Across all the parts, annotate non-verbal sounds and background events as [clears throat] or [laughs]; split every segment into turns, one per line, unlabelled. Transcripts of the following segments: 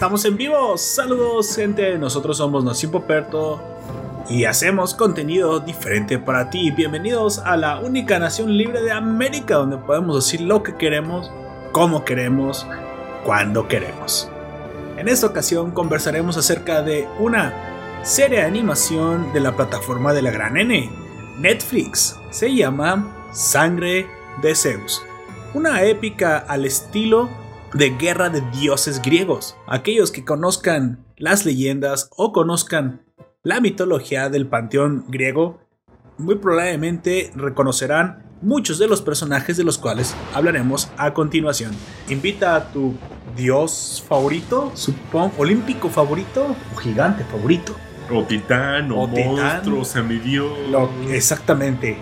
estamos en vivo. Saludos, gente. Nosotros somos Noción Poperto y hacemos contenido diferente para ti. Bienvenidos a la única nación libre de América donde podemos decir lo que queremos, cómo queremos, cuando queremos. En esta ocasión conversaremos acerca de una serie de animación de la plataforma de la gran N, Netflix. Se llama Sangre de Zeus. Una épica al estilo de guerra de dioses griegos. Aquellos que conozcan las leyendas o conozcan la mitología del panteón griego, muy probablemente reconocerán muchos de los personajes de los cuales hablaremos a continuación. Invita a tu dios favorito, supongo, olímpico favorito o gigante favorito.
O titán, o,
O titán.
monstruo, semidios.
Lo- exactamente.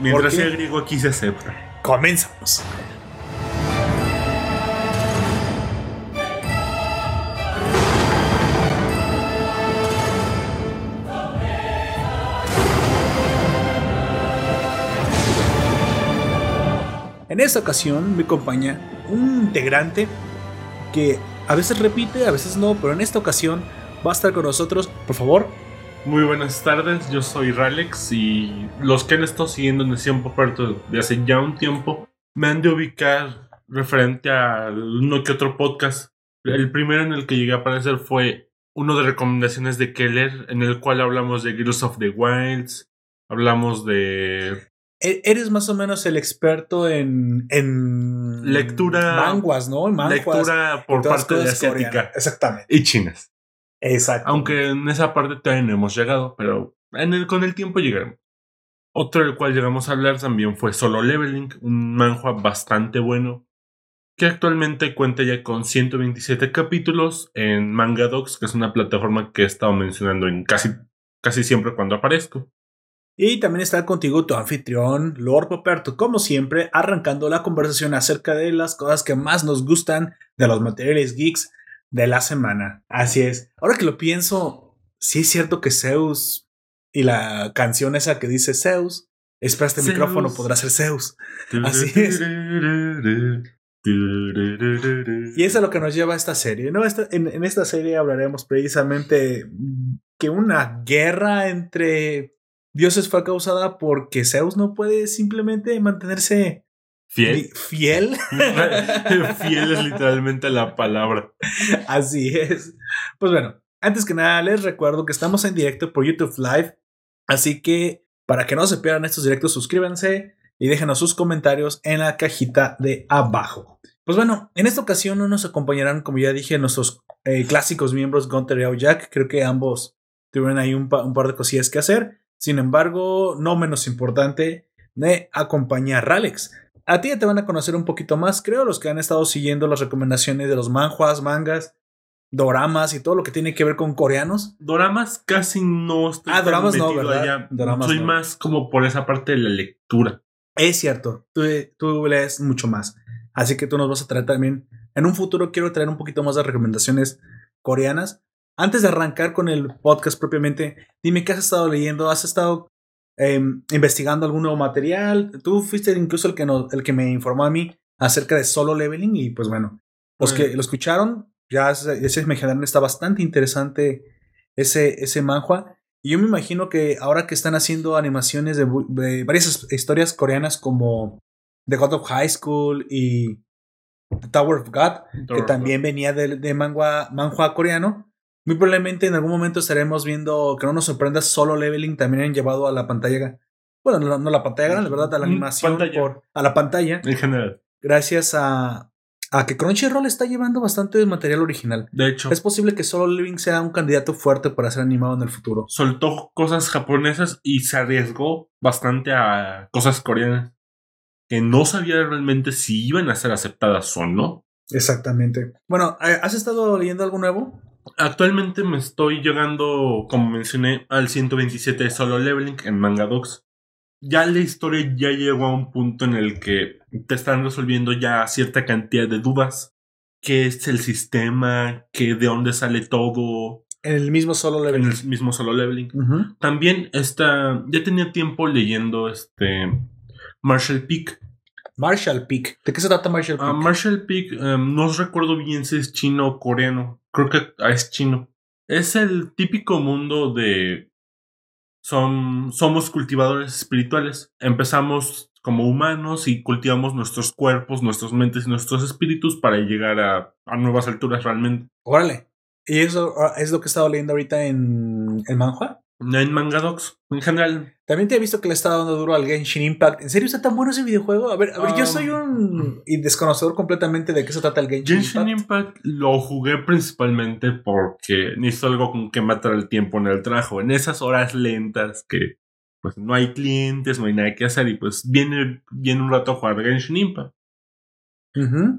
Mientras sea griego aquí se acepta.
Comenzamos. En esta ocasión me acompaña un integrante que a veces repite, a veces no, pero en esta ocasión va a estar con nosotros. Por favor,
Muy buenas tardes, yo soy Ralex y los que han estado siguiendo Nación Poperto de hace ya un tiempo me han de ubicar referente a uno que otro podcast. El primero en el que llegué a aparecer fue uno de recomendaciones de Keller, en el cual hablamos de Gears of the Wilds, hablamos de
Eres más o menos el experto en, en
Lectura-
manguas, ¿no? En manguas,
lectura por parte de asiática
coreanas. Exactamente.
y chinas.
Exacto.
Aunque en esa parte todavía no hemos llegado, pero en el, con el tiempo llegaremos. Otro del cual llegamos a hablar también fue Solo Leveling, un manhwa bastante bueno, que actualmente cuenta ya con 127 capítulos en Mangadox, que es una plataforma que he estado mencionando en casi, casi siempre cuando aparezco.
Y también está contigo tu anfitrión, Lord Poperto, como siempre, arrancando la conversación acerca de las cosas que más nos gustan de los materiales geeks de la semana. Así es. Ahora que lo pienso, sí es cierto que Zeus y la canción esa que dice Zeus, espera este
Zeus.
micrófono, podrá ser Zeus. Así es. Y eso es lo que nos lleva a esta serie, ¿no? Esta- en, en esta serie hablaremos precisamente que una guerra entre dioses fue causada porque Zeus no puede simplemente mantenerse
Fiel.
fiel. [laughs]
Fiel es literalmente la palabra.
Así es. Pues bueno, antes que nada les recuerdo que estamos en directo por YouTube Live, así que para que no se pierdan estos directos, suscríbanse y déjenos sus comentarios en la cajita de abajo. Pues bueno, en esta ocasión no nos acompañarán, como ya dije, nuestros eh, clásicos miembros Gunter y Jack. Creo que ambos tuvieron ahí un, pa- un par de cosillas que hacer. Sin embargo, no menos importante, me acompaña Ralex. A ti ya te van a conocer un poquito más, creo, los que han estado siguiendo las recomendaciones de los manjuas, mangas, doramas y todo lo que tiene que ver con coreanos.
Doramas casi no estoy
Ah, doramas no, ¿verdad?
allá.
Doramas
Soy
no.
más como por esa parte de la lectura.
Es cierto, tú, tú lees mucho más. Así que tú nos vas a traer también. En un futuro quiero traer un poquito más de recomendaciones coreanas. Antes de arrancar con el podcast propiamente, dime qué has estado leyendo. ¿Has estado em, investigando algún nuevo material? Tú fuiste incluso el que, nos- el que me informó a mí acerca de solo leveling. Y pues bueno, los que lo escucharon ya se, ya se imaginaron, está bastante interesante ese, ese manhua. Y yo me imagino que ahora que están haciendo animaciones de, de varias his- historias coreanas como The God of High School y The Tower of God, que también venía de, de manga, manhua coreano, muy probablemente en algún momento estaremos viendo que no nos sorprenda solo leveling también han llevado a la pantalla. Bueno, no, no la pantalla grande, la verdad, a la animación
pantalla.
por a la pantalla,
En general.
gracias a, a que Crunchyroll está llevando bastante material original.
De hecho,
Es posible que Solo Living sea un candidato fuerte para ser animado en el futuro.
soltó cosas japonesas y se arriesgó bastante a cosas coreanas que no sabía realmente si iban a ser aceptadas o no.
Exactamente. Bueno, eh, ¿has estado leyendo algo nuevo?
Actualmente me estoy llegando, como mencioné, al 127 de Solo Leveling en Mangadox. Ya la historia ya llegó a un punto en el que te están resolviendo ya cierta cantidad de dudas. ¿Qué es el sistema? ¿Qué, ¿De dónde sale todo?
En el mismo Solo
En
Leveling.
el mismo Solo Leveling. También está, ya tenía tiempo leyendo este Marshall Peak.
Marshall Peak. ¿De qué se trata Marshall Peak?
Ah, Marshall Peak, em, no recuerdo bien si es chino o coreano. Creo que es chino. Es el típico mundo de son, somos cultivadores espirituales. Empezamos como humanos y cultivamos nuestros cuerpos, nuestras mentes y nuestros espíritus para llegar a, a nuevas alturas realmente.
Órale. ¿Y eso ah, es lo que he estado leyendo ahorita en el manhua?
En Mangadox, en general.
También te he visto que le está dando duro al Genshin Impact. ¿En serio está tan bueno ese videojuego? A ver, a ver yo soy
Um,
un desconocedor completamente de qué se trata el Genshin,
Genshin
Impact.
Impact lo jugué principalmente porque necesito algo con que matar el tiempo en el trabajo. En esas horas lentas que pues no hay clientes, no hay nada que hacer y pues viene, viene un rato a jugar Genshin Impact.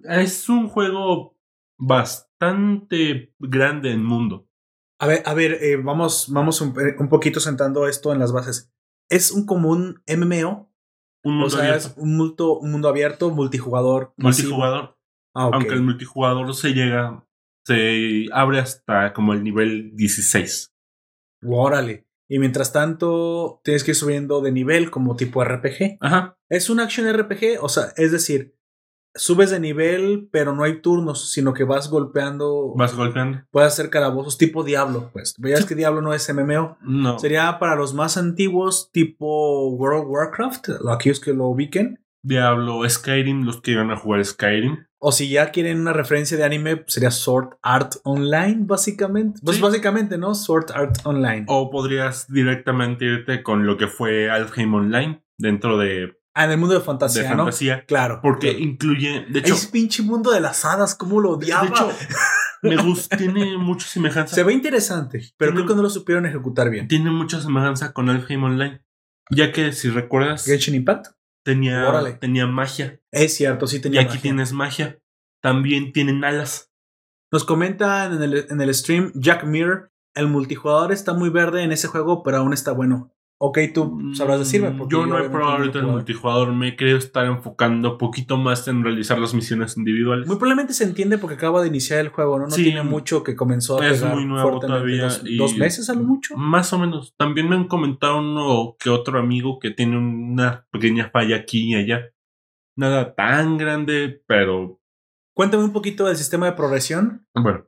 Es un juego bastante grande en mundo.
A ver, a ver, eh, vamos, vamos un, eh, un poquito sentando esto en las bases. ¿Es un común MMO?
Un
O
mundo
sea,
abierto.
es un, multo- un mundo abierto, multijugador.
multijugador.
Ah.
Aunque el multijugador se llega, se abre hasta como el nivel 16.
Órale. Y mientras tanto, tienes que ir subiendo de nivel como tipo RPG.
Ajá.
¿Es un action RPG? O sea, es decir, subes de nivel, pero no hay turnos, sino que vas golpeando.
Vas golpeando.
Puedes hacer calabozos tipo Diablo, pues. Veías que Diablo no es MMO.
No.
Sería para los más antiguos, tipo World of Warcraft, aquellos que lo ubiquen.
Diablo, Skyrim, los que iban a jugar Skyrim.
O si ya quieren una referencia de anime, sería Sword Art Online, básicamente. Pues
Sí.
básicamente, ¿no? Sword Art Online.
O podrías directamente irte con lo que fue Alfheim Online dentro de,
Ah, en el mundo de
de
fantasía, ¿no?
fantasía.
Claro.
Porque
claro.
incluye, de hecho,
Ese pinche mundo de las hadas, ¿cómo lo
de
odiaba?
hecho [laughs] me gusta, tiene mucha semejanza.
Se ve interesante, pero
Tiene-
creo que no lo supieron ejecutar bien.
Tiene mucha semejanza con Alfheim Online. Ya que si recuerdas,
Genshin Impact.
tenía,
Órale.
tenía magia.
Es cierto, sí
Y
tenía.
aquí
magia.
tienes magia. También tienen alas.
Nos comentan en el, en el stream Jack Mirror. El multijugador está muy verde en ese juego, pero aún está bueno. Ok, tú sabrás decirme.
Mm,
porque
Yo no he probado ahorita el
jugado.
multijugador. Me creo estar enfocando un poquito más en realizar las misiones individuales.
Muy probablemente se entiende porque acaba de iniciar el juego, ¿no? No
Sí,
tiene mucho que comenzó a
es
pegar
muy nuevo todavía
Dos,
y-
dos meses a lo mucho.
Más o menos. También me han comentado uno que otro amigo que tiene una pequeña falla aquí y allá. Nada tan grande, pero
Cuéntame un poquito del sistema de progresión.
bueno.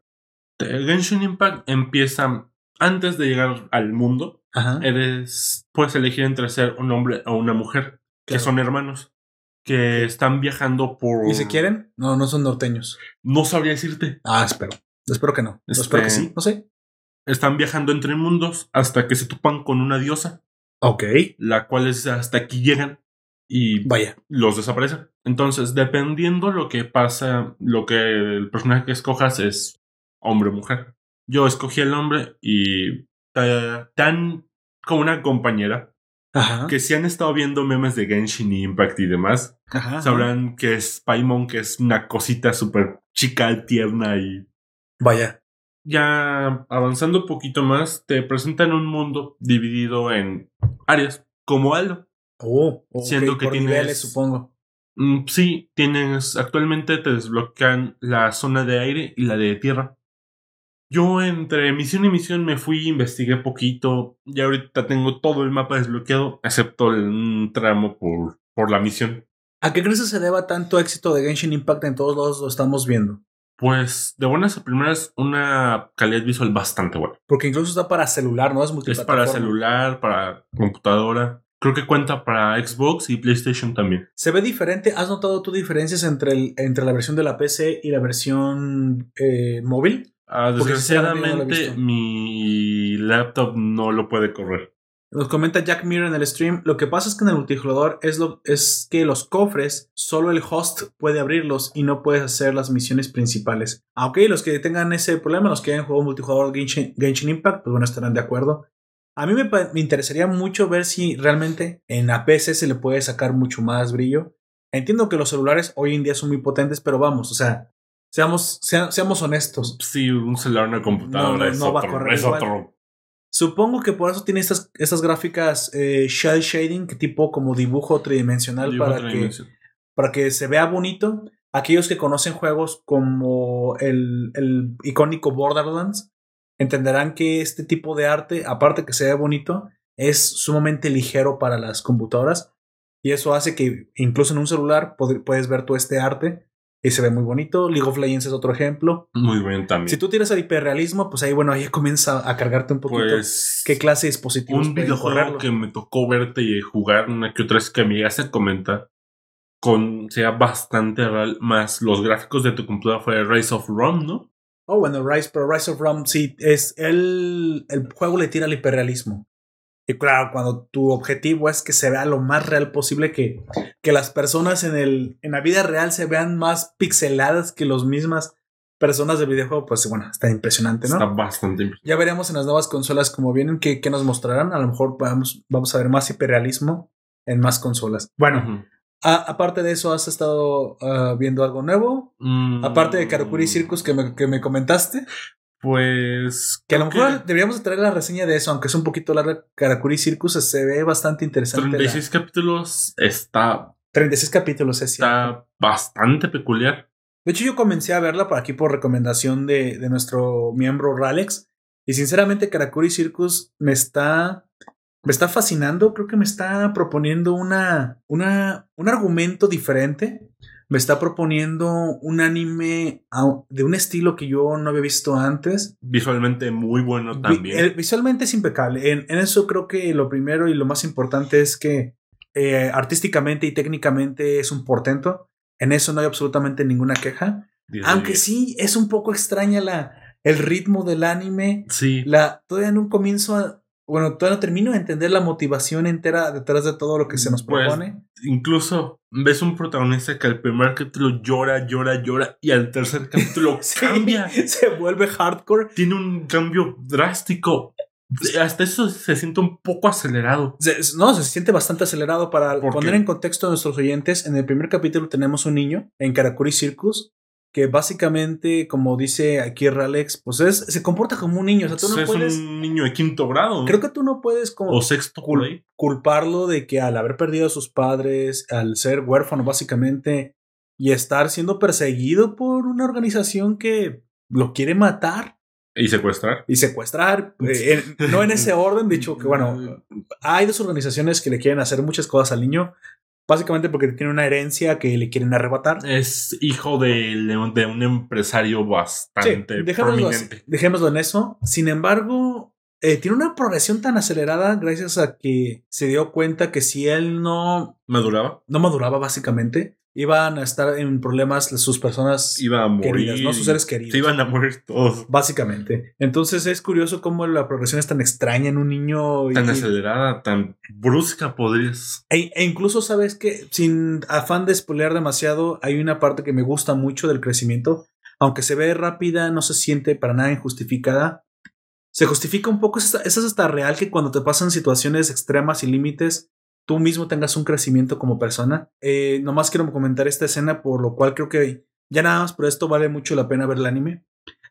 El Genshin Impact empieza antes de llegar al mundo.
Ajá.
Eres, puedes elegir entre ser un hombre o una mujer, que son hermanos, que están viajando por...
¿Y si quieren? No, no son norteños.
No sabría decirte.
Ah, espero. Espero que no.
Este-
Espero que sí. No sé.
Están viajando entre mundos hasta que se topan con una diosa,
Ok.
la cual es hasta aquí llegan y
Vaya.
los desaparecen. Entonces, dependiendo lo que pasa, lo que el personaje que escojas es hombre o mujer. Yo escogí el hombre y eh, tan como una compañera
Ajá.
que si han estado viendo memes de Genshin Impact y demás,
Ajá.
sabrán que es Paimon, que es una cosita súper chica, tierna y
Vaya.
ya avanzando un poquito más, te presentan un mundo dividido en áreas, como Aldo.
Oh, ok,
Siendo que
por
tienes-
niveles, supongo.
Mm, sí, tienes, actualmente te desbloquean la zona de aire y la de tierra. Yo entre misión y misión me fui, investigué poquito, y ahorita tengo todo el mapa desbloqueado, excepto el un tramo por, por la misión.
¿A qué crees que se deba tanto éxito de Genshin Impact en todos lados lo estamos viendo?
Pues de buenas a primeras, una calidad visual bastante buena.
Porque incluso está para celular, ¿no? Es
Es para celular, para computadora. Creo que cuenta para Xbox y PlayStation también.
¿Se ve diferente? ¿Has notado tú diferencias entre, el- entre la versión de la PC y la versión eh, móvil?
Ah,
no
desgraciadamente, mi laptop no lo puede correr.
Nos comenta Jack Mirror en el stream. Lo que pasa es que en el multijugador es, lo, es que los cofres, solo el host puede abrirlos y no puedes hacer las misiones principales. Ah, ok, los que tengan ese problema, los que hayan jugado multijugador Genshin, Genshin Impact, pues bueno, estarán de acuerdo. A mí me, me interesaría mucho ver si realmente en la PC se le puede sacar mucho más brillo. Entiendo que los celulares hoy en día son muy potentes, pero vamos, o sea, seamos, sea- seamos honestos.
Sí, un celular, una computadora
No, no,
es,
no va a
otro,
correr
es otro.
Supongo que por eso tiene estas, estas gráficas eh, shell shading, que tipo como dibujo tridimensional
Dibujo
para que, para que se vea bonito. Aquellos que conocen juegos como el, el icónico Borderlands entenderán que este tipo de arte, aparte que se ve bonito, es sumamente ligero para las computadoras. Y eso hace que incluso en un celular puedes ver todo este arte y se ve muy bonito. League of Legends es otro ejemplo.
Muy bien también.
Si tú tiras al hiperrealismo, pues ahí, bueno, ahí comienza a cargarte un poquito
pues,
qué clase de dispositivos
un videojuego
correrlo.
que me tocó verte y jugar una que otra vez que me llegaste a comentar con sea bastante real más los gráficos de tu computadora fue Rise of Rome, ¿no?
Oh, bueno, Rise, pero Rise of Rome, sí, es el, el juego le tira al hiperrealismo. Y claro, cuando tu objetivo es que se vea lo más real posible, que, que las personas en, el, en la vida real se vean más pixeladas que las mismas personas del videojuego, pues bueno, está impresionante, ¿no?
Está bastante impresionante.
Ya veremos en las nuevas consolas como vienen qué, qué nos mostrarán. A lo mejor vamos, vamos a ver más hiperrealismo en más consolas. Bueno, a- aparte de eso, ¿has estado ah, viendo algo nuevo?
Mm,
Aparte de Karakuri Circus que me, que me comentaste.
Pues.
Que a lo mejor deberíamos de traer la reseña de eso, aunque es un poquito larga. Karakuri Circus se ve bastante interesante. la-
36 capítulos está,
36 capítulos, es cierto.
está bastante peculiar.
De hecho, yo comencé a verla por aquí por recomendación de, de nuestro miembro Ralex. Y sinceramente, Karakuri Circus me está. Me está fascinando. Creo que me está proponiendo una. una un argumento diferente. Me está proponiendo un anime de un estilo que yo no había visto antes.
Visualmente muy bueno también.
visualmente es impecable. En, en eso creo que lo primero y lo más importante es que eh, artísticamente y técnicamente es un portento. En eso no hay absolutamente ninguna queja.
10 de
Aunque
10.
sí es un poco extraña la, el ritmo del anime.
Sí.
La, todavía en un comienzo, bueno, todavía no termino de entender la motivación entera detrás de todo lo que se nos
Pues,
propone.
Incluso ves un protagonista que al primer capítulo llora, llora, llora y al tercer [laughs] capítulo
Sí,
cambia.
se vuelve hardcore.
Tiene un cambio drástico. Hasta eso se siente un poco acelerado.
Se- no, se siente bastante acelerado para
¿Por
poner
qué?
en contexto a nuestros oyentes. En el primer capítulo tenemos un niño en Karakuri Circus que básicamente, como dice aquí Ralex, pues es, se comporta como un niño. O sea, tú no
es
puedes.
un niño de quinto grado.
Creo que tú no puedes como
o sexto
culparlo de que al haber perdido a sus padres, al ser huérfano básicamente, y estar siendo perseguido por una organización que lo quiere matar
Y secuestrar.
y secuestrar, eh, en- no en ese [laughs] orden, dicho que bueno, hay dos organizaciones que le quieren hacer muchas cosas al niño, básicamente porque tiene una herencia que le quieren arrebatar.
Es hijo de, de un empresario
Sí,
bastante
dejémoslo,
prominente.
dejémoslo en eso. Sin embargo, eh, tiene una progresión tan acelerada gracias a que se dio cuenta que si él no
Maduraba.
no maduraba básicamente, iban a estar en problemas sus personas
a morir.
queridas, ¿no? Sus seres queridos.
Se iban a morir todos.
Básicamente. Entonces es curioso cómo la progresión es tan extraña en un niño. y-
Tan acelerada, tan brusca podrías.
e, e incluso sabes que, sin afán de spoilear demasiado, hay una parte que me gusta mucho del crecimiento. Aunque se ve rápida, no se siente para nada injustificada. Se justifica un poco, es hasta, es hasta real que cuando te pasan situaciones extremas y límites, tú mismo tengas un crecimiento como persona. Eh, nomás quiero comentar esta escena, por lo cual creo que ya nada más por esto vale mucho la pena ver el anime.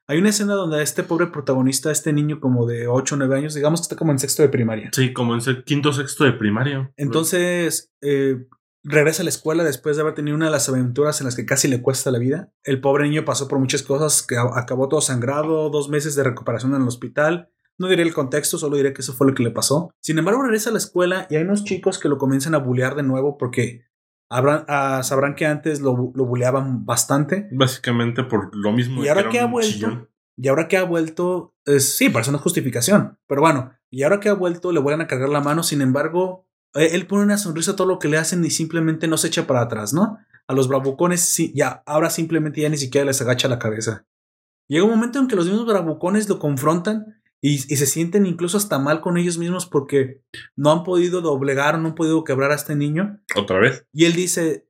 Hay una escena donde este pobre protagonista, este niño como de 8 o 9 años, digamos que está como en sexto de primaria.
Sí, como en quinto sexto de primaria.
Entonces, eh, regresa a la escuela después de haber tenido una de las aventuras en las que casi le cuesta la vida. El pobre niño pasó por muchas cosas, que acabó todo sangrado, dos meses de recuperación en el hospital. No diré el contexto, solo diré que eso fue lo que le pasó. Sin embargo, regresa a la escuela y hay unos chicos que lo comienzan a bullear de nuevo porque habrán, ah, sabrán que antes lo, lo bulleaban bastante.
Básicamente por lo mismo.
Y ahora que ha vuelto,
chillón.
y ahora que ha vuelto, sí, no es justificación, pero bueno, y ahora que ha vuelto le vuelven a cargar la mano, sin embargo, eh, él pone una sonrisa a todo lo que le hacen y simplemente no se echa para atrás, ¿no? A los bravucones, sí, ya, ahora simplemente ya ni siquiera les agacha la cabeza. Llega un momento en que los mismos bravucones lo confrontan y, y se sienten incluso hasta mal con ellos mismos porque no han podido doblegar no han podido quebrar a este niño.
Otra vez.
Y él dice,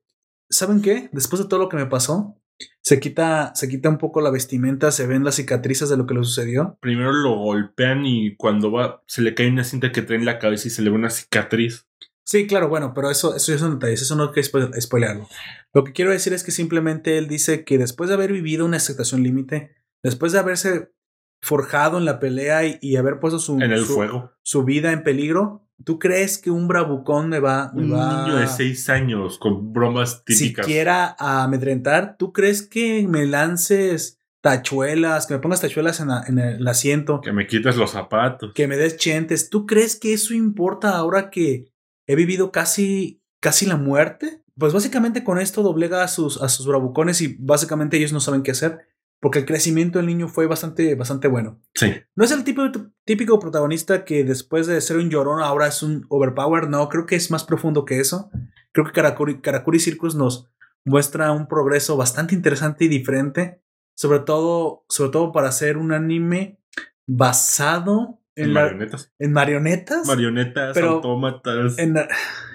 ¿saben qué? Después de todo lo que me pasó, se quita, se quita un poco la vestimenta, se ven las cicatrices de lo que le sucedió.
Primero lo golpean y cuando va, se le cae una cinta que trae en la cabeza y se le ve una cicatriz.
Sí, claro, bueno, pero eso, eso ya son detalles, eso no hay que spo- spoilearlo. Lo que quiero decir es que simplemente él dice que después de haber vivido una situación límite, después de haberse forjado en la pelea y, y haber puesto su,
En el
su,
fuego.
su vida en peligro, ¿tú crees que un bravucón me va, me
Un
va
niño de seis años con bromas típicas.
siquiera a amedrentar? ¿Tú crees que me lances tachuelas, que me pongas tachuelas en, la- en el asiento,
Que me quites los zapatos.
que me des chentes? ¿Tú crees que eso importa ahora que he vivido casi, casi la muerte? pues básicamente con esto doblega a sus, a sus bravucones y básicamente ellos no saben qué hacer porque el crecimiento del niño fue bastante, bastante bueno.
Sí.
No es el tipo, típico protagonista que después de ser un llorón ahora es un overpower, no, creo que es más profundo que eso. Creo que Karakuri, Karakuri Circus nos muestra un progreso bastante interesante y diferente, sobre todo, sobre todo para hacer un anime basado
en, marionetas.
En marionetas.
Marionetas,
pero
autómatas.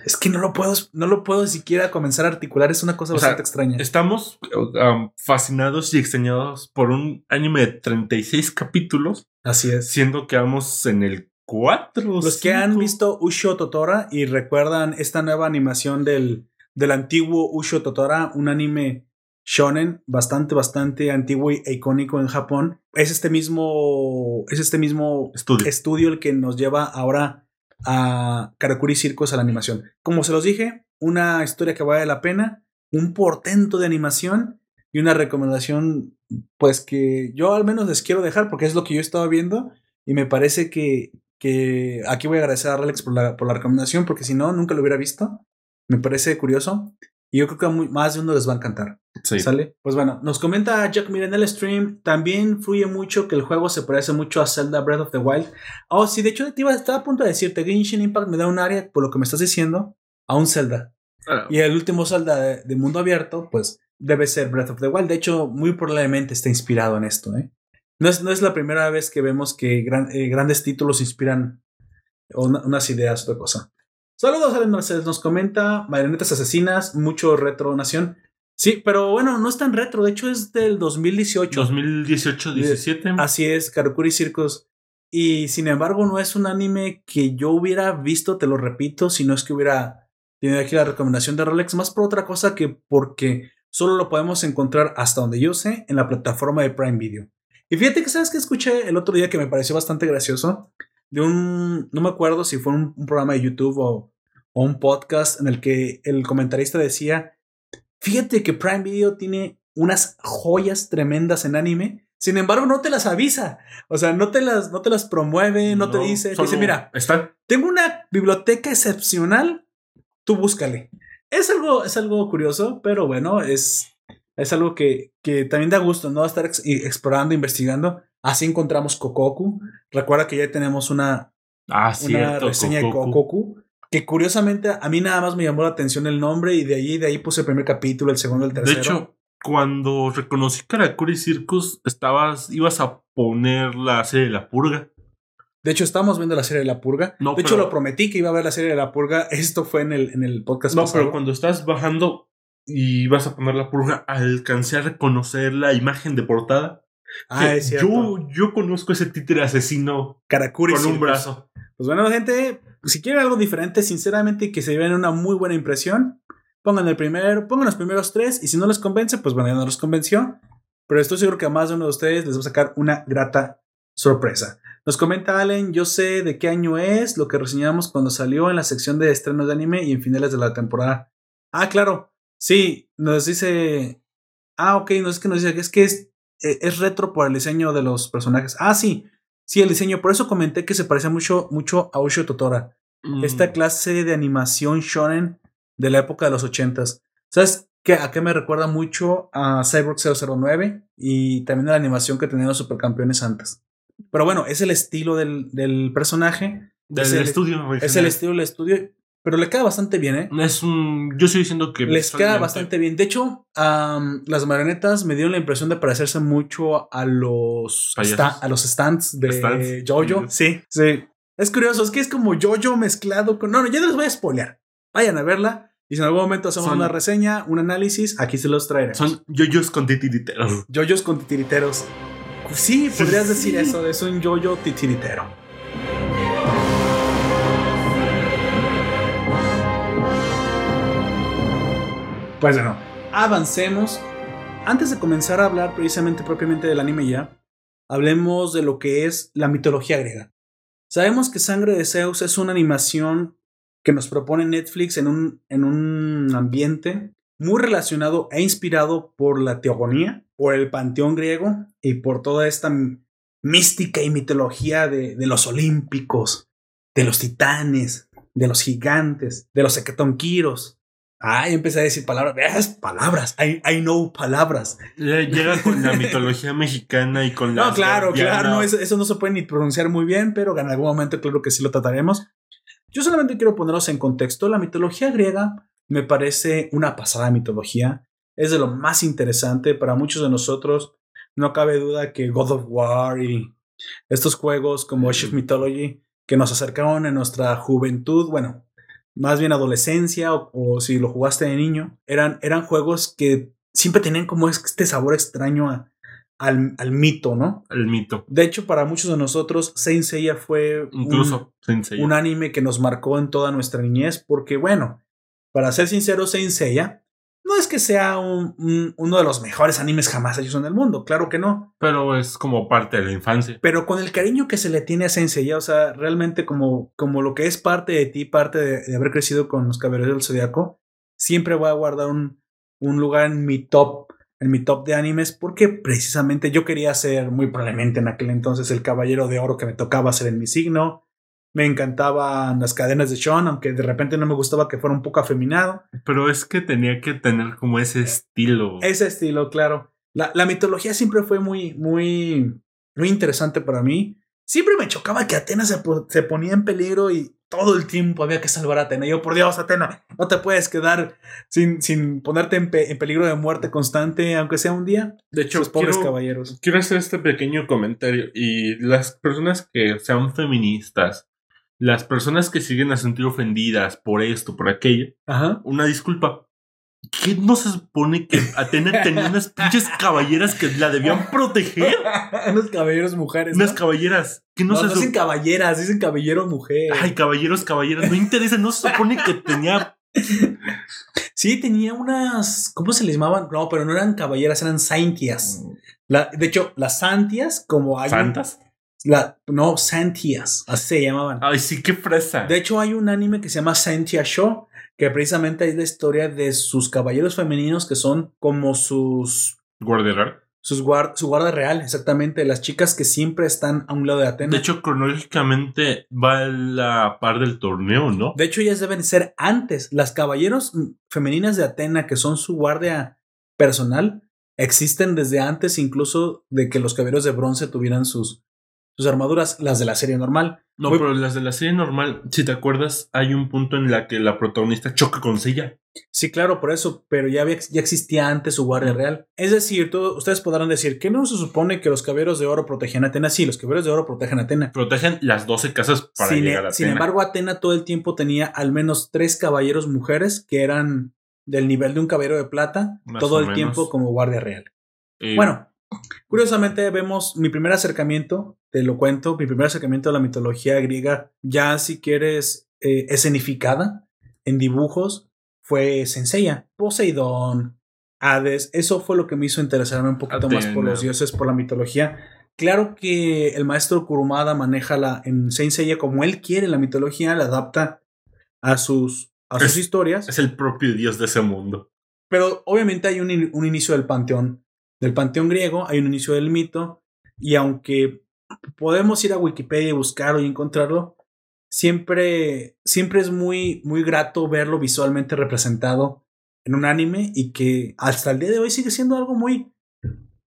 es que no lo puedo, no lo puedo siquiera comenzar a articular. Es una cosa bastante extraña.
Estamos um, fascinados y extrañados por un anime de 36 capítulos.
Así es.
Siendo que vamos en el 4.
Los que han visto Usho Totora y recuerdan esta nueva animación del, del antiguo Usho Totora, un anime shonen bastante, bastante antiguo e icónico en Japón. Es este mismo, es este mismo estudio. el que nos lleva ahora a Karakuri Circus a la animación. Como se los dije, una historia que vale la pena, un portento de animación y una recomendación, pues que yo al menos les quiero dejar porque es lo que yo estaba viendo y me parece que, que aquí voy a agradecer a Alex por la, por la recomendación porque si no, nunca lo hubiera visto. Me parece curioso. Y yo creo que más de uno les va a encantar.
Sí.
¿Sale? Pues bueno, nos comenta Jack Mir en el stream. También fluye mucho que el juego se parece mucho a Zelda Breath of the Wild. Oh, sí, de hecho, te iba, estaba a punto de decirte: Genshin Impact me da un área, por lo que me estás diciendo, a un Zelda. Ah. Y el último Zelda de, mundo abierto, pues debe ser Breath of the Wild. De hecho, muy probablemente está inspirado en esto. ¿eh? No, es, no es la primera vez que vemos que eh, grandes títulos inspiran unas ideas, otra cosa. Saludos, Mercedes. Nos comenta Marionetas Asesinas, mucho retro nación. Sí, pero bueno, no es tan retro. De hecho, es del 2018.
2018-17.
Así es, Karukuri Circus. Y sin embargo, no es un anime que yo hubiera visto, te lo repito, si no es que hubiera tenido aquí la recomendación de Rolex, más por otra cosa que porque solo lo podemos encontrar hasta donde yo sé en la plataforma de Prime Video. Y fíjate que sabes que escuché el otro día que me pareció bastante gracioso de un, no me acuerdo si fue un, programa de YouTube o, un podcast en el que el comentarista decía, fíjate que Prime Video tiene unas joyas tremendas en anime, sin embargo no te las avisa, o sea, no te las, no te las promueve, no, te dice, dice, mira, tengo una biblioteca excepcional, tú búscale. Es algo, es algo curioso, pero bueno, es, es algo que, que también da gusto, ¿no? Estar explorando, investigando. Así encontramos Kokoku. Recuerda que ya tenemos una,
ah, una
reseña de Kokoku. Que curiosamente a mí nada más me llamó la atención el nombre y de ahí, de ahí puse el primer capítulo, el segundo, el tercero.
De hecho, cuando reconocí Karakuri Circus, estabas, ibas a poner la serie de La Purga.
De hecho, estamos viendo la serie de La Purga. de hecho, lo prometí que iba a ver la serie de La Purga. [laughs] Esto fue en el, en el podcast
No, pero cuando estás bajando y vas a poner La Purga, alcancé a reconocer la imagen de portada.
Ah, es cierto.
Yo, yo conozco ese títere asesino
Karakuri
con un brazo.
Pues bueno, gente, si quieren algo diferente, sinceramente, que se lleven una muy buena impresión, pongan el primero, pongan los primeros tres, y si no les convence, pues bueno, ya no los convenció. Pero estoy seguro que a más de uno de ustedes les va a sacar una grata sorpresa. Nos comenta Allen, yo sé de qué año es, lo que reseñamos cuando salió en la sección de estrenos de anime y en finales de la temporada. Ah, claro. Sí, nos dice. Ah, ok, no es que nos dice es que es es retro por el diseño de los personajes. Ah, sí, sí, el diseño. Por eso comenté que se parece mucho, mucho a Osho Totora. Esta mm. clase de animación shonen de la época de los ochentas. ¿Sabes qué, a qué me recuerda mucho a Cyborg 009 y también a la animación que tenían los supercampeones antes? Pero bueno, es el estilo del, del personaje.
Del estudio.
Es el estilo del estudio. Pero le queda bastante bien, ¿eh?
Es un. Yo estoy diciendo que.
Les queda bastante bien. De hecho, las marionetas me dieron la impresión de parecerse mucho a los. a los stands de Jojo. Sí, sí. Es curioso, es que es como Jojo mezclado con. No, no, ya les voy a spoilear. Vayan a verla. Y si en algún momento hacemos una reseña, un análisis, aquí se los traeré.
Son yoyos con titiriteros.
Yoyos con titiriteros. Sí, podrías decir eso, es un yoyo titiritero. Pues bueno, avancemos. Antes de comenzar a hablar precisamente propiamente del anime ya, hablemos de lo que es la mitología griega. Sabemos que Sangre de Zeus es una animación que nos propone Netflix en un, en un ambiente muy relacionado e inspirado por la teogonía, por el panteón griego y por toda esta mística y mitología de, de los olímpicos, de los titanes, de los gigantes, de los hecatonquiros, Ah, empecé a decir palabras. ¿Ves? Palabras. I, I know palabras.
Llega con la [laughs] mitología mexicana y con la.
No, claro, claro. No, eso, eso, no se puede ni pronunciar muy bien, pero en algún momento, claro que sí lo trataremos. Yo solamente quiero ponerlos en contexto. La mitología griega me parece una pasada mitología. Es de lo más interesante para muchos de nosotros. No cabe duda que God of War y estos juegos como Age of Mythology que nos acercaron en nuestra juventud, bueno, más bien adolescencia o, si lo jugaste de niño, eran, eran juegos que siempre tenían como este sabor extraño al, al, mito, ¿no?
El mito.
De hecho, para muchos de nosotros, Saint Seiya fue
Incluso
un, un anime que nos marcó en toda nuestra niñez, porque bueno, para ser sincero, Saint Seiya no es que sea un, uno de los mejores animes jamás hechos en el mundo, claro que no.
Pero es como parte de la infancia.
Pero con el cariño que se le tiene a Sensei, o sea, realmente como, como lo que es parte de ti, parte de, haber crecido con los caballeros del zodiaco, siempre voy a guardar un, un lugar en mi top, en mi top de animes, porque precisamente yo quería ser muy probablemente en aquel entonces el caballero de oro que me tocaba ser en mi signo. Me encantaban las cadenas de Sean, aunque de repente no me gustaba que fuera un poco afeminado.
Pero es que tenía que tener como ese estilo.
Ese estilo, claro. La, la mitología siempre fue muy, muy, muy interesante para mí. Siempre me chocaba que Atena se, se, ponía en peligro y todo el tiempo había que salvar a Atena. Yo, por Dios, Atena, no te puedes quedar sin, sin ponerte en, en peligro de muerte constante, aunque sea un día.
De hecho, pobres caballeros. Quiero hacer este pequeño comentario. Y las personas que sean feministas las personas que siguen a sentir ofendidas por esto, por aquello, una disculpa. ¿Qué no se supone que Atena tenía unas pinches caballeras que la debían proteger? [laughs]
unos caballeros mujeres.
Unas caballeras.
Que no, se dicen caballeras, dicen caballero mujer.
Ay, caballeros, caballeras. No interesa, no se supone que tenía. [laughs]
Sí, tenía unas. ¿Cómo se les llamaban? No, pero no eran caballeras, eran saintias. La, de hecho, las santias, como hay.
¿Santas?
La, no, Santias, así se llamaban.
Ay, sí, qué fresa.
De hecho, hay un anime que se llama Santia Show, que precisamente es la historia de sus caballeros femeninos que son como sus.
Guardia real.
Sus guard su guarda real, exactamente. Las chicas que siempre están a un lado de Atena.
De hecho, cronológicamente va a la par del torneo, ¿no?
De hecho, ellas deben ser antes. Las caballeros femeninas de Atena, que son su guardia personal, existen desde antes incluso de que los caballeros de bronce tuvieran sus, sus armaduras, las de la serie normal.
No, pero las de la serie normal, si te acuerdas, hay un punto en la que la protagonista choca con Sella.
Sí, claro, por eso, pero ya, ya existía antes su guardia real. Es decir, ustedes podrán decir que no se supone que los caballeros de oro protegen a Atena. Sí, los caballeros de oro protegen a Atena.
Protegen las 12 casas para
sin,
llegar a
Atena. Sin embargo, Atena todo el tiempo tenía al menos tres caballeros mujeres que eran del nivel de un caballero de plata, todo el tiempo como guardia real. Bueno, Curiosamente vemos mi primer acercamiento, te lo cuento, mi primer acercamiento a la mitología griega, ya si quieres eh, escenificada en dibujos, fue Senseiya, Poseidón, Hades, eso fue lo que me hizo interesarme un poquito más por los dioses, por la mitología. Claro que el maestro Kurumada maneja la, en Senseiya como él quiere la mitología, la adapta a sus, a sus historias.
Es el propio dios de ese mundo.
Pero obviamente hay un, un inicio del panteón del panteón griego, hay un inicio del mito, y aunque podemos ir a Wikipedia y buscarlo y encontrarlo, siempre, siempre es muy, muy grato verlo visualmente representado en un anime y que hasta el día de hoy sigue siendo algo muy,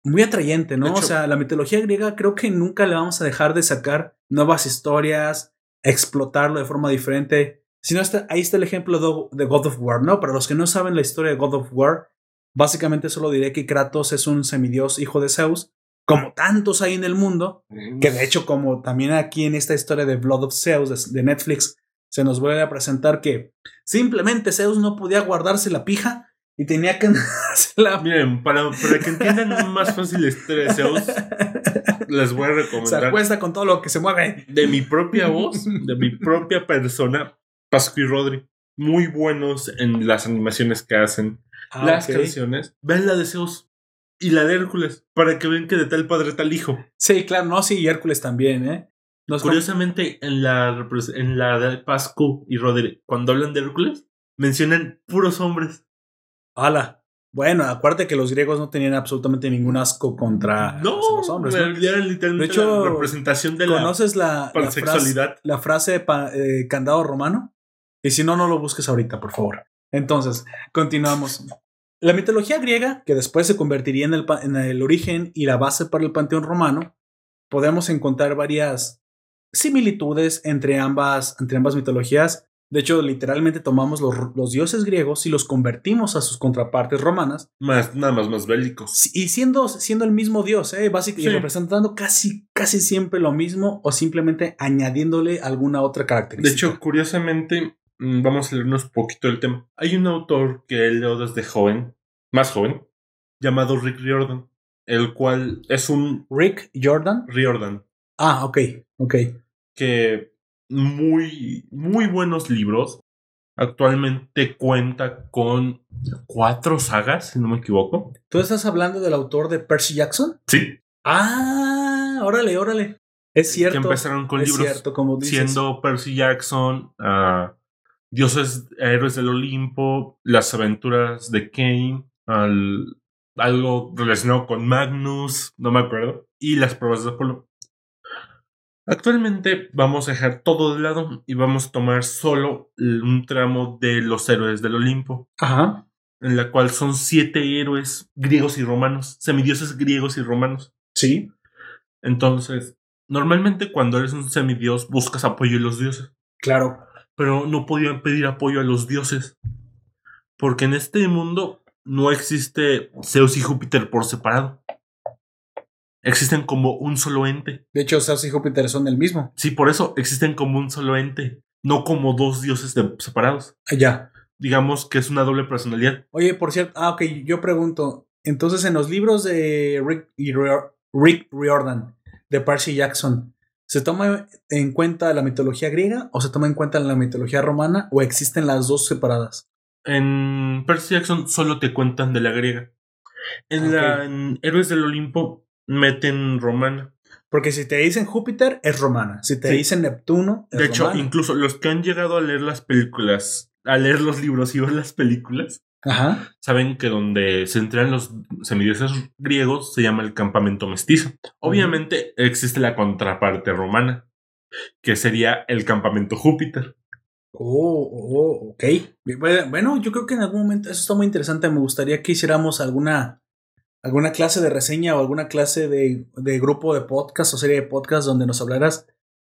muy atrayente, ¿no? o sea, la mitología griega creo que nunca le vamos a dejar de sacar nuevas historias, explotarlo de forma diferente. Si no, está, ahí está el ejemplo de God of War, ¿no? Para los que no saben la historia de God of War, Básicamente solo diré que Kratos es un semidios hijo de Zeus, como tantos hay en el mundo, que de hecho como también aquí en esta historia de Blood of Zeus de Netflix se nos vuelve a presentar que simplemente Zeus no podía guardarse la pija y tenía que [laughs]
la... Miren, para, para que entiendan más fácil la historia de Zeus, les voy a recomendar.
Se acuesta con todo lo que se mueve.
De mi propia [laughs] voz, de mi propia persona, Pascu y Rodri. Muy buenos en las animaciones que hacen Ah, las canciones, ven la de Zeus y la de Hércules, para que vean que de tal padre tal hijo.
Sí, claro, no, sí, y Hércules también, ¿eh?
Curiosamente, en la, en la de Pascu y Roderick, cuando hablan de Hércules, mencionan puros hombres.
¡Hala! Bueno, acuérdate que los griegos no tenían absolutamente ningún asco contra los hombres. ¿no?
literalmente de hecho, la representación de
¿conoces la, la, frase, la frase de eh, candado romano? Y si no, no lo busques ahorita, por favor. Entonces, continuamos. La mitología griega, que después se convertiría en el, en el origen y la base para el panteón romano, podemos encontrar varias similitudes entre ambas, entre ambas mitologías. De hecho, literalmente tomamos los, los dioses griegos y los convertimos a sus contrapartes romanas,
Más, nada más, más bélicos.
y siendo, siendo el mismo dios, ¿eh? básicamente,
Sí.
representando casi, casi siempre lo mismo o simplemente añadiéndole alguna otra
De
característica.
hecho, curiosamente, vamos a leernos un poquito del tema. Hay un autor que leo desde joven, más joven, llamado Rick Riordan, el cual es un
Rick Jordan.
Riordan
Ah, ok, ok.
que muy, muy buenos libros. Actualmente cuenta con cuatro sagas, si no me equivoco.
¿Tú estás hablando del autor de Percy Jackson?
Sí,
Ah, órale, órale. Es cierto.
que empezaron con
es
libros
cierto, como dices.
siendo Percy Jackson, ah, Dioses, Héroes del Olimpo, las aventuras de Kane, al- algo relacionado con Magnus, no me acuerdo, y las pruebas de Apolo. Actualmente vamos a dejar todo de lado y vamos a tomar solo un tramo de los héroes del Olimpo,
Ajá.
en la cual son siete héroes griegos y romanos, semidioses griegos y romanos.
Sí.
Entonces, normalmente cuando eres un semidios buscas apoyo en los dioses.
Claro.
Pero no podían pedir apoyo a los dioses. Porque en este mundo no existe Zeus y Júpiter por separado. Existen como un solo ente.
De hecho, Zeus y Júpiter son el mismo.
Sí, por eso existen como un solo ente, no como dos dioses de- separados.
Ah, Ya.
Digamos que es una doble personalidad.
Oye, por cierto, ah, ok, yo pregunto. Entonces, en los libros de Rick, y Riordan, de Percy Jackson, ¿se toma en cuenta la mitología griega o se toma en cuenta la mitología romana o existen las dos separadas?
En Percy Jackson solo te cuentan de la griega. En, la, en Héroes del Olimpo meten romana.
Porque si te dicen Júpiter, es romana. Si te
Sí.
dicen Neptuno, es
De hecho,
romana.
incluso los que han llegado a leer las películas, a leer los libros y ver las películas,
Ajá.
saben que donde se entrenan los semidioses griegos se llama el campamento mestizo. Obviamente existe la contraparte romana, que sería el campamento Júpiter.
Oh, oh, ok. Bueno, yo creo que en algún momento eso está muy interesante. Me gustaría que hiciéramos alguna, alguna clase de reseña o alguna clase de, de grupo de podcast o serie de podcast donde nos hablaras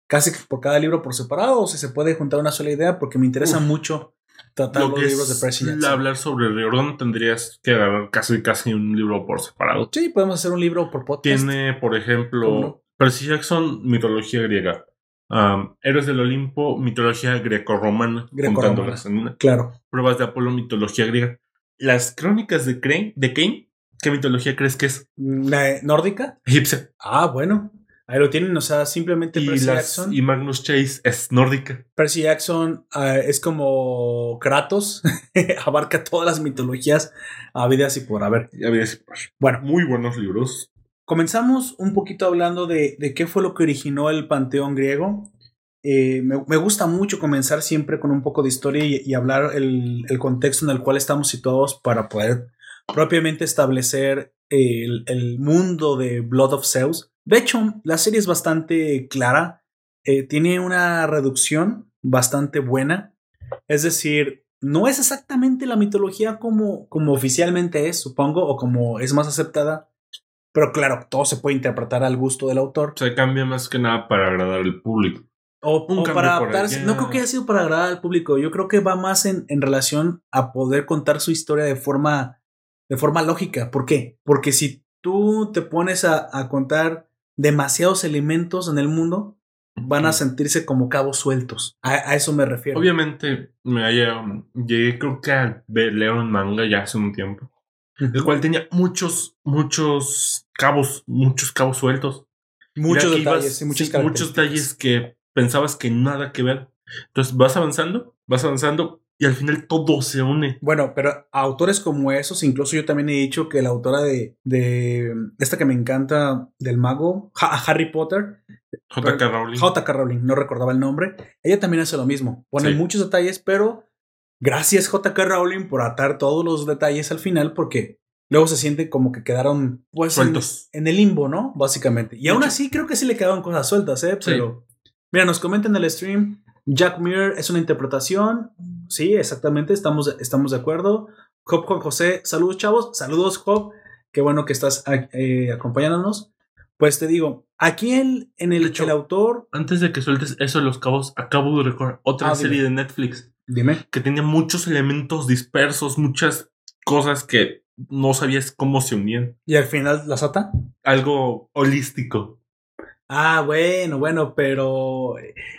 casi por cada libro por separado o si se puede juntar una sola idea porque me interesa
Uf.
mucho tratar
Lo
los libros de Percy
el
Jackson.
hablar sobre Riordan tendrías que agarrar casi casi un libro por separado.
Sí, podemos hacer un libro por podcast.
Tiene, por
¿Cómo
ejemplo,
no?
Percy Jackson, mitología griega. Um, Héroes del Olimpo, mitología greco-romana,
Greco-romana.
juntándolas en.
Claro.
Pruebas de Apolo, mitología griega. Las crónicas de Crane, de Kane, ¿qué mitología crees que es?
¿La nórdica?
Egipcia.
Ah, bueno. Ahí lo tienen, o sea, simplemente
Y,
Percy
las-
Jackson.
y Magnus Chase es nórdica.
Percy Jackson ah, es como Kratos, [laughs] abarca todas las mitologías habidas y por haber.
Había ese par.
Bueno,
Muy buenos libros.
comenzamos un poquito hablando de, de qué fue lo que originó el panteón griego. Eh, me, me gusta mucho comenzar siempre con un poco de historia y, y hablar el, el contexto en el cual estamos situados para poder propiamente establecer el, el mundo de Blood of Zeus. De hecho, la serie es bastante clara, eh, tiene una reducción bastante buena, es decir, no es exactamente la mitología como, como oficialmente es, supongo, o como es más aceptada, pero claro, todo se puede interpretar al gusto del autor.
Se cambia más que nada para agradar al público.
O,
Un
o para adaptarse. No creo que haya sido para agradar al público. Yo creo que va más en, en relación a poder contar su historia de forma, de forma lógica. ¿Por qué? Porque si tú te pones a, a contar demasiados elementos en el mundo, van a sentirse como cabos sueltos. A, a eso me refiero.
Obviamente, me haya, llegué creo que a ver- leer un manga ya hace un tiempo, el cual tenía muchos, muchos cabos, muchos cabos sueltos.
Muchos detalles
ibas-
y muchas
sí, muchos detalles que pensabas que nada que ver. Entonces vas avanzando, vas avanzando y al final todo se une.
Bueno, pero autores como esos, incluso yo también he dicho que la autora de, de esta que me encanta del mago, Ha- Harry Potter,
J.K. Rowling.
J.K. Rowling, no recordaba el nombre, ella también hace lo mismo, pone
Sí.
muchos detalles, pero gracias J.K. Rowling por atar todos los detalles al final, porque luego se siente como que quedaron pues, en,
Sueltos.
en el limbo, ¿no? Básicamente. Y aún así creo que sí le quedaron cosas sueltas, ¿eh?
Sí.
Pero mira, nos comentan en el stream, Jack Muir es una interpretación, sí, exactamente, estamos, estamos de acuerdo. Job Juan José, saludos chavos, saludos Job, qué bueno que estás eh, acompañándonos. Pues te digo, aquí el, en el,
hecho,
el autor,
Antes de que sueltes eso de los cabos, acabo de recordar otra
Ah,
serie
dime.
de Netflix
dime.
que tenía muchos elementos dispersos, muchas cosas que no sabías cómo se unían.
¿Y al final la sata?
Algo holístico.
Ah, bueno, bueno, pero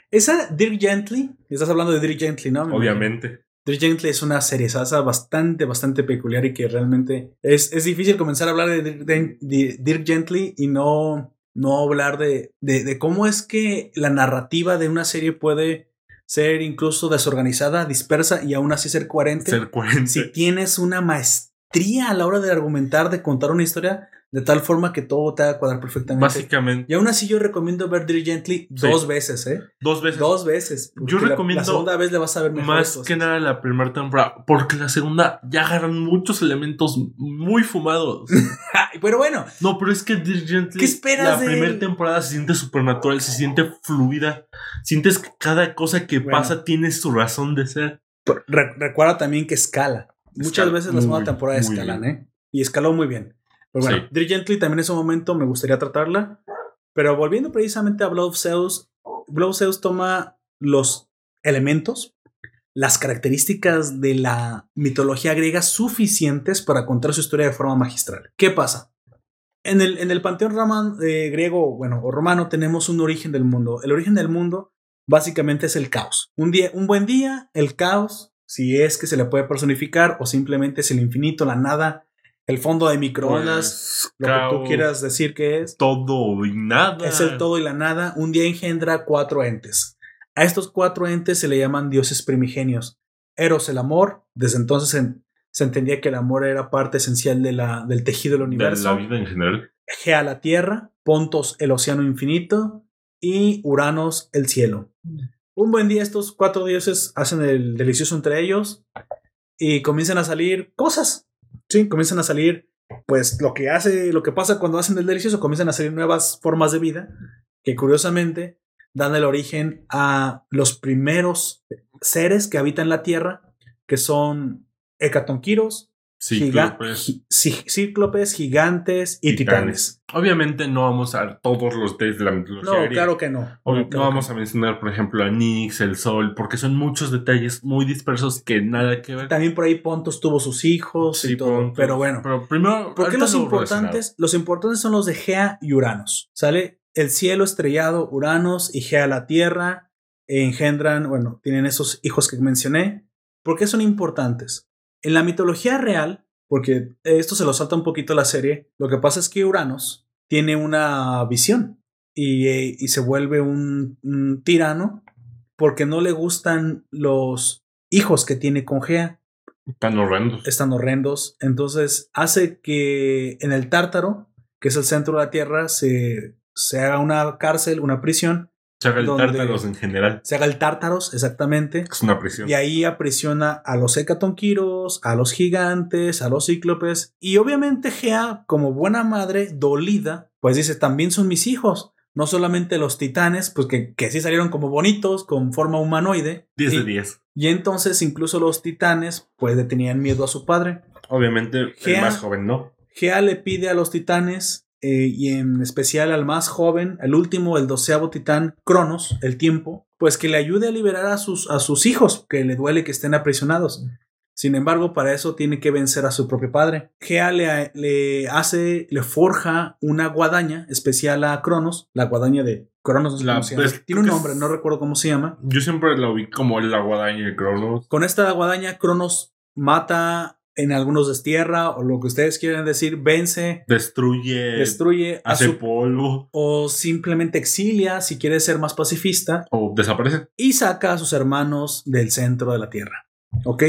esa Dirk Gently, estás hablando de Dirk Gently, ¿no?
Obviamente.
Dirk Gently es una serie bastante, bastante peculiar y que realmente es, es difícil comenzar a hablar de, Dirk- de- de Dirk Gently y no, no hablar de, de, de cómo es que la narrativa de una serie puede ser incluso desorganizada, dispersa y aún así ser coherente.
Ser coherente.
si tienes una maestría a la hora de argumentar, de contar una historia, de tal forma que todo te haga cuadrar perfectamente.
Básicamente,
Y aún así yo recomiendo ver Dirk Gently
Sí.
dos veces, ¿eh?
dos veces.
Dos veces.
Yo
la-
recomiendo
La, segunda vez le vas a ver mejor.
Más que nada la primera temporada, porque la segunda ya agarran muchos elementos muy fumados. [laughs]
Pero bueno,
No, pero es que Dirk Gently,
¿Qué esperas
la
de
primera temporada se siente supernatural, se siente fluida, sientes que cada cosa que
Bueno.
pasa tiene su razón de ser.
re- recuerda también que escala. Muchas veces la segunda temporada escalan,
bien.
¿eh? Y escaló muy bien. Pero bueno,
Sí.
Dirk Gently también en ese momento me gustaría tratarla. Pero volviendo precisamente a Blood of Zeus, Blood of Zeus toma los elementos, las características de la mitología griega suficientes para contar su historia de forma magistral. ¿Qué pasa? En el, en el panteón roman- eh, griego, bueno, o romano, tenemos un origen del mundo. El origen del mundo básicamente es el caos. Un, día, un buen día, el caos, si es que se le puede personificar, o simplemente es el infinito, la nada, el fondo de microondas,
Pues,
lo que tú quieras decir que es.
Todo y nada.
Es el todo y la nada. Un día engendra cuatro entes. A estos cuatro entes se le llaman dioses primigenios. Eros, el amor. Desde entonces se, se entendía que el amor era parte esencial de la, del tejido del
de
universo.
la vida en general.
Gea, la tierra. Pontos, el océano infinito. Y Uranos, el cielo. Un buen día estos cuatro dioses hacen el delicioso entre ellos y comienzan a salir cosas. Sí, comienzan a salir, pues lo que hace, lo que pasa cuando hacen el delicioso, comienzan a salir nuevas formas de vida que curiosamente dan el origen a los primeros seres que habitan la Tierra, que son hecatonquiros, Cíclopes, gigantes y titanes.
Obviamente no vamos a todos los detalles de la mitología.
No,
griega.
claro que no. No,
vamos
que
a mencionar, por ejemplo, a Nix, el Sol, porque son muchos detalles muy dispersos que nada que ver.
También por ahí Pontos tuvo sus hijos y todo. Pero bueno,
Pero primero,
¿por qué los
lo
importantes? Los importantes son los de Gea y Uranos. ¿Sale? El cielo estrellado, Uranos y Gea la tierra engendran, bueno, tienen esos hijos que mencioné. ¿Por qué son importantes? En la mitología real, porque esto se lo salta un poquito la serie, lo que pasa es que Uranos tiene una visión y, y se vuelve un, un tirano porque no le gustan los hijos que tiene con Gea
Tan horrendos.
están horrendos. Entonces hace que en el Tártaro, que es el centro de la Tierra, se, se haga una cárcel, una prisión.
Se haga el tártaros en general.
Se haga el Tártaros, exactamente.
Es una prisión.
Y ahí aprisiona a los hecatonquiros, a los gigantes, a los cíclopes. Y obviamente Gea, como buena madre, dolida, pues dice, también son mis hijos. No solamente los titanes, pues que, que sí salieron como bonitos, con forma humanoide.
10 de
y,
10.
y entonces incluso los titanes, pues le tenían miedo a su padre.
Obviamente, el más joven no.
Gea le pide a los titanes, eh, y en especial al más joven, el último, el doceavo titán, Cronos, el tiempo, pues que le ayude a liberar a sus, a sus hijos, que le duele que estén aprisionados. Sin embargo, para eso tiene que vencer a su propio padre. Gea le, le hace, le forja una guadaña especial a Cronos, la guadaña de Cronos, no sé
La-
cómo se llama.
pues,
tiene un nombre, no recuerdo cómo se llama.
Yo siempre la vi como la guadaña el Cronos.
Con esta guadaña, Cronos mata en algunos destierra, o lo que ustedes quieren decir, vence,
Destruye,
destruye a
hace
su
polvo
o simplemente exilia si quiere ser más pacifista
o desaparece.
y saca a sus hermanos del centro de la tierra. ¿Ok?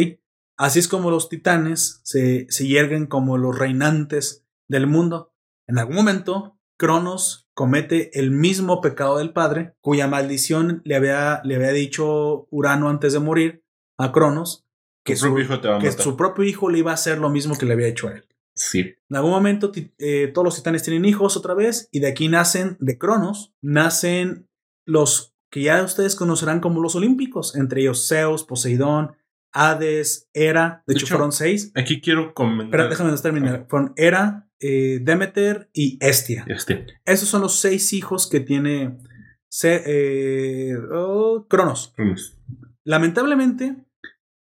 Así es como los titanes se, se yerguen como los reinantes del mundo. En algún momento, Cronos comete el mismo pecado del padre, cuya maldición le había, le había dicho Urano antes de morir a Cronos, que, su,
propio hijo te va a
que
matar.
su propio hijo le iba a hacer lo mismo que le había hecho a él.
Sí.
En algún momento eh, todos los titanes tienen hijos otra vez y de aquí nacen, de Cronos, nacen los que ya ustedes conocerán como los olímpicos, entre ellos Zeus, Poseidón, Hades, Hera. De,
De
hecho,
hecho,
fueron seis.
Aquí quiero comentar.
Pero déjame terminar. Fueron Hera, eh, Demeter y Estia.
Este.
Esos son los seis hijos que tiene Se- eh, oh, Cronos.
Cronos.
Lamentablemente,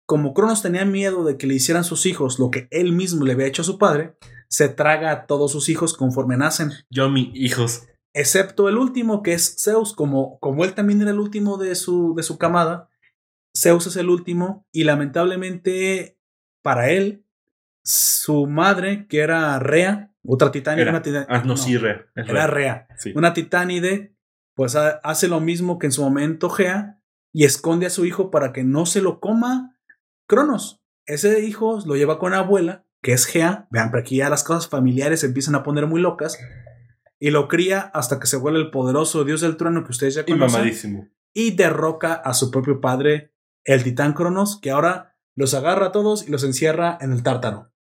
como Cronos tenía miedo de que le hicieran sus hijos lo que él mismo le había hecho a su padre, se traga a todos sus hijos conforme nacen,
Yo, mis hijos.
excepto el último que es Zeus, como, como él también era el último de su, de su camada, Zeus es el último y lamentablemente para él, su madre, que era Rea, otra titánide,
Era.
una titán-
Ah, no, sí, Rea.
Era
Rea.
Rea,
Sí.
una titánide, pues ha- hace lo mismo que en su momento Gea y esconde a su hijo para que no se lo coma Cronos. Ese hijo lo lleva con la abuela, que es Gea. Vean, pero aquí ya las cosas familiares se empiezan a poner muy locas. Y lo cría hasta que se vuelve el poderoso dios del trueno que ustedes ya
Y
conocen.
mamadísimo.
Y derroca a su propio padre, el titán Cronos, que ahora los agarra a todos y los encierra en el tártaro.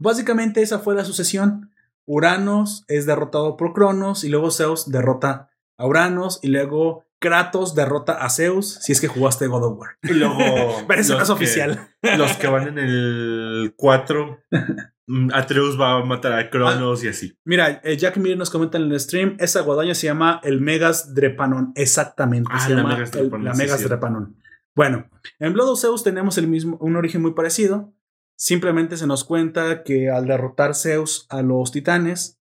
Básicamente esa fue la sucesión. Uranos es derrotado por Cronos y luego Zeus derrota a Uranos y luego Kratos derrota a Zeus si es que jugaste God of War.
Y luego. [laughs]
Pero eso no es
que-
oficial.
Los que van en el 4. mm, Atreus va a matar a Cronos y así.
Mira, eh, Jack Mir nos comenta en el stream, esa guadaña se llama el Megas Drepanon, exactamente,
Ah,
se
la
llama
Megas
el-
Drepanon,
la
sí,
Megas
sí.
Drepanon. Bueno, en Blood of Zeus tenemos el mismo, un origen muy parecido, simplemente se nos cuenta que al derrotar Zeus a los titanes,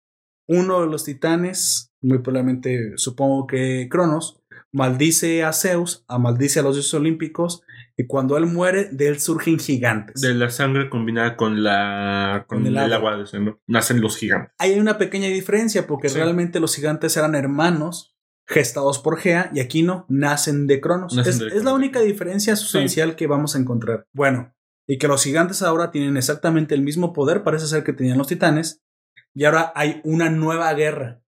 uno de los titanes, muy probablemente supongo que Cronos, maldice a Zeus, a maldice a los dioses olímpicos, y cuando él muere, de él surgen gigantes.
De la sangre combinada con la. con,
Con el
el,
agua.
¿no? Nacen los gigantes.
Hay una pequeña diferencia porque
Sí.
realmente los gigantes eran hermanos gestados por Gea y aquí no, nacen de Cronos.
Nacen
es,
de
es la única diferencia sustancial que vamos a encontrar. Bueno, y que los gigantes ahora tienen exactamente el mismo poder, parece ser que tenían los titanes, y ahora hay una nueva guerra.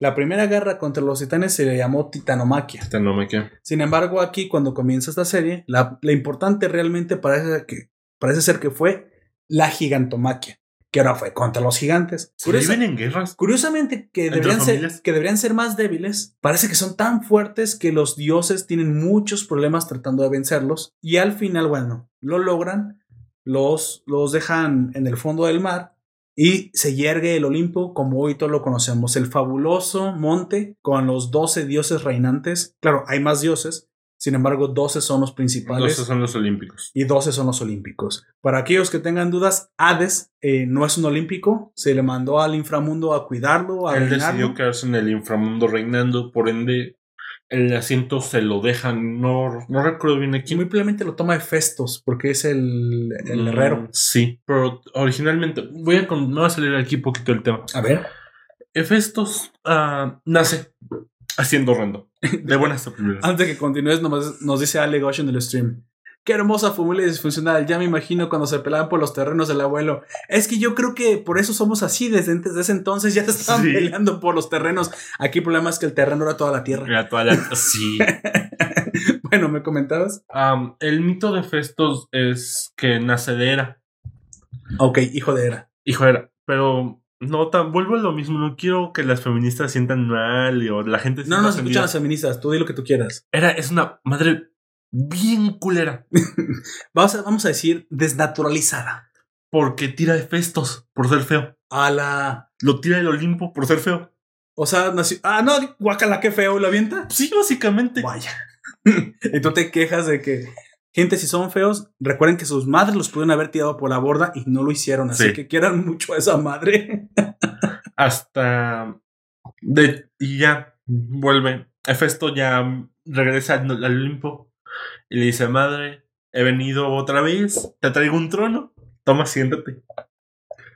La primera guerra contra los titanes se le llamó Titanomaquia.
Esta no me queda.
Sin embargo, aquí cuando comienza esta serie, la, la importante realmente parece, que, parece ser que fue la gigantomaquia, que ahora fue contra los gigantes.
¿Se
Curiosa-
viven en guerras?
Curiosamente, que
¿Entre
deberían, ser, que deberían ser más débiles, parece que son tan fuertes que los dioses tienen muchos problemas tratando de vencerlos. Y al final, bueno, lo logran, los, los dejan en el fondo del mar y se yergue el Olimpo como hoy todos lo conocemos, el fabuloso monte con los 12 dioses reinantes. Claro, hay más dioses, sin embargo, 12 son los principales
Esos son los olímpicos.
y 12 son los olímpicos. Para aquellos que tengan dudas, Hades eh, no es un olímpico, se le mandó al inframundo a cuidarlo, a
Él
reinarlo.
decidió quedarse en el inframundo reinando, por ende, el asiento se lo dejan. No, no recuerdo bien aquí.
muy probablemente lo toma Hefestos, porque es el, el
Mm,
herrero.
Sí, pero originalmente, voy a, con- me va a salir aquí un poquito el tema.
A ver.
Hefestos ah, nace haciendo horrendo. De buenas a primeras. [laughs]
Antes de que continúes, nomás nos dice Ale Gosh en el stream. Qué hermosa familia disfuncional. Ya me imagino cuando se peleaban por los terrenos del abuelo. Es que yo creo que por eso somos así. Desde, desde ese entonces ya se estaban
Sí.
peleando por los terrenos. Aquí el problema es que el terreno era toda la tierra.
Era toda la- sí. [laughs]
bueno, ¿me comentabas?
El mito de Hefestos es que nace de Hera,
Ok, hijo de Hera.
hijo de Hera, pero no tan, vuelvo a lo mismo, no quiero que las feministas sientan mal o la gente
No nos
ofendida.
escuchan las feministas. Tú di lo que tú quieras.
Hera es una madre bien culera [laughs]
Vamos a, vamos a decir desnaturalizada.
porque tira de Hefestos por ser feo.
A la.
Lo tira del Olimpo por ser feo.
O sea, nació. Ah, no, guacala, qué feo, ¿lo avienta?
Sí, básicamente.
Vaya. [laughs] y tú te quejas de que. Gente, si son feos, recuerden que sus madres los pudieron haber tirado por la borda y no lo hicieron. Así
Sí.
que quieran mucho a esa madre. [laughs]
Hasta. De, y ya vuelve. Hefesto ya regresa al Olimpo y le dice: Madre, he venido otra vez. Te traigo un trono. Toma, siéntate.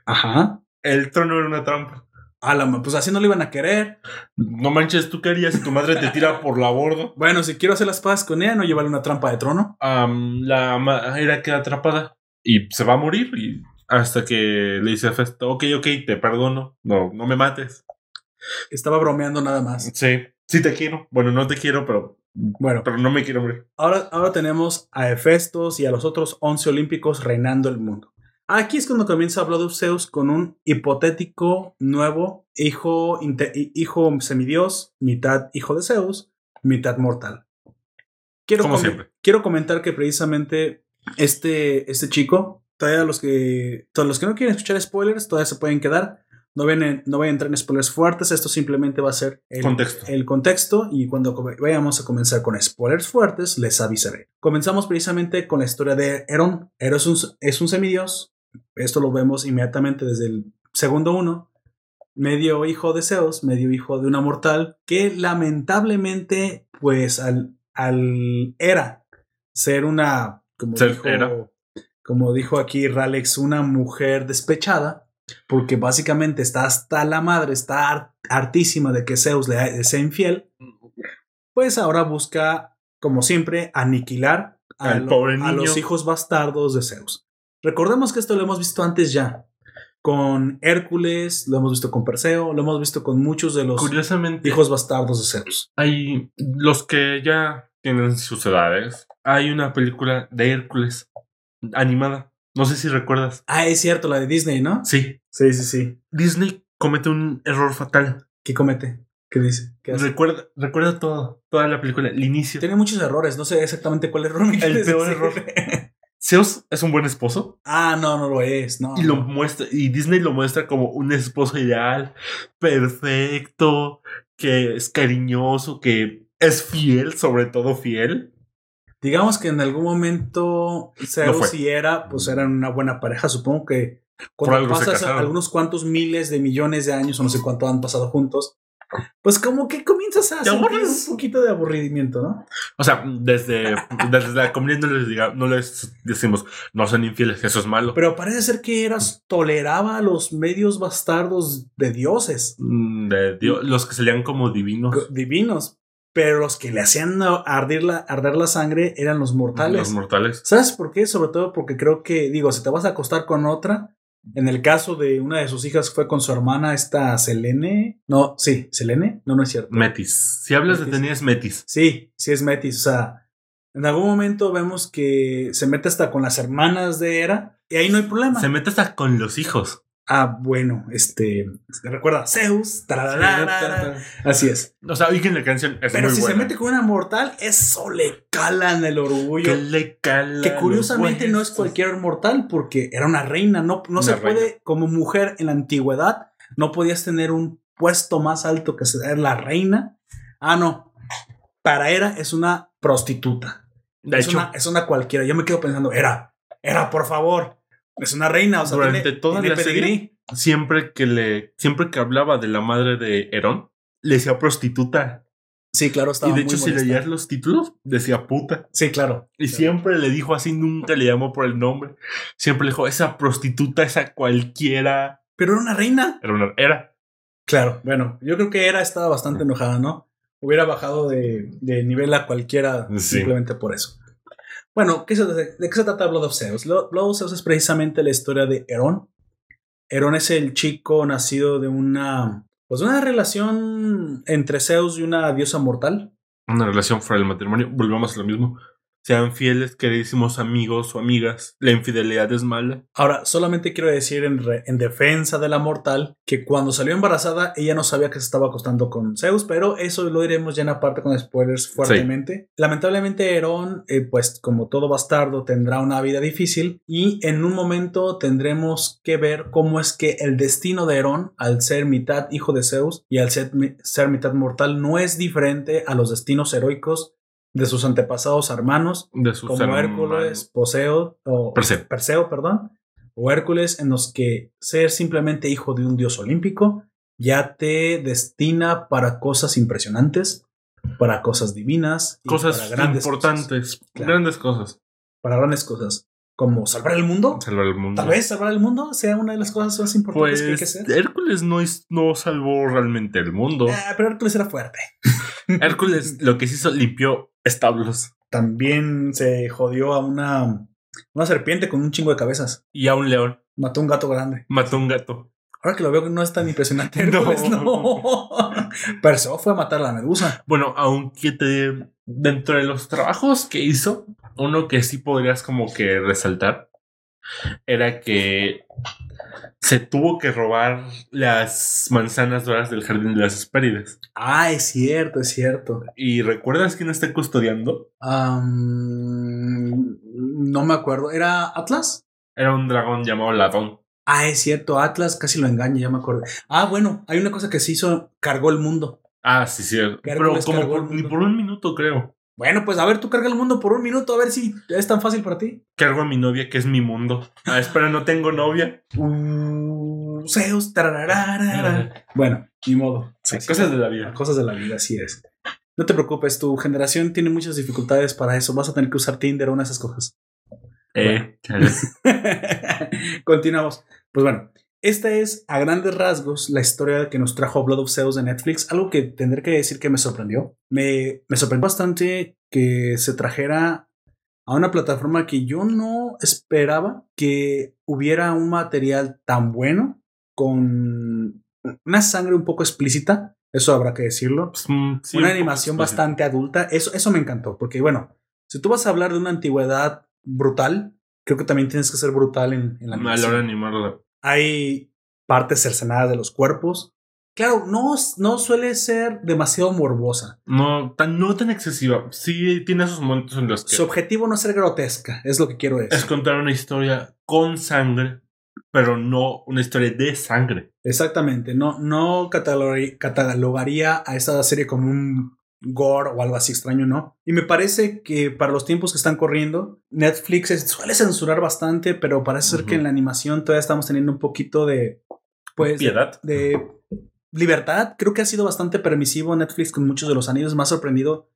Ajá.
El trono era una trampa.
A la pues así no lo iban a querer.
No manches, tú qué harías si tu madre te tira por la borda. [laughs]
Bueno, si quiero hacer las paces con ella, no llevarle una trampa de trono.
Am, la ma- Hera queda atrapada y se va a morir. Y hasta que le dice a Hefesto: Ok, ok, te perdono. No, no me mates.
Estaba bromeando nada más.
Sí, sí te quiero. Bueno, no te quiero, pero,
Bueno,
pero no me quiero morir.
ahora, ahora tenemos a Hefestos y a los otros 11 olímpicos reinando el mundo. Aquí es cuando comienza Blood of Zeus con un hipotético nuevo hijo, hijo semidios, mitad hijo de Zeus, mitad mortal. Quiero,
Como
com-
siempre.
quiero comentar que precisamente Este, este chico, todavía los que, todos los que no quieren escuchar spoilers, todavía se pueden quedar. No, ven no voy a entrar en spoilers fuertes, esto simplemente va a ser el
Contexto.
el contexto y cuando vayamos a comenzar con spoilers fuertes, les avisaré. Comenzamos precisamente con la historia de Herón. Herón es un, es un semidios, esto lo vemos inmediatamente desde el segundo uno, medio hijo de Zeus, medio hijo de una mortal, que lamentablemente, pues al, al era ser una, como
Ser
dijo, como dijo aquí Ralex, una mujer despechada, porque básicamente está hasta la madre, está har- hartísima de que Zeus le, sea infiel, pues ahora busca, como siempre, aniquilar a,
Al
lo-
pobre
a
niño.
los hijos bastardos de Zeus. Recordemos que esto lo hemos visto antes ya. Con Hércules, lo hemos visto con Perseo, lo hemos visto con muchos de los
Curiosamente,
hijos bastardos de Zeus.
hay los que ya tienen sus edades. Hay una película de Hércules animada. No sé si recuerdas.
Ah, es cierto, la de Disney, ¿no?
Sí,
Sí, sí, sí.
Disney comete un error fatal.
¿Qué comete? ¿Qué dice? ¿Qué hace?
Recuerda, recuerda todo, toda la película, el inicio.
Tiene muchos errores, no sé exactamente cuál error me
El peor
decir.
error. [laughs] Zeus es un buen esposo
ah, no, no lo es, no.
y lo muestra y Disney lo muestra como un esposo ideal, perfecto, que es cariñoso, que es fiel, sobre todo fiel.
Digamos que en algún momento Zeus
fue.
y Hera, pues eran una buena pareja. Supongo que cuando pasas algunos cuantos miles de millones de años o no sé cuánto han pasado juntos, pues como que comienzas a sentir un poquito de aburrimiento, ¿no?
O sea, desde, desde la comunidad no les, diga, no les decimos, no son infieles, eso es malo.
Pero parece ser que Eras toleraba a los medios bastardos de dioses
Mm, de Dios, los que salían como divinos.
divinos, pero los que le hacían arder la, arder la sangre eran los mortales.
Los mortales.
¿Sabes por qué? Sobre todo porque creo que, digo, si te vas a acostar con otra, en el caso de una de sus hijas fue con su hermana, esta Selene. No, sí, Selene. No, no es cierto.
Metis. Si hablas de
Metis.
tenías Metis.
Sí, sí es Metis. O sea, en algún momento vemos que se mete hasta con las hermanas de Hera y ahí no hay problema.
Se mete hasta con los hijos.
Ah, bueno, este. Recuerda, Zeus. Así es.
O sea, oigan la canción. Es
Pero
muy
si se mete con una mortal, eso le cala en el orgullo.
que le cala
Que curiosamente no es cualquier mortal, porque era una reina. No, no se puede,
reina.
como mujer en la antigüedad, no podías tener un puesto más alto que ser la reina. Ah, no. Para Hera es una prostituta.
De
es,
hecho,
una, es una cualquiera. Yo me quedo pensando, Hera, Hera, por favor. Es una reina, o sea,
Durante
tiene-
toda
tiene
la serie, siempre que le, siempre que hablaba de la madre de Herón, le decía prostituta.
Sí, claro, estaba
y de
muy
hecho, si leías los títulos, decía puta.
Sí, claro.
Y siempre le dijo así, nunca le llamó por el nombre. Siempre le dijo, esa prostituta, esa cualquiera.
Pero era una reina.
Era una, era.
Claro, bueno, yo creo que Hera estaba bastante enojada, ¿no? Hubiera bajado de, de nivel a cualquiera
Sí.
simplemente por eso. Bueno, ¿qué se- ¿de qué se trata Blood of Zeus? Lo- Blood of Zeus es precisamente la historia de Herón. Herón es el chico nacido de una, pues una relación entre Zeus y una diosa mortal.
Una relación fuera del matrimonio. Volvemos a lo mismo. Sean fieles, queridísimos amigos o amigas. La infidelidad es mala.
Ahora, solamente quiero decir en, re- en defensa de la mortal que cuando salió embarazada ella no sabía que se estaba acostando con Zeus, pero eso lo diremos ya en aparte con spoilers fuertemente. Lamentablemente Herón, eh, pues como todo bastardo, tendrá una vida difícil y en un momento tendremos que ver cómo es que el destino de Herón, al ser mitad hijo de Zeus y al ser mitad mortal, no es diferente a los destinos heroicos de sus antepasados hermanos
De sus
como
hermanos.
Hércules, Poseo o
Perseo.
Perseo, perdón, o Hércules, en los que ser simplemente hijo de un dios olímpico ya te destina para cosas impresionantes, para cosas divinas, y
Cosas
para grandes
importantes.
Claro.
Grandes cosas.
para grandes cosas, como salvar el mundo.
Salvar el mundo.
Tal vez salvar el mundo sea una de las cosas más importantes que hay que
Pues
hacer.
Hércules no, es- no salvó realmente el mundo.
Ah, pero Hércules era fuerte. [laughs] [laughs]
Hércules lo que se hizo limpió establos
También se jodió a una, una serpiente con un chingo de cabezas.
y a un león.
Mató un gato grande.
Mató un gato.
Ahora que lo veo, no es tan impresionante. [laughs]
No.
Hércules, no. Perseo fue a matar a la medusa.
Bueno, aunque te dentro de los trabajos que hizo, uno que sí podrías como que resaltar era que se tuvo que robar las manzanas doradas del jardín de las Hespérides.
Ah, es cierto, es cierto.
¿Y recuerdas quién está custodiando?
No me acuerdo. ¿Era Atlas?
Era un dragón llamado Ladón.
Ah, es cierto, Atlas casi lo engaña, ya me acuerdo. Ah, bueno, hay una cosa que se hizo, cargó el mundo.
Ah, sí, sí. Pero como por, ni por un minuto, creo.
Bueno, pues a ver, tú carga el mundo por un minuto, a ver si es tan fácil para ti.
Cargo a mi novia, que es mi mundo. Ah, espera, no tengo novia.
Uh, Zeus. Bueno, ni modo.
Sí, cosas de la vida.
Cosas de la vida, así es. No te preocupes, tu generación tiene muchas dificultades para eso. Vas a tener que usar Tinder o una de esas cosas.
Eh, chale. [laughs]
Continuamos. Pues bueno, esta es a grandes rasgos la historia que nos trajo Blood of Zeus de Netflix. Algo que tendré que decir que me sorprendió. Me, me sorprendió bastante que se trajera a una plataforma que yo no esperaba que hubiera un material tan bueno con una sangre un poco explícita. Eso habrá que decirlo.
Pues, mm, sí,
una
un
animación bastante adulta. Eso, eso me encantó, porque bueno, si tú vas a hablar de una antigüedad brutal, creo que también tienes que ser brutal en, en la
A la hora de
animación.
animarla.
Hay partes cercenadas de los cuerpos. Claro, no, no suele ser demasiado morbosa.
No tan, no tan excesiva. Sí, tiene esos momentos en los que
Su objetivo no es ser grotesca, es lo que quiero decir.
es contar una historia con sangre, pero no una historia de sangre.
Exactamente, no, no catalogaría a esta serie como un gore o algo así extraño, ¿no? Y me parece que para los tiempos que están corriendo, Netflix suele censurar bastante, pero parece ser que en la animación todavía estamos teniendo un poquito de, pues, de-
Piedad.
de libertad. Creo que ha sido bastante permisivo Netflix con muchos de los anillos. Me ha sorprendido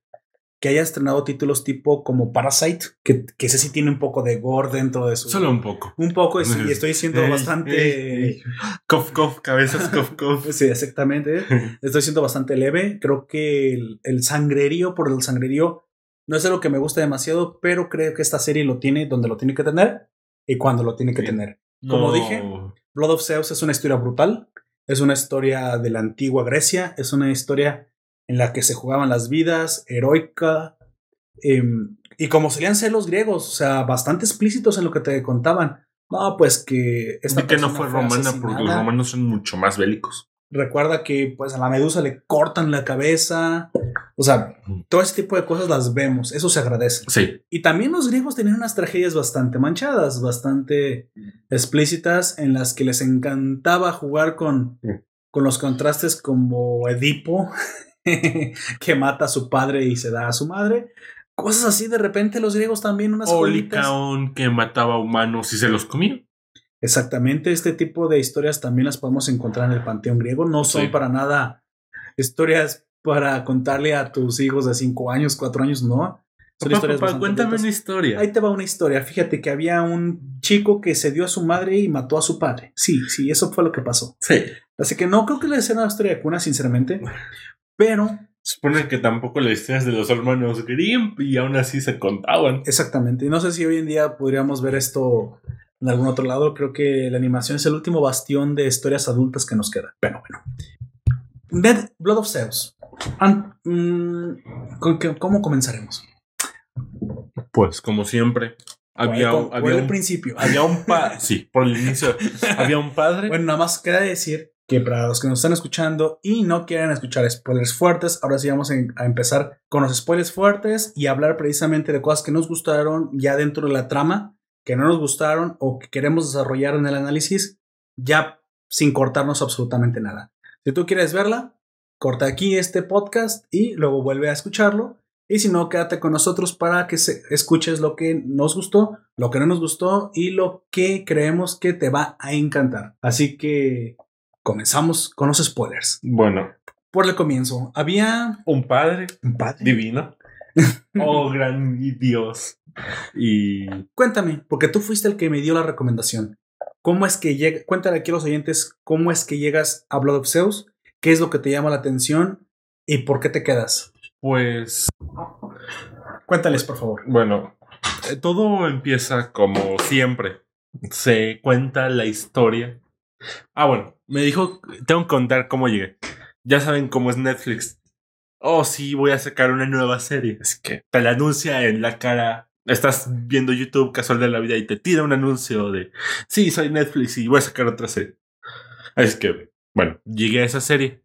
que haya estrenado títulos tipo como Parasite, que, que ese sí tiene un poco de gore dentro de su...
Solo un poco.
Un poco, sí, y estoy siendo
Ey,
bastante...
ey. Cof, cof, cabezas, cof, cof. [laughs]
Sí, exactamente. [laughs] Estoy siendo bastante leve. Creo que el, el sangrerío por el sangrerío no es algo que me gusta demasiado, pero creo que esta serie lo tiene donde lo tiene que tener y cuando lo tiene que
Bien.
tener. Como
No.
dije, Blood of Zeus es una historia brutal, es una historia de la antigua Grecia, es una historia en la que se jugaban las vidas, heroica, em, y como solían ser los griegos, o sea, bastante explícitos en lo que te contaban. No, pues que esta
que no fue romana porque los romanos son mucho más bélicos.
Recuerda que pues a la medusa le cortan la cabeza. O sea, todo ese tipo de cosas las vemos. Eso se agradece.
Sí.
Y también los griegos tenían unas tragedias bastante manchadas, bastante explícitas, en las que les encantaba jugar con, con los contrastes como Edipo, [laughs] que mata a su padre y se da a su madre. Cosas así, de repente los griegos también unas
O. Licaón que mataba humanos y se los comía.
Exactamente, este tipo de historias también las podemos encontrar en el panteón griego. No son
Sí.
para nada historias para contarle a tus hijos de 5 años, 4 años, no. Son
Papá, papá, cuéntame una historia.
Ahí te va una historia. Fíjate que había un chico que se dio a su madre y mató a su padre. Sí, sí, eso fue lo que pasó.
Sí.
Así que no creo que le sea una historia de cuna, sinceramente. Pero,
Supone que tampoco las historias de los hermanos Grimm y aún así se contaban.
exactamente. No sé si hoy en día podríamos ver esto en algún otro lado. Creo que la animación es el último bastión de historias adultas que nos queda. Pero bueno. Dead Blood of Zeus. Mm, ¿con qué- ¿Cómo comenzaremos?
Pues como siempre, había,
por
había,
el
un,
principio.
había un padre. [laughs] Sí, por el inicio. había un padre.
Bueno, nada más queda decir que para los que nos están escuchando y no quieren escuchar spoilers fuertes, ahora sí vamos a empezar con los spoilers fuertes y hablar precisamente de cosas que nos gustaron ya dentro de la trama, que no nos gustaron o que queremos desarrollar en el análisis, ya sin cortarnos absolutamente nada. Si tú quieres verla, corta aquí este podcast y luego vuelve a escucharlo. Y si no, quédate con nosotros para que se- escuches lo que nos gustó, lo que no nos gustó y lo que creemos que te va a encantar. Así que comenzamos con los spoilers.
Bueno,
Por el comienzo, había
un padre
un padre.
divino. [laughs] Oh, gran Dios. Y
Cuéntame, porque tú fuiste el que me dio la recomendación. ¿Cómo es que llega? Cuéntale aquí a los oyentes cómo es que llegas a Blood of Zeus, qué es lo que te llama la atención y por qué te quedas.
pues,
Cuéntales, por favor.
bueno, eh, todo empieza como siempre. Se cuenta la historia. Ah, bueno, me dijo, tengo que contar cómo llegué. Ya saben cómo es Netflix. Oh, sí, voy a sacar una nueva serie. Es que te la anuncia en la cara estás viendo YouTube casual de la vida y te tira un anuncio de, sí, soy Netflix y voy a sacar otra serie. Así que, bueno, llegué a esa serie,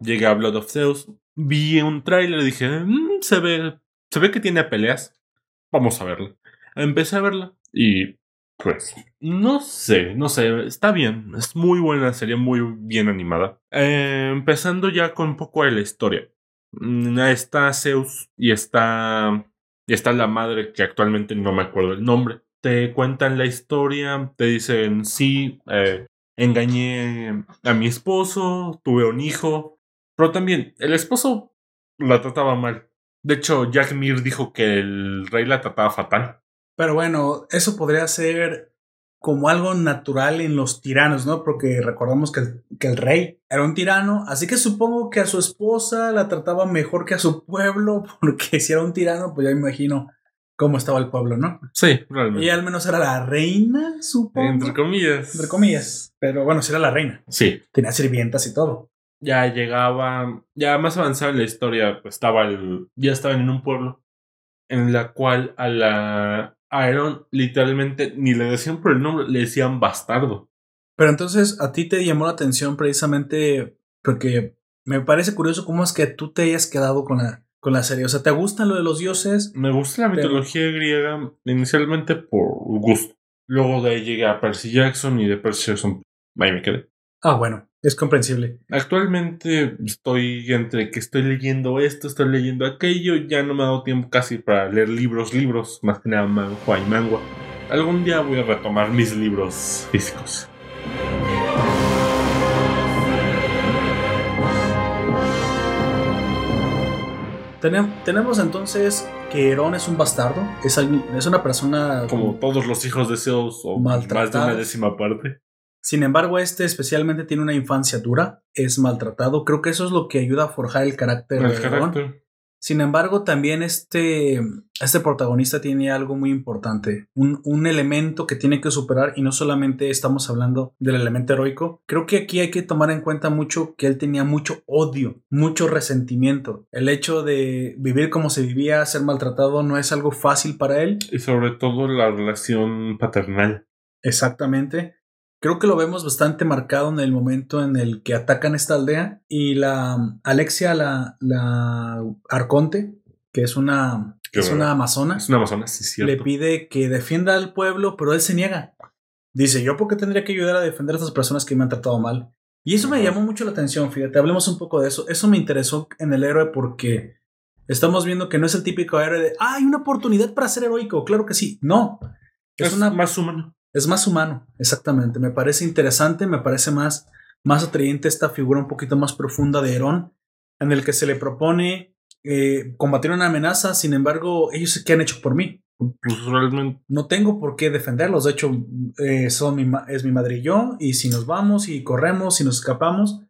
llegué a Blood of Zeus, vi un tráiler y dije, "Mm, se ve, se ve que tiene peleas, vamos a verla. Empecé a verla y, pues, no sé, no sé, está bien, es muy buena serie, muy bien animada. Eh, empezando ya con un poco de la historia. Mm, Está Zeus y está y está la madre que actualmente no me acuerdo el nombre. Te cuentan la historia, te dicen, sí, eh, engañé a mi esposo, tuve un hijo, pero también el esposo la trataba mal. De hecho, Jack Mir dijo que el rey la trataba fatal.
Pero bueno, eso podría ser como algo natural en los tiranos, ¿no? Porque recordamos que el, que el rey era un tirano, así que supongo que a su esposa la trataba mejor que a su pueblo, [laughs] porque si era un tirano, pues ya me imagino cómo estaba el pueblo, ¿no?
Sí, realmente.
Ella al menos era la reina, supongo.
Entre comillas.
Entre comillas. Pero bueno, sí era la reina.
Sí.
Tenía sirvientas y todo.
Ya llegaba, ya más avanzada en la historia, pues estaba el, ya estaban en un pueblo en la cual a la a Aaron literalmente ni le decían por el nombre, le decían bastardo.
Pero entonces a ti te llamó la atención precisamente porque me parece curioso cómo es que tú te hayas quedado con la, con la serie. O sea, ¿te gusta lo de los dioses?
Me gusta la
Pero-
mitología griega inicialmente por gusto. Luego de ahí llegué a Percy Jackson y de Percy Jackson ahí me quedé.
Ah, bueno, es comprensible.
Actualmente estoy entre que estoy leyendo esto, estoy leyendo aquello, ya no me ha dado tiempo casi para leer libros, libros, más que nada manhua y mangua. Algún día voy a retomar mis libros físicos.
Tenem- tenemos entonces que Herón es un bastardo, es, alguien- es una persona
Como todos los hijos de Zeus o más de una décima parte.
Sin embargo, este especialmente tiene una infancia dura, es maltratado. Creo que eso es lo que ayuda a forjar el carácter
El
de
carácter.
Sin embargo, también este, este protagonista tiene algo muy importante, un, un elemento que tiene que superar y no solamente estamos hablando del elemento heroico. Creo que aquí hay que tomar en cuenta mucho que él tenía mucho odio, mucho resentimiento. El hecho de vivir como se vivía, ser maltratado, no es algo fácil para él.
Y sobre todo la relación paternal.
Exactamente. Creo que lo vemos bastante marcado en el momento en el que atacan esta aldea y la um, Alexia, la, la Arconte, que es una,
Qué
es una amazona,
Es una amazona, sí, cierto.
le pide que defienda al pueblo, pero él se niega. Dice, ¿yo por qué tendría que ayudar a defender a estas personas que me han tratado mal? Y eso me llamó mucho la atención, fíjate, hablemos un poco de eso. Eso me interesó en el héroe porque estamos viendo que no es el típico héroe de, ah, hay una oportunidad para ser heroico, claro que sí. No,
es
es una
más humano.
Es más humano, exactamente. Me parece interesante, me parece más, más atrayente esta figura un poquito más profunda de Herón, en el que se le propone eh, combatir una amenaza, sin embargo, ellos qué han hecho por mí.
Pues realmente.
No tengo por qué defenderlos, de hecho, eh, son mi es mi madre y yo, y si nos vamos y corremos y nos escapamos,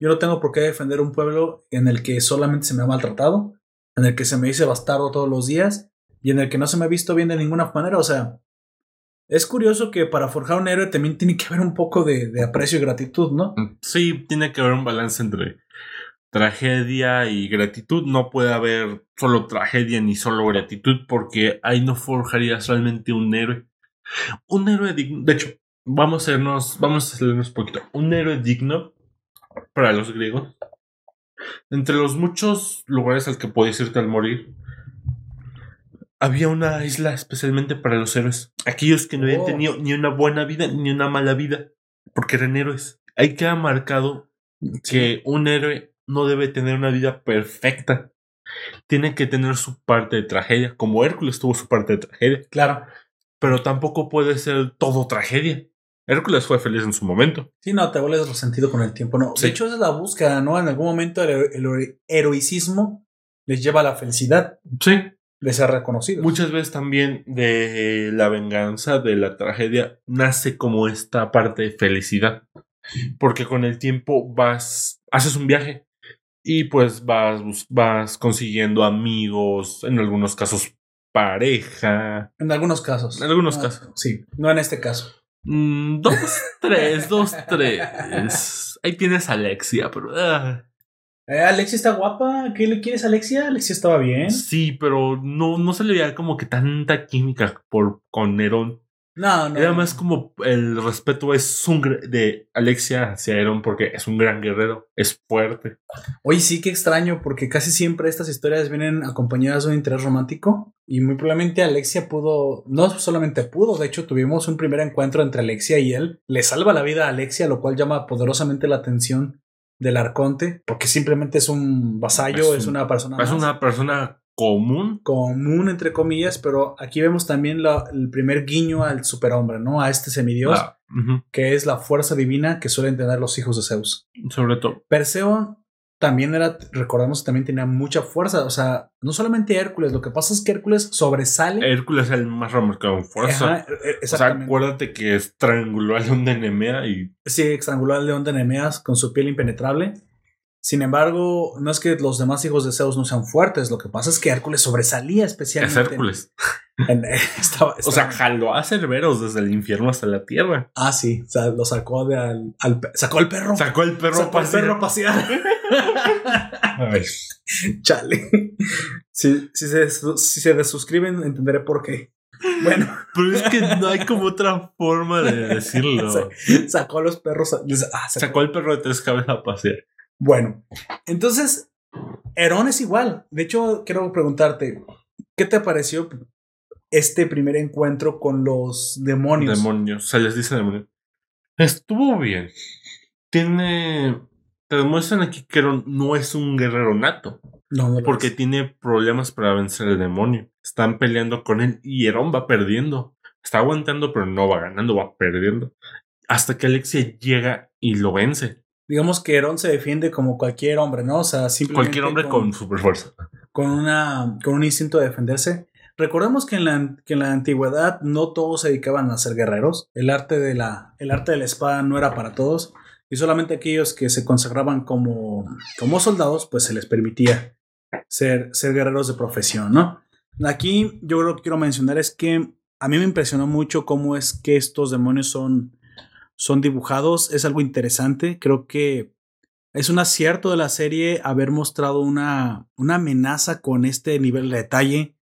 yo no tengo por qué defender un pueblo en el que solamente se me ha maltratado, en el que se me dice bastardo todos los días, y en el que no se me ha visto bien de ninguna manera, o sea, es curioso que para forjar un héroe también tiene que haber un poco de, aprecio y gratitud, ¿no?
Sí, tiene que haber un balance entre tragedia y gratitud. No puede haber solo tragedia ni solo gratitud porque ahí no forjarías realmente un héroe. Un héroe digno. De hecho, vamos a irnos, vamos a hacernos un poquito. Un héroe digno para los griegos. Entre los muchos lugares al que podías irte al morir, había una isla especialmente para los héroes. Aquellos que no habían
Oh.
tenido ni una buena vida ni una mala vida, porque eran héroes. Ahí queda marcado que un héroe no debe tener una vida perfecta. Tiene que tener su parte de tragedia, como Hércules tuvo su parte de tragedia,
Claro.
pero tampoco puede ser todo tragedia. Hércules fue feliz en su momento.
Sí, no, te vuelves resentido con el tiempo, ¿no?
Sí.
De hecho, esa es la búsqueda, ¿no? En algún momento el, el hero- heroicismo les lleva a la felicidad
Sí,
de ser reconocidos.
muchas veces también de la venganza, de la tragedia, nace como esta parte de felicidad. Porque con el tiempo vas, haces un viaje y pues vas, vas consiguiendo amigos, en algunos casos pareja.
En algunos casos.
En algunos
Ah,
casos.
Sí, no en este caso.
Mm, dos, tres, dos, tres. Ahí tienes a Alexia, pero... ah.
Eh, Alexia está guapa. ¿Qué le quieres a Alexia? Alexia estaba bien.
Sí, pero no, no se le veía como que tanta química por, con Nerón.
No, no.
Era más como el respeto es un de Alexia hacia Aaron porque es un gran guerrero, es fuerte.
Oye, sí, qué extraño, porque casi siempre estas historias vienen acompañadas de un interés romántico. Y muy probablemente Alexia pudo, no solamente pudo, de hecho tuvimos un primer encuentro entre Alexia y él. Le salva la vida a Alexia, lo cual llama poderosamente la atención del arconte, porque simplemente es un vasallo,
Es
es,
un-
una persona
Es
más
una persona común.
común, entre comillas, pero aquí vemos también la- el primer guiño al superhombre, ¿no? A este semidios,
Ah,
que es la fuerza divina que suelen tener los hijos de Zeus.
sobre todo.
Perseo también era, recordamos, también tenía mucha fuerza. O sea, no solamente Hércules, lo que pasa es que Hércules sobresale.
Hércules es el más remarcado en fuerza.
Ajá, eh,
O sea, acuérdate que estranguló a León de Nemea y
sí, estranguló al león de Nemeas con su piel impenetrable. Sin embargo, no es que los demás hijos de Zeus no sean fuertes, lo que pasa es que Hércules sobresalía
es
especialmente.
Hércules. [laughs]
en- estaba-
O sea, jaló a Cerberos desde el infierno hasta la tierra.
ah, sí, o sea, lo sacó de al, al sacó al perro.
Sacó el perro
Sacó al
pasear.
perro [laughs] a pasear.
Ay, [laughs]
Chale. Si, si, se, si se desuscriben, entenderé por qué. Bueno,
Pero es que no hay como otra forma de decirlo.
sacó a los perros. ah, sacó-
Sacó el perro de tres cabezas a pasear.
Bueno, entonces, Herón es igual. De hecho, quiero preguntarte, ¿qué te pareció este primer encuentro con los demonios?
Demonios. Se les dice demonios. Estuvo bien. Tiene. Te demuestran aquí que Aaron no es un guerrero nato.
no, no
Porque
es.
tiene problemas para vencer al demonio. Están peleando con él y Herón va perdiendo. Está aguantando, pero no va ganando, va perdiendo. Hasta que Alexia llega y lo vence.
Digamos que Herón se defiende como cualquier hombre, ¿no? O sea, simplemente
Cualquier hombre con, super fuerza.
con, una, con un instinto de defenderse. Recordemos que en, la, que en la antigüedad no todos se dedicaban a ser guerreros. El arte, de la, el arte de la espada no era para todos. Y solamente aquellos que se consagraban como, como soldados, pues se les permitía ser, ser guerreros de profesión, ¿no? Aquí yo lo que quiero mencionar es que a mí me impresionó mucho cómo es que estos demonios son, son dibujados. Es algo interesante. Creo que es un acierto de la serie haber mostrado una, una amenaza con este nivel de detalle,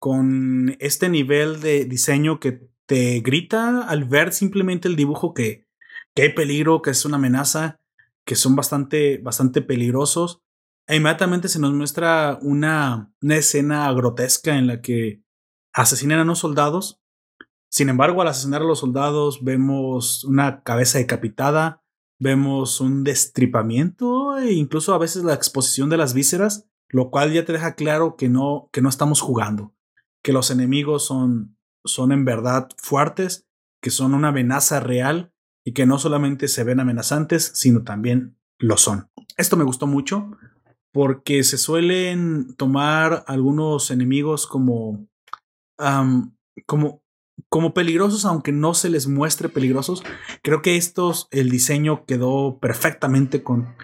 con este nivel de diseño que te grita al ver simplemente el dibujo que, que hay peligro, que es una amenaza, que son bastante, bastante peligrosos. E inmediatamente se nos muestra una, una escena grotesca en la que asesinan a unos soldados. Sin embargo, al asesinar a los soldados vemos una cabeza decapitada, vemos un destripamiento e incluso a veces la exposición de las vísceras, lo cual ya te deja claro que no, que no estamos jugando, que los enemigos son, son en verdad fuertes, que son una amenaza real y que no solamente se ven amenazantes, sino también lo son. Esto me gustó mucho porque se suelen tomar algunos enemigos como, como, como peligrosos, aunque no se les muestre peligrosos. Creo que estos, el diseño quedó perfectamente con,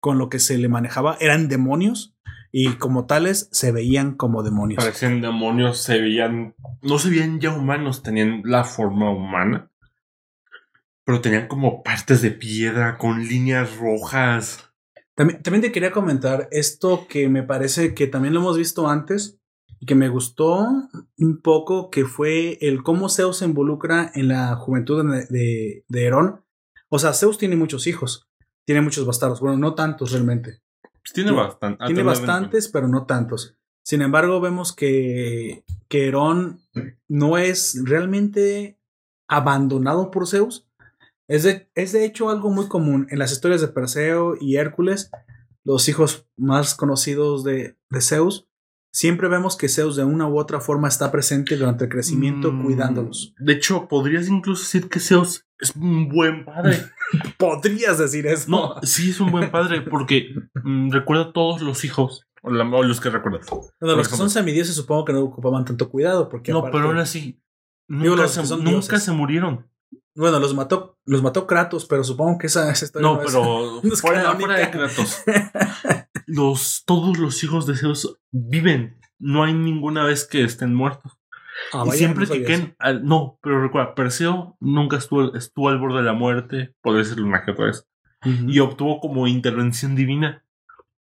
con lo que se le manejaba. Eran demonios y como tales se veían como demonios.
Parecían demonios, se veían. No se veían ya humanos, tenían la forma humana. Pero tenían como partes de piedra con líneas rojas.
También, también te quería comentar esto que me parece que también lo hemos visto antes y que me gustó un poco, que fue el cómo Zeus se involucra en la juventud de, de, de Herón. O sea, Zeus tiene muchos hijos, tiene muchos bastardos, bueno, no tantos realmente.
Pues tiene
Tiene-
bastante.
Tiene bastantes, pero no tantos. Sin embargo, vemos que, que Herón no es realmente abandonado por Zeus. Es de, es de hecho algo muy común en las historias de Perseo y Hércules, los hijos más conocidos de, de Zeus. Siempre vemos que Zeus de una u otra forma está presente durante el crecimiento
Mm,
cuidándolos.
De hecho, podrías incluso decir que Zeus es un buen padre. [laughs]
Podrías decir eso.
No, sí es un buen padre porque mm, recuerda a todos los hijos. O, la- o los que recuerdas.
Bueno, los que son semidioses supongo que no ocupaban tanto cuidado porque
No,
aparte-
pero aún así.
Digo,
Nunca, se, nunca se murieron.
Bueno, los mató, los mató Kratos, pero supongo que esa, esa historia
No, pero [laughs]
no es
fuera, fuera de Kratos. [laughs] Los, todos los hijos de Zeus viven. No hay ninguna vez que estén muertos.
Ah,
y
vaya,
siempre
no
que al- no, pero recuerda, Perseo nunca estuvo, estuvo al borde de la muerte. Podría decirlo una que otra vez. Y obtuvo como intervención divina.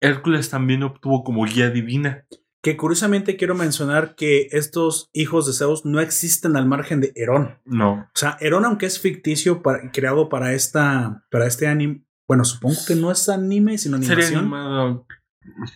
Hércules también obtuvo como guía divina.
Que curiosamente quiero mencionar que estos hijos de Zeus no existen al margen de Herón.
No.
O sea, Herón, aunque es ficticio para- creado para esta, para este anime, bueno, supongo que no es anime, sino
Sería
animación.
animado.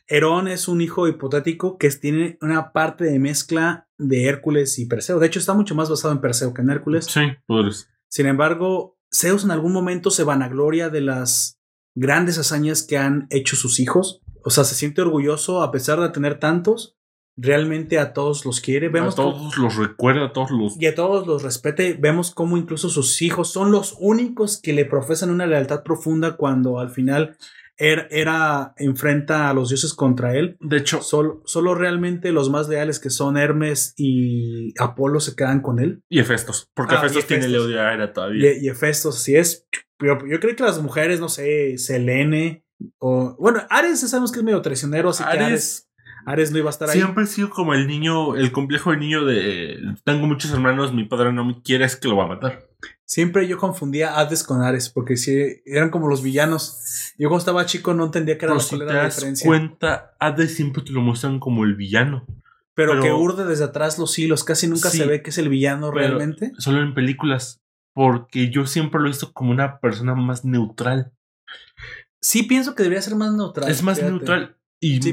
Herón es un hijo hipotético que tiene una parte de mezcla de Hércules y Perseo. De hecho, está mucho más basado en Perseo que en Hércules.
Sí, podres.
Sin embargo, Zeus en algún momento se vanagloria de las grandes hazañas que han hecho sus hijos. O sea, se siente orgulloso a pesar de tener tantos. Realmente a todos los quiere. Vemos
a todos los recuerda, a todos los.
y a todos los respete. Vemos cómo incluso sus hijos son los únicos que le profesan una lealtad profunda cuando al final Er- Hera enfrenta a los dioses contra él.
De hecho,
Solo, solo realmente los más leales que son Hermes y Apolo se quedan con él.
y Hefestos. Porque
Ah,
Hefestos tiene
Hefestos.
Leo de Aera todavía.
Y, y Hefestos, así es. Yo, yo creo que las mujeres, no sé, Selene o. Bueno, Ares sabemos que es medio traicionero, así que Ares,
Ares
Ares no iba a estar ahí.
siempre ha sido como el niño, el complejo del niño de. Tengo muchos hermanos, mi padre no me quiere, es que lo va a matar.
Siempre yo confundía Hades con Ares, porque sí, eran como los villanos. Yo cuando estaba chico no entendía qué era,
si
cuál
te
era la
das
diferencia.
cuenta, Hades siempre te lo muestran como el villano.
pero,
pero-
que urde desde atrás los hilos, casi nunca
Sí,
se ve que es el villano realmente.
Solo en películas. Porque yo siempre lo he visto como una persona más neutral.
Sí, pienso que debería ser más neutral.
es más
fíjate.
neutral y,
Sí,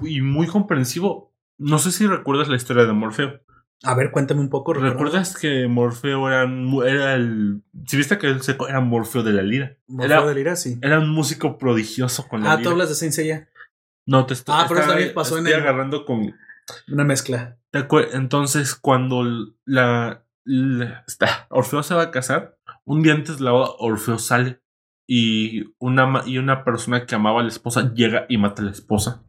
muy, y muy comprensivo. No sé si recuerdas la historia de Morfeo.
A ver, cuéntame un poco. recuerda.
¿Recuerdas que Morfeo era, el. Si viste que él se- era Morfeo de la lira.
Morfeo
Era,
de Lira, sí.
era un músico prodigioso con la
Ah,
lira.
tú hablas de Saint Seiya.
No, te estoy,
Ah, pero
estaba-
también pasó en
estoy
el-
agarrando con.
Una mezcla.
¿te acuer- Entonces, cuando la, la- Orfeo se va a casar, un día antes de la boda, Orfeo sale y una, y una persona que amaba a la esposa llega y mata a la esposa.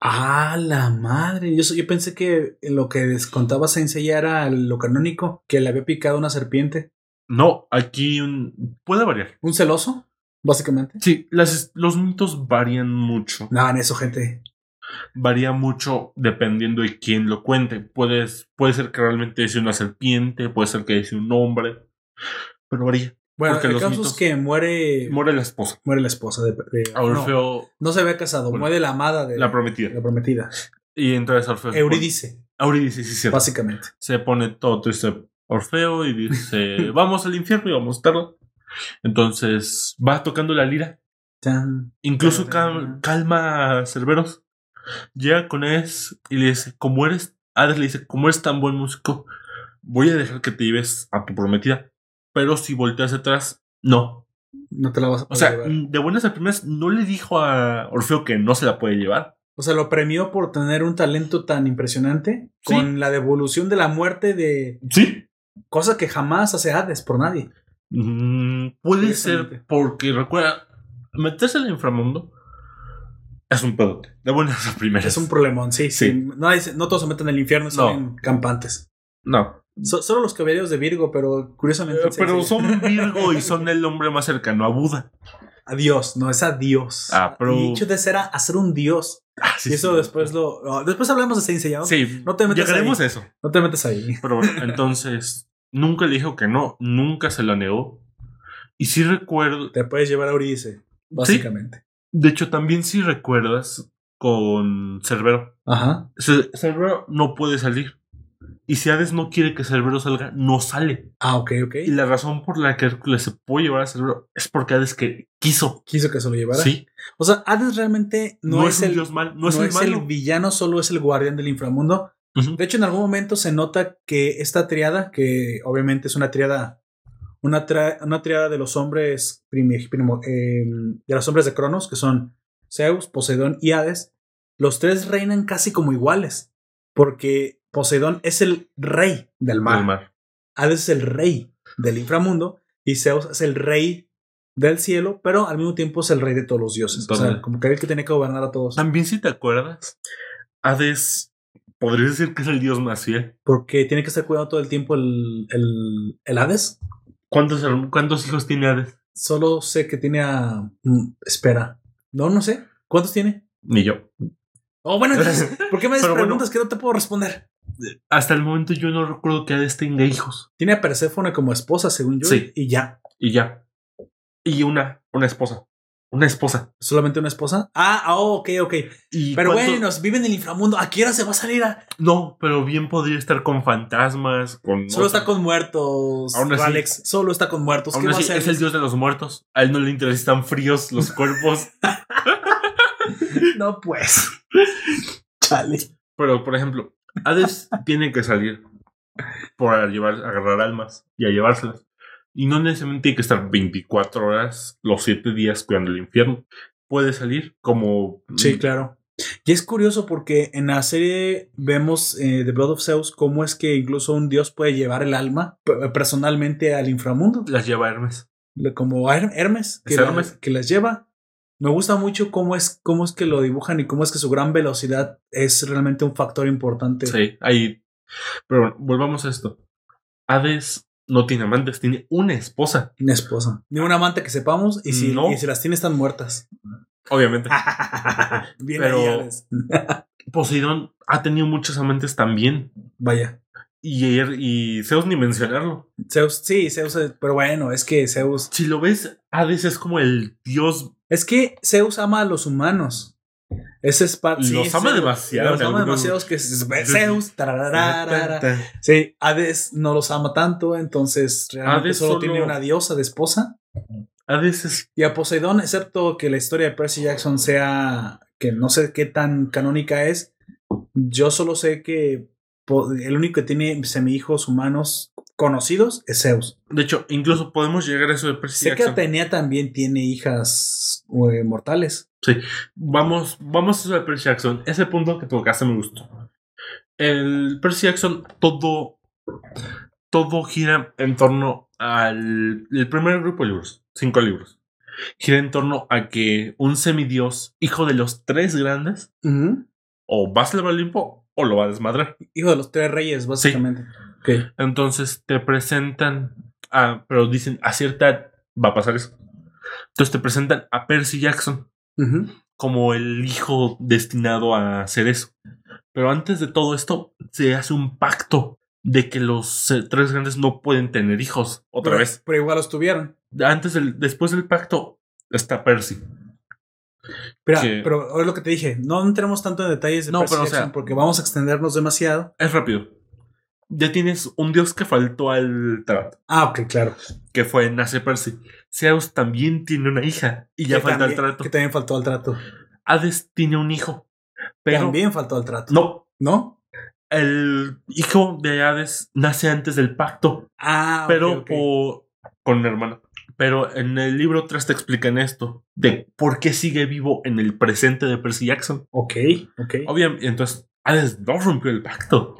Ah, la madre. Yo, yo pensé que lo que les contaba Saint Seiya era lo canónico, que le había picado una serpiente.
No, aquí un- puede variar.
¿Un celoso? Básicamente.
Sí, las, los mitos varían mucho.
No, en eso, gente.
Varía mucho dependiendo de quién lo cuente. Puedes, puede ser que realmente sea una serpiente, puede ser que sea un hombre, pero varía.
Bueno,
Porque
el
los
caso es que muere.
Muere la esposa.
muere la esposa de. de-
Orfeo,
No, no se había casado,
Bueno,
muere la amada de
la prometida.
la prometida.
Y entonces Orfeo. pone- Eurídice, sí, sí.
básicamente.
Se pone todo triste Orfeo y dice: [laughs] Vamos al infierno y vamos a estarlo. Entonces va tocando la lira.
Tan.
Incluso calma a Cerberos. Llega con él y le dice: Como eres. Hades le dice: Como eres tan buen músico, voy a dejar que te lleves a tu prometida. Pero si volteas atrás, no.
No te la vas a
O
poder
sea,
llevar.
de buenas a primeras, no le dijo a Orfeo que no se la puede llevar.
O sea, lo premió por tener un talento tan impresionante
Sí.
con la devolución de la muerte de
Sí.
cosa que jamás hace Hades por nadie.
Mm, puede ser porque recuerda, meterse al inframundo es un pedote. De buenas a primeras.
Es un problemón, sí, sí.
Sí.
No, hay- no todos se meten en el infierno,
No.
son campantes.
No.
So- solo los caballeros de Virgo, pero curiosamente.
Eh, pero son [laughs] Virgo y son el hombre más cercano a Buda.
A Dios, no es a Dios.
Ah, pero-
Y hecho de ser a, a ser un Dios.
Ah, sí,
y eso
sí.
después lo. no, después hablamos de Saint Seiya, ¿no?
Sí,
No te
llegaremos
ahí.
eso.
No te metes ahí.
Pero bueno, [laughs] entonces, nunca le dijo que no, nunca se la negó. Y sí recuerdo,
Te puedes llevar a Eurídice, básicamente.
de hecho, también sí recuerdas con Cerbero.
Ajá.
Ce- Cerbero no puede salir. Y si Hades no quiere que Cerbero salga, no sale.
Ah, ok, ok.
Y la razón por la que Hércules se puede llevar a Cerbero es porque Hades que quiso.
Quiso que se lo llevara.
Sí,
O sea, Hades realmente no,
no,
es, el,
dios mal, no,
no
es el
es
malo.
el villano, solo es el guardián del inframundo. De hecho, en algún momento se nota que esta triada, que obviamente es una triada, una, tra- una triada de los hombres primi- primo- eh, de los hombres de Cronos, que son Zeus, Poseidón y Hades, los tres reinan casi como iguales, porque Poseidón es el rey del mar. Hades es el rey del inframundo y Zeus es el rey del cielo, pero al mismo tiempo es el rey de todos los dioses. O sea, como que el que tiene que gobernar a todos.
También si te acuerdas, Hades podría decir que es el dios más fiel.
Porque tiene que estar cuidando todo el tiempo el, el, el Hades.
¿Cuántos, herm- ¿Cuántos hijos tiene Hades?
Solo sé que tiene a. mm, espera. No, no sé. ¿Cuántos tiene?
Ni yo.
Oh, bueno, entonces, [laughs] ¿por qué me haces
bueno.
preguntas que no te puedo responder?
Hasta el momento yo no recuerdo que Hades tenga hijos.
Tiene a Perséfone como esposa, según yo.
Sí.
Y ya.
Y ya. Y una, una esposa. Una esposa.
¿Solamente una esposa? Ah, ah, oh, ok, ok.
¿Y
Pero
cuánto-
bueno, vive en el inframundo. ¿A qué hora se va a salir? A...
No, pero bien podría estar con fantasmas, con...
Solo está con muertos.
Aún así-
Alex, solo está con muertos.
Aún
¿Qué va a
así,
hacer?
es el dios de los muertos. A él no le interesa están fríos los cuerpos. [laughs] [laughs]
No, pues. [laughs] Chale.
pero, por ejemplo, Hades tiene que salir para llevar, agarrar almas y a llevárselas. Y no necesariamente tiene que estar 24 horas, los 7 días cuidando el infierno. Puede salir como...
Sí, claro. Y es curioso porque en la serie vemos eh, The Blood of Zeus cómo es que incluso un dios puede llevar el alma personalmente al inframundo.
Las lleva Hermes.
Como Her- Hermes, que, la- que las lleva. Me gusta mucho cómo es, cómo es que lo dibujan y cómo es que su gran velocidad es realmente un factor importante.
Sí, ahí. Pero volvamos a esto. Hades no tiene amantes, tiene una esposa.
Una esposa. Ni un amante que sepamos y si,
No.
y si las tiene están muertas.
Obviamente. [laughs]
Bien
Pero-. Poseidón ha tenido muchos amantes también.
Vaya.
Y, y Zeus ni mencionarlo.
Zeus, sí, Zeus, pero bueno, es que Zeus.
Si lo ves, Hades es como el dios.
Es que Zeus ama a los humanos. Ese es parte.
Los ama demasiado,
Los ama demasiado. Que Zeus. Sí, Hades no los ama tanto, entonces realmente
Hades
solo,
solo-
tiene una diosa de esposa.
Hades es.
Y a Poseidón, excepto que la historia de Percy Jackson sea que no sé qué tan canónica es, yo solo sé que el único que tiene semihijos humanos conocidos es Zeus.
De hecho, incluso podemos llegar a eso de Percy
Sé que
Jackson.
Atenea también tiene hijas eh, mortales.
Sí. Vamos, vamos a eso de Percy Jackson. Ese punto que tocaste me gustó. El Percy Jackson, todo. Todo gira en torno al. El primer grupo de libros. Cinco libros. Gira en torno a que un semidios, hijo de los tres grandes, o va a salvar el Olimpo o lo va a desmadrar.
Hijo de los tres reyes, básicamente.
Entonces te presentan a, pero dicen a cierta edad va a pasar eso. Entonces te presentan a Percy Jackson como el hijo destinado a hacer eso. Pero antes de todo esto se hace un pacto de que los eh, tres grandes no pueden tener hijos otra
pero,
vez.
Pero igual los tuvieron.
Antes del, después del pacto está Percy.
Pero,
Que-
pero ahora lo que te dije, no entremos tanto en detalles de
No, pero, o
Jackson
sea-
porque vamos a extendernos demasiado.
Es rápido. Ya tienes un dios que faltó al trato,
Ah, ok, claro.
que fue Nace Percy. Zeus también tiene una hija y ya falta el trato.
Que también faltó al trato.
Hades tiene un hijo. Pero
también faltó al trato.
no,
¿No?
el hijo de Hades nace antes del pacto,
Ah,
pero con un hermano. Pero en el libro 3 te explican esto, de por qué sigue vivo en el presente de Percy Jackson.
Ok, ok.
Obviamente, entonces Hades no rompió el pacto.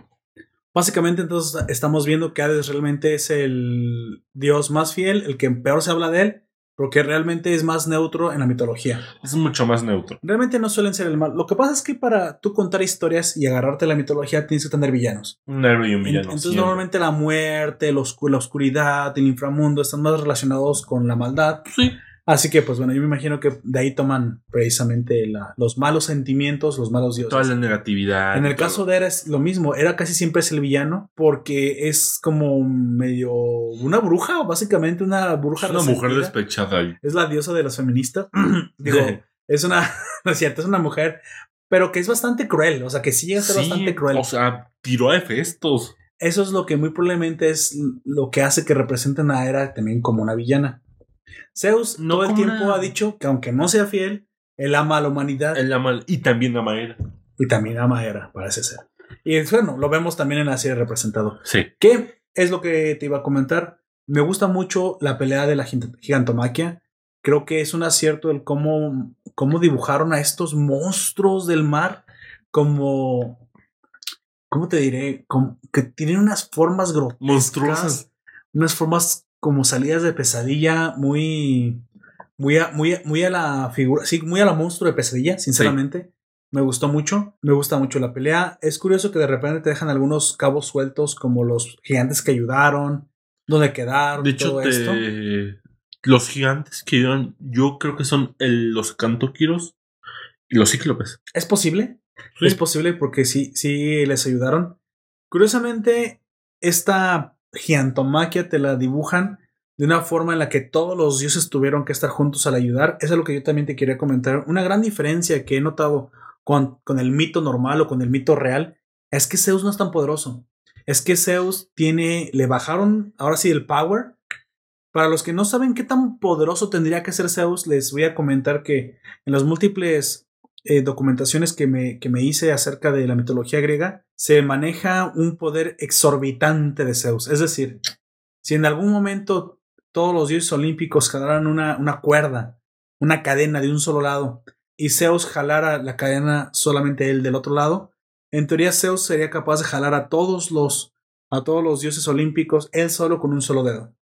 Básicamente, entonces estamos viendo que Hades realmente es el dios más fiel, el que peor se habla de él, porque realmente es más neutro en la mitología.
Es mucho más neutro.
Realmente no suelen ser el mal. Lo que pasa es que para tú contar historias y agarrarte a la mitología tienes que tener villanos.
Un héroe y un villano.
Entonces,
siempre.
normalmente la muerte, la, la oscuridad, el inframundo están más relacionados con la maldad.
Sí.
Así que, pues bueno, yo me imagino que de ahí toman precisamente la- los malos sentimientos, los malos dioses.
Toda la negatividad.
En el
todo.
caso de Era es lo mismo, Era casi siempre es el villano porque es como medio una bruja, básicamente una bruja
Es una mujer despechada. y-
Es la diosa de las feministas. [clears throat] Digo, [laughs] es una, [laughs] no es cierto, es una mujer, pero que es bastante cruel, o sea, que sí llega a ser
Sí,
bastante cruel.
O sea, tiró a Hefestos.
Eso es lo que muy probablemente es lo que hace que representen a Hera también como una villana. Zeus
No
todo el tiempo
una-
ha dicho que aunque no sea fiel, él ama a la humanidad
Él ama- y también ama a Hera.
y también ama a Hera, parece ser. Y bueno, lo vemos también en la serie representado.
Sí.
¿Qué es lo que te iba a comentar? Me gusta mucho la pelea de la gigant- gigantomaquia. Creo que es un acierto el cómo, cómo dibujaron a estos monstruos del mar como... ¿Cómo te diré? Como que tienen unas formas grotescas.
Monstruosas.
Unas formas como salidas de pesadilla muy... Muy a, muy, a- muy a la figura, sí, muy a la monstruo de pesadilla, sinceramente. Me gustó mucho, me gusta mucho la pelea. Es curioso que de repente te dejan algunos cabos sueltos como los gigantes que ayudaron, dónde quedaron,
De
y
hecho,
todo
te-
esto.
los gigantes que iban, yo creo que son el- los cantoquiros y los cíclopes.
¿Es posible?
Sí.
Es posible porque sí, sí les ayudaron. Curiosamente, esta gigantomaquia te la dibujan de una forma en la que todos los dioses tuvieron que estar juntos al ayudar. Eso es lo que yo también te quería comentar. Una gran diferencia que he notado con, con el mito normal o con el mito real es que Zeus no es tan poderoso. Es que Zeus tiene, le bajaron ahora sí el power. Para los que no saben qué tan poderoso tendría que ser Zeus, les voy a comentar que en las múltiples eh, documentaciones que me, que me hice acerca de la mitología griega, se maneja un poder exorbitante de Zeus. Es decir, si en algún momento todos los dioses olímpicos jalaran una, una cuerda, una cadena de un solo lado, y Zeus jalara la cadena solamente él del otro lado, en teoría Zeus sería capaz de jalar a todos los a todos los dioses olímpicos él solo con un solo dedo.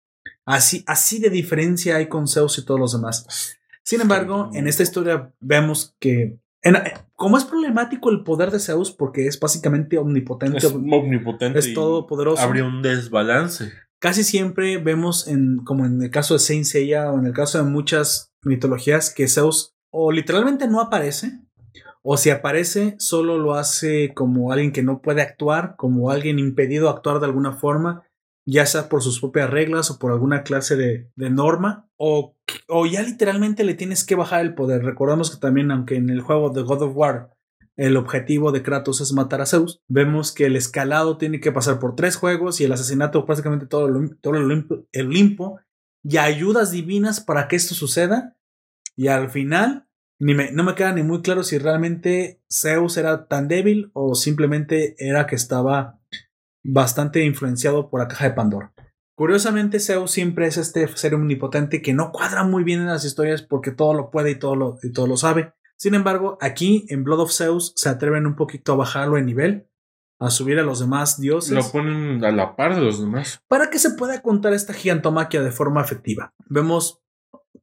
Así, así de diferencia hay con Zeus y todos los demás. Sin embargo, en esta historia vemos que en, como es problemático el poder de Zeus porque es básicamente omnipotente,
Es omnipotente.
es todopoderoso.
Habría un desbalance.
Casi siempre vemos, en, como en el caso de Saint Seiya o en el caso de muchas mitologías, que Zeus o literalmente no aparece, o si aparece, solo lo hace como alguien que no puede actuar, como alguien impedido a actuar de alguna forma, ya sea por sus propias reglas o por alguna clase de, norma, o, o ya literalmente le tienes que bajar el poder. Recordamos que también, aunque en el juego de God of War el objetivo de Kratos es matar a Zeus, vemos que el escalado tiene que pasar por tres juegos y el asesinato prácticamente todo el, todo el y ayudas divinas para que esto suceda. Y al final, ni me, no me queda ni muy claro si realmente Zeus era tan débil o simplemente era que estaba bastante influenciado por la caja de Pandora. Curiosamente, Zeus siempre es este ser omnipotente que no cuadra muy bien en las historias porque todo lo puede y todo lo, y todo lo sabe. Sin embargo, aquí en Blood of Zeus se atreven un poquito a bajarlo en nivel, a subir a los demás dioses,
Lo ponen a la par de los demás.
para que se pueda contar esta gigantomaquia de forma efectiva. Vemos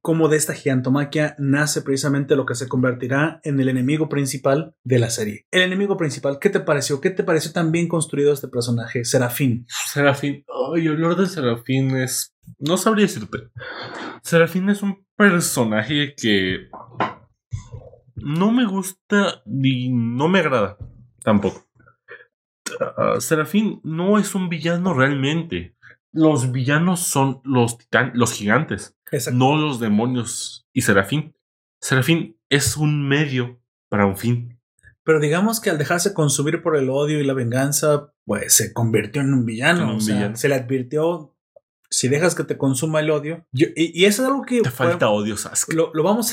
cómo de esta gigantomaquia nace precisamente lo que se convertirá en el enemigo principal de la serie. El enemigo principal, ¿qué te pareció? ¿Qué te pareció tan bien construido este personaje? Serafín.
Serafín. Ay, el Lord de Serafín es. No sabría decirte. Serafín es un personaje que. No me gusta ni no me agrada. Tampoco. Ah, Serafín no es un villano realmente. Los villanos son los titan los gigantes,
Exacto.
no los demonios. Y Serafín. Serafín es un medio para un fin.
Pero digamos que al dejarse consumir por el odio y la venganza, pues se convirtió en un villano.
En un
o sea,
villano.
se le advirtió, si dejas que te consuma el odio. Yo- y, y eso es algo que...
Te falta odio, Sasuke.
lo, lo vamos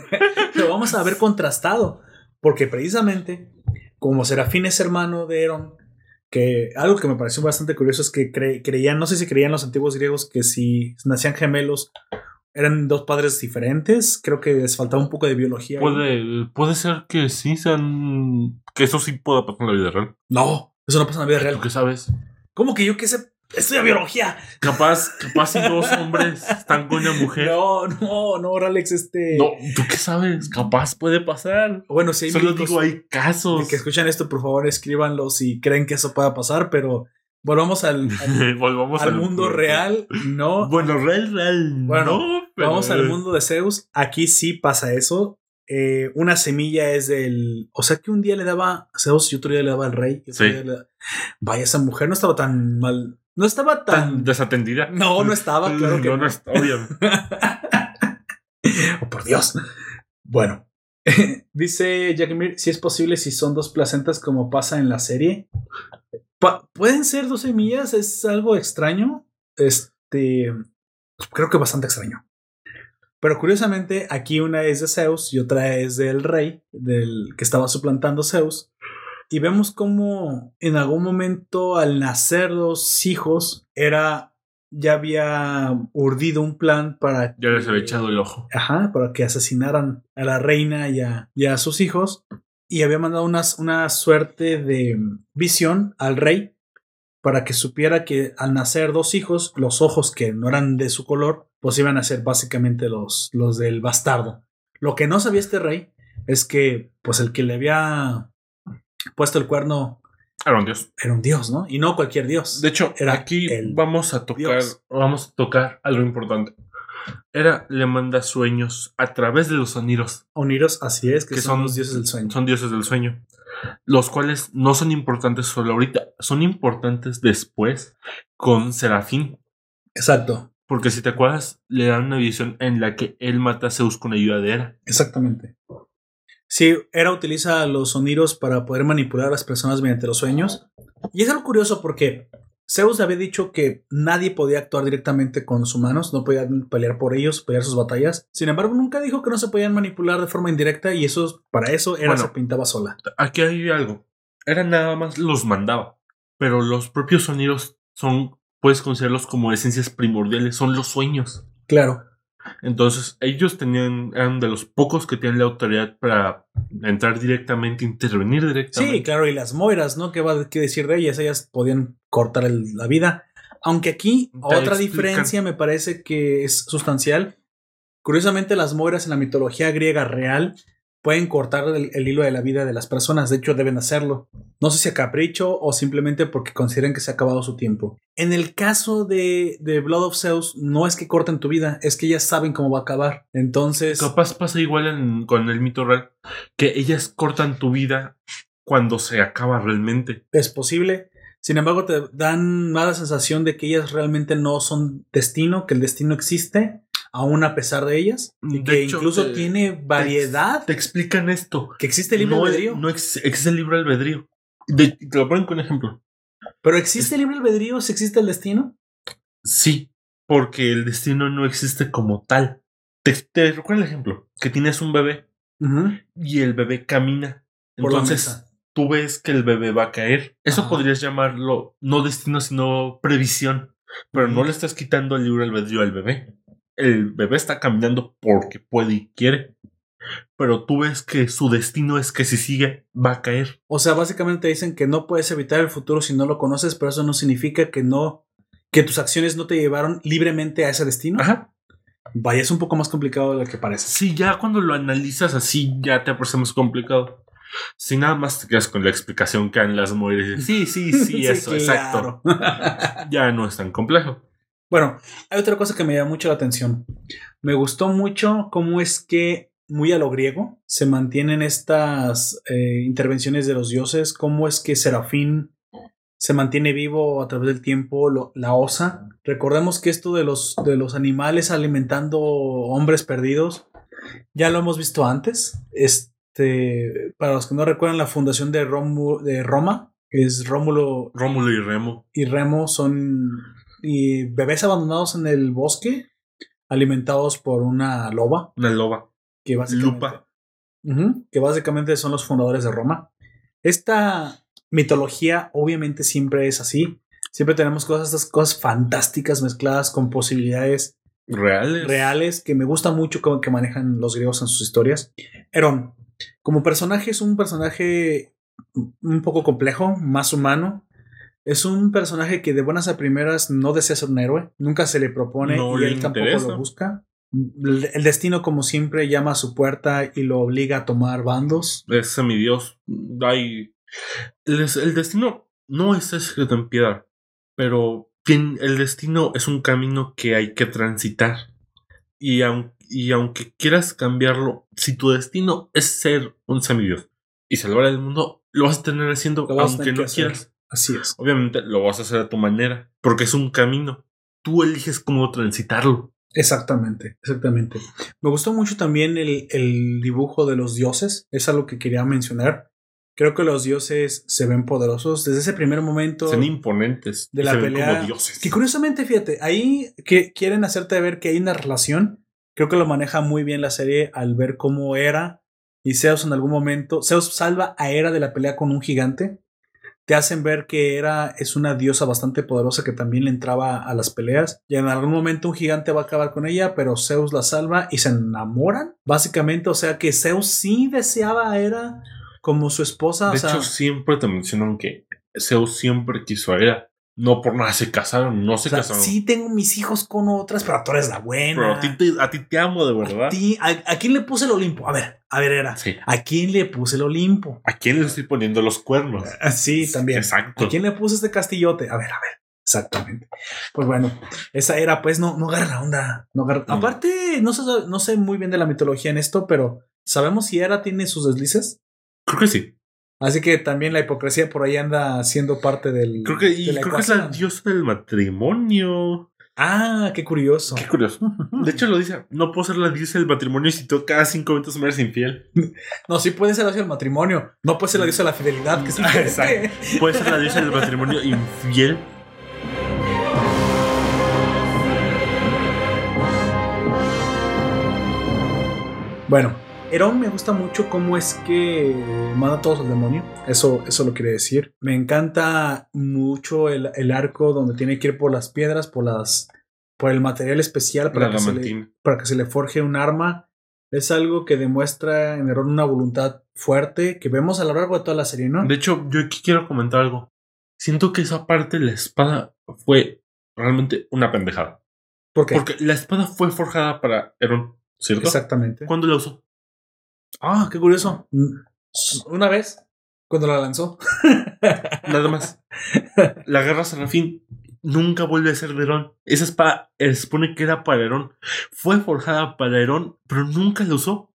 [laughs] lo vamos a ver contrastado porque precisamente como Serafín es hermano de Eron que algo que me pareció bastante curioso es que cre- creían no sé si creían los antiguos griegos que si nacían gemelos eran dos padres diferentes creo que les faltaba un poco de biología.
Puede, puede ser que sí sean. Que eso sí pueda pasar en la vida real.
no eso no pasa en la vida
¿Tú
real
qué sabes?
¿cómo que yo qué sé estudio biología
Capaz, capaz si dos hombres están con una mujer.
no no no Alex este
No, ¿tú qué sabes? Capaz puede pasar.
bueno si hay
Solo digo, hay casos.
Que escuchan esto, por favor, escríbanlo si creen que eso pueda pasar, pero volvamos al, [laughs] al,
Volvamos
al mundo real, no.
Bueno, real, real.
Bueno,
no, pero-
Vamos al mundo de Zeus. Aquí sí pasa eso. Eh, una semilla es del. O sea que un día le daba a Zeus y otro día le daba al rey. y otro
Sí.
día le da- Vaya, esa mujer no estaba tan mal. No estaba
Tan
tan.
desatendida.
No, no estaba, claro que
no,
no. [laughs] oh, por Dios. Bueno. [laughs] Dice Jakimir, si es posible si son dos placentas como pasa en la serie. Pa- ¿Pueden ser dos semillas? ¿Es algo extraño? Este... Creo que bastante extraño. Pero curiosamente, aquí una es de Zeus y otra es del rey, del que estaba suplantando Zeus. Y vemos cómo en algún momento al nacer los hijos era ya había urdido un plan para
Ya les había echado el ojo.
Ajá, para que asesinaran a la reina y a, y a sus hijos. Y había mandado unas- una suerte de visión al rey para que supiera que al nacer dos hijos, los ojos que no eran de su color, pues iban a ser básicamente los, los del bastardo. Lo que no sabía este rey es que, pues el que le había puesto el cuerno
Era un dios.
era un dios, ¿no? Y no cualquier dios.
De hecho,
Era
aquí vamos a tocar,
Dios.
vamos a tocar algo importante. Era le manda sueños a través de los oniros.
Oniros, así es, que,
Que
son,
son-
los dioses del sueño.
Son dioses del sueño. Los cuales no son importantes solo ahorita, son importantes después con Serafín.
Exacto.
Porque si te acuerdas, le dan una visión en la que él mata a Zeus con ayuda de Hera.
Exactamente. Sí, Hera utiliza los sonidos para poder manipular a las personas mediante los sueños. Y es algo curioso porque Zeus había dicho que nadie podía actuar directamente con los humanos, no podían pelear por ellos, pelear sus batallas. Sin embargo, nunca dijo que no se podían manipular de forma indirecta y eso, para eso, Hera
Bueno.
se pintaba sola.
Aquí hay algo. Hera nada más los mandaba. Pero los propios sonidos son, puedes considerarlos como esencias primordiales, son los sueños.
Claro.
Entonces, ellos tenían, eran de los pocos que tienen la autoridad para entrar directamente, intervenir directamente.
Sí, claro, y las moiras, ¿no? ¿Qué va a qué decir de ellas? Ellas podían cortar el- la vida. Aunque aquí
Te
otra
explican.
diferencia me parece que es sustancial. Curiosamente, las moiras en la mitología griega real pueden cortar el, el hilo de la vida de las personas. De hecho, deben hacerlo. No sé si a capricho o simplemente porque consideran que se ha acabado su tiempo. En el caso de, de Blood of Zeus, no es que corten tu vida, es que ellas saben cómo va a acabar. Entonces,
Capaz pasa igual en- con el mito real, que ellas cortan tu vida cuando se acaba realmente.
es posible. Sin embargo, te dan más la sensación de que ellas realmente no son destino, que el destino existe, aún a pesar de ellas,
De
que
hecho,
incluso
te-
tiene variedad,
Te explican esto.
que existe el libre
no,
albedrío.
no ex- existe el libre albedrío. De- te lo ponen con ejemplo.
Pero existe el libre albedrío si existe el destino.
Sí, porque el destino no existe como tal. Te, te recuerdo el ejemplo, que tienes un bebé y el bebé camina.
Por
Entonces, tú ves que el bebé va a caer. Eso
Ajá.
podrías llamarlo no destino, sino previsión. Pero no le estás quitando el libre albedrío al bebé. El bebé está caminando porque puede y quiere. Pero tú ves que su destino es que si sigue, va a caer.
O sea, básicamente dicen que no puedes evitar el futuro si no lo conoces, pero eso no significa que no, que tus acciones no te llevaron libremente a ese destino.
Ajá.
Vaya, es un poco más complicado de lo que parece.
Sí, ya cuando lo analizas así, ya te parece más complicado. Si nada más te quedas con la explicación que dan las mujeres. Sí, sí, sí, [laughs] eso, exacto. [laughs] Ya no es tan complejo.
Bueno, hay otra cosa que me llama mucho la atención. Me gustó mucho cómo es que, muy a lo griego, se mantienen estas eh, intervenciones de los dioses, cómo es que Serafín se mantiene vivo a través del tiempo, lo- la osa. Recordemos que esto de los, de los animales alimentando hombres perdidos, ya lo hemos visto antes. Este, para los que no recuerdan, la fundación de, Romu- de Roma, es Rómulo
Rómulo y Remo.
y Remo son y bebés abandonados en el bosque, alimentados por una loba,
Una loba.
que básicamente,
Lupa.
Que básicamente son los fundadores de Roma. Esta mitología obviamente siempre es así. Siempre tenemos cosas, estas cosas fantásticas mezcladas con posibilidades
Reales.
reales que me gusta mucho cómo que manejan los griegos en sus historias. Herón, como personaje es un personaje un poco complejo, más humano. Es un personaje que de buenas a primeras no desea ser un héroe, nunca se le propone
No
y
le
él tampoco
interesa.
lo busca. El destino, como siempre, llama a su puerta y lo obliga a tomar bandos.
Es semidios. Hay. El, des- el destino no está escrito en piedra. Pero el destino es un camino que hay que transitar. Y, aun- y aunque quieras cambiarlo, si tu destino es ser un semidios y salvar el mundo, lo vas a tener haciendo aunque no quieras.
Así es.
Obviamente lo vas a hacer a tu manera, porque es un camino. Tú eliges cómo transitarlo.
Exactamente, exactamente. Me gustó mucho también el, el dibujo de los dioses. Es algo que quería mencionar. Creo que los dioses se ven poderosos desde ese primer momento.
Son imponentes.
de la
se ven
pelea.
como dioses.
Que curiosamente, fíjate, ahí que quieren hacerte ver que hay una relación. Creo que lo maneja muy bien la serie al ver cómo Hera y Zeus en algún momento. Zeus salva a Hera de la pelea con un gigante. Te hacen ver que Hera es una diosa bastante poderosa que también le entraba a las peleas. Y en algún momento un gigante va a acabar con ella, pero Zeus la salva y se enamoran. Básicamente, o sea que Zeus sí deseaba a Hera como su esposa.
De
o sea,
hecho, siempre te mencionan que Zeus siempre quiso a Hera. No por nada se casaron, no se
o sea,
casaron.
sí tengo mis hijos con otras, pero tú eres la buena.
Pero a ti, te, a ti te amo de verdad.
¿A, ti- a- a quién le puse el Olimpo? A ver, a ver, era.
Sí.
¿A quién le puse el Olimpo?
¿A quién le estoy poniendo los cuernos?
Ah, Sí, también.
Exacto.
¿A quién le puse este castillote? A ver, a ver. Exactamente. Pues bueno, esa era, pues, no, no agarra la onda. No agarra-. Aparte, no sé, no sé muy bien de la mitología en esto, pero ¿sabemos si Hera tiene sus deslices?
Creo que sí.
Así que también la hipocresía por ahí anda siendo parte del.
Creo que,
de
y
la
creo que es la diosa del matrimonio.
Ah, qué curioso.
Qué curioso. De hecho, lo dice: No puedo ser la diosa del matrimonio si tú cada cinco minutos me eres infiel.
No, sí puede ser la diosa del matrimonio. No puede ser la diosa de la fidelidad. Que es
Ah, exacto. Puede ser la diosa del matrimonio infiel.
Bueno, Herón me gusta mucho cómo es que manda a todos al demonio. Eso, eso lo quiere decir. Me encanta mucho el, el arco donde tiene que ir por las piedras, por las. por el material especial para que, se le, para que se le forje un arma. Es algo que demuestra en Herón una voluntad fuerte que vemos a lo largo de toda la serie, ¿no?
De hecho, yo aquí quiero comentar algo. Siento que esa parte de la espada fue realmente una pendejada.
¿Por qué?
Porque la espada fue forjada para Herón, ¿cierto?
Exactamente.
¿Cuándo la usó?
Ah, qué curioso. Mm, Una vez, cuando la lanzó. [laughs]
Nada más. La guerra serafín nunca vuelve a ser de Herón. Esa espada eh, se supone que era para Herón. Fue forjada para Herón, pero nunca la usó.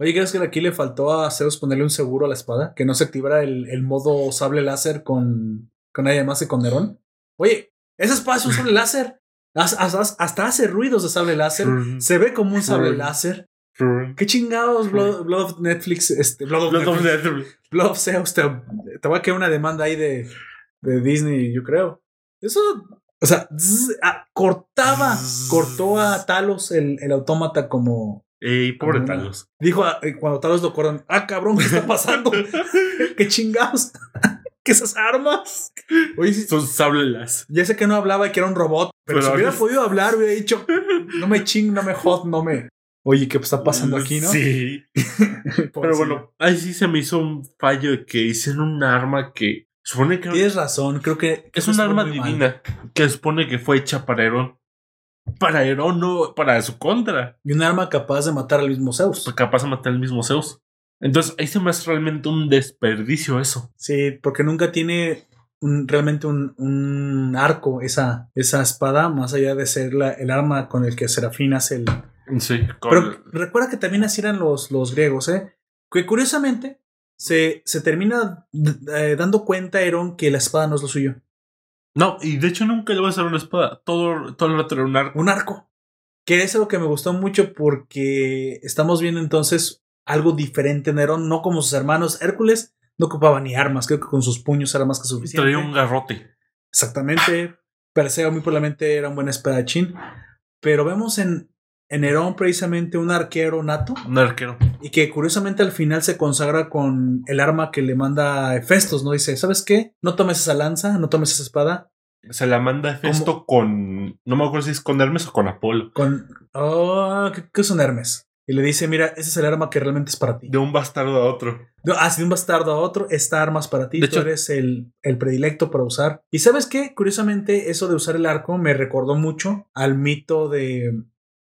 Oye, ¿crees que aquí le faltó a Zeus ponerle un seguro a la espada? Que no se activara el, el modo sable láser con, con nadie más que con Nerón. Oye, esa espada es un sable láser. Hasta, hasta- hasta hace ruidos de sable láser. [laughs] Se ve como un sable láser. ¿Qué chingados, Blood, Blood of Netflix? Este, Blood of,
dos
Netflix,
de-
Blood of Zeus. Te, te va a quedar una demanda ahí de, de Disney, yo creo. Eso, o sea, zzz, ah, cortaba,
Zzz.
cortó a Talos el, el autómata como,
Ey, pobre
Como una-
Talos.
Dijo ah, eh, cuando Talos lo cortan, ah, cabrón, ¿qué está pasando? [laughs] ¿Qué chingados? [laughs] ¿Qué esas armas? Oye,
Son sablelas.
ya sé que no hablaba y que era un robot, pero,
Pero
si hubiera podido hablar, hubiera dicho, no me ching, no me hot, no me. Oye, ¿qué está pasando aquí, no?
Sí. [laughs] Pero bueno, ahí sí se me hizo un fallo de que hicieron un arma que supone que
Tienes razón, creo que. que
es un arma
mal.
divina que supone que fue hecha para Herón. Para Herón, no para su contra.
Y un arma capaz de matar al mismo Zeus.
Pues capaz de matar al mismo Zeus. Entonces ahí se me hace realmente un desperdicio eso.
Sí, porque nunca tiene un- realmente un, un arco esa, esa espada, más allá de ser la- el arma con el que Serafín hace el,
Sí, con-
Pero recuerda que también así eran los, los griegos, ¿eh? Que curiosamente se, se termina eh, dando cuenta Herón que la espada no es lo suyo.
No, y de hecho nunca le voy a hacer una espada. Todo, todo el rato era un arco.
Un arco. Que es algo que me gustó mucho porque estamos viendo entonces algo diferente en Herón, no como sus hermanos. Hércules no ocupaba ni armas, creo que con sus puños era más que suficiente.
Traía un garrote.
Exactamente. Perseo muy probablemente era un buen espadachín. Pero vemos en, en Herón precisamente un arquero nato.
Un arquero.
Y que curiosamente al final se consagra con el arma que le manda Hefestos, ¿no? Dice, ¿sabes qué? No tomes esa lanza, no tomes esa espada.
Se la manda Festo con. No me acuerdo si es con Hermes o con Apolo.
Con... Oh, ¿qué, qué es un Hermes? Y le dice, mira, ese es el arma que realmente es para ti.
De un bastardo a otro.
No, ah, si de un bastardo a otro, esta arma es para ti.
De
Tú
hecho-
eres el, el predilecto para usar. Y ¿sabes qué? Curiosamente, eso de usar el arco me recordó mucho al mito de,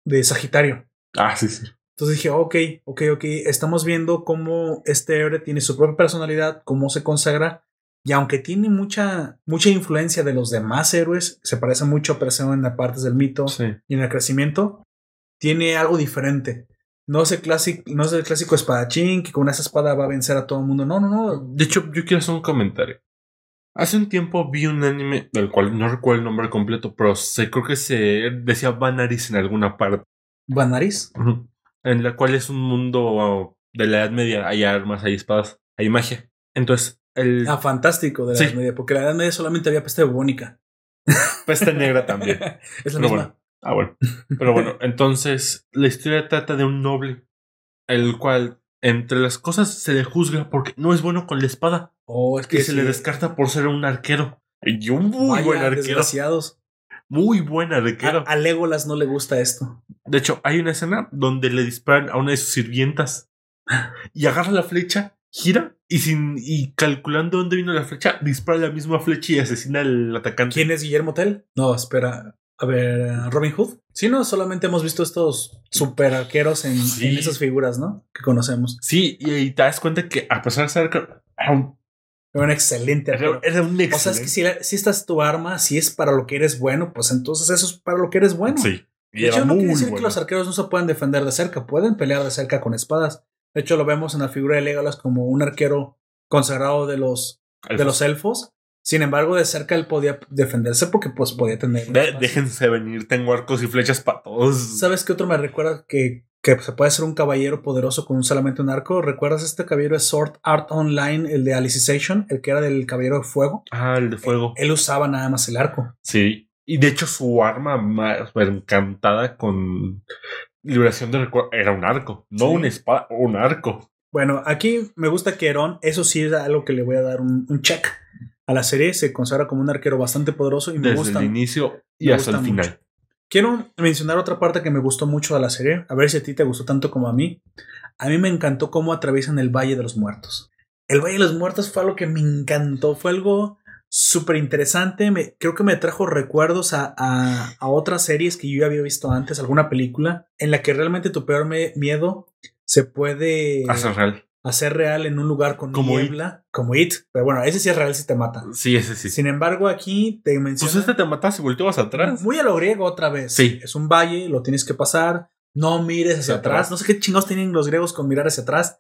de Sagitario.
Ah, sí, sí.
Entonces dije, ok, ok, ok, estamos viendo cómo este héroe tiene su propia personalidad, cómo se consagra, y aunque tiene mucha, mucha influencia de los demás héroes, se parece mucho a Perseo en las partes del mito
Sí.
y en el crecimiento, tiene algo diferente. No es el clásico, no es el clásico espadachín que con esa espada va a vencer a todo el mundo. No, no, no.
De hecho, yo quiero hacer un comentario. Hace un tiempo vi un anime del cual no recuerdo el nombre completo, pero se, creo que se decía Vanaris en alguna parte,
Vanaris.
Ujú. en la cual es un mundo de la Edad Media. Hay armas, hay espadas, hay magia. Entonces, el
Ah, fantástico de la
Sí.
Edad Media, porque la Edad Media solamente había peste bubónica. [laughs]
peste negra también. [laughs]
es la
Pero
misma.
bueno. Ah, bueno. Pero bueno, [laughs] entonces la historia trata de un noble, el cual entre las cosas se le juzga porque no es bueno con la espada
Oh, es
que
que
se
sí.
le descarta por ser un arquero. Y un muy
Vaya,
buen arquero.
desgraciados.
Muy buen arquero.
A, a Legolas no le gusta esto.
De hecho, hay una escena donde le disparan a una de sus sirvientas y agarra la flecha, gira y sin y calculando dónde vino la flecha, dispara la misma flecha y asesina al atacante.
¿Quién es Guillermo Tell? No, espera. A ver, Robin Hood. Sí, no, solamente hemos visto estos super arqueros en,
Sí.
en esas figuras, ¿no? Que conocemos.
Sí, y, y te das cuenta que a pesar de ser era un,
excelente arquero.
era, un
O sea, es
excelente.
que si, la- si esta es tu arma, si es para lo que eres bueno, pues entonces eso es para lo que eres bueno.
Sí. Y
De
era
hecho, no quiere decir que los arqueros no se puedan defender de cerca, pueden pelear de cerca con espadas. De hecho, lo vemos en la figura de Legolas como un arquero consagrado de los, de los elfos, Sin embargo, de cerca él podía defenderse porque pues podía tener...
De- déjense venir, tengo arcos y flechas para todos.
¿Sabes qué otro me recuerda que, que se puede ser un caballero poderoso con solamente un arco? ¿Recuerdas este caballero de Sword Art Online, el de Alicization, el que era del caballero de fuego?
Ah, el de fuego.
Él usaba nada más el arco.
Sí. Y de hecho, su arma más encantada con liberación de recuerdo era un arco, no
Sí.
una espada, un arco.
Bueno, aquí me gusta que Heron, eso sí es algo que le voy a dar un, un check a la serie. Se considera como un arquero bastante poderoso y me
Desde
gusta.
el inicio y hasta el final.
mucho. Quiero mencionar otra parte que me gustó mucho de la serie. A ver si a ti te gustó tanto como a mí. A mí me encantó cómo atraviesan el Valle de los Muertos. El Valle de los Muertos fue algo que me encantó. Fue algo súper interesante. Me, creo que me trajo recuerdos a, a- a otras series que yo ya había visto antes, alguna película, en la que realmente tu peor me- miedo se puede
Hasta real.
Hacer real en un lugar con
Como
niebla, como It. Pero bueno, ese sí es real si te mata.
Sí, ese sí.
Sin embargo, aquí te menciona...
Pues este te matas y volteabas atrás.
Muy a lo griego otra vez.
Sí.
Es un valle, lo tienes que pasar. No mires hacia
Hacia
atrás.
atrás.
No sé qué chingados tienen los griegos con mirar hacia atrás.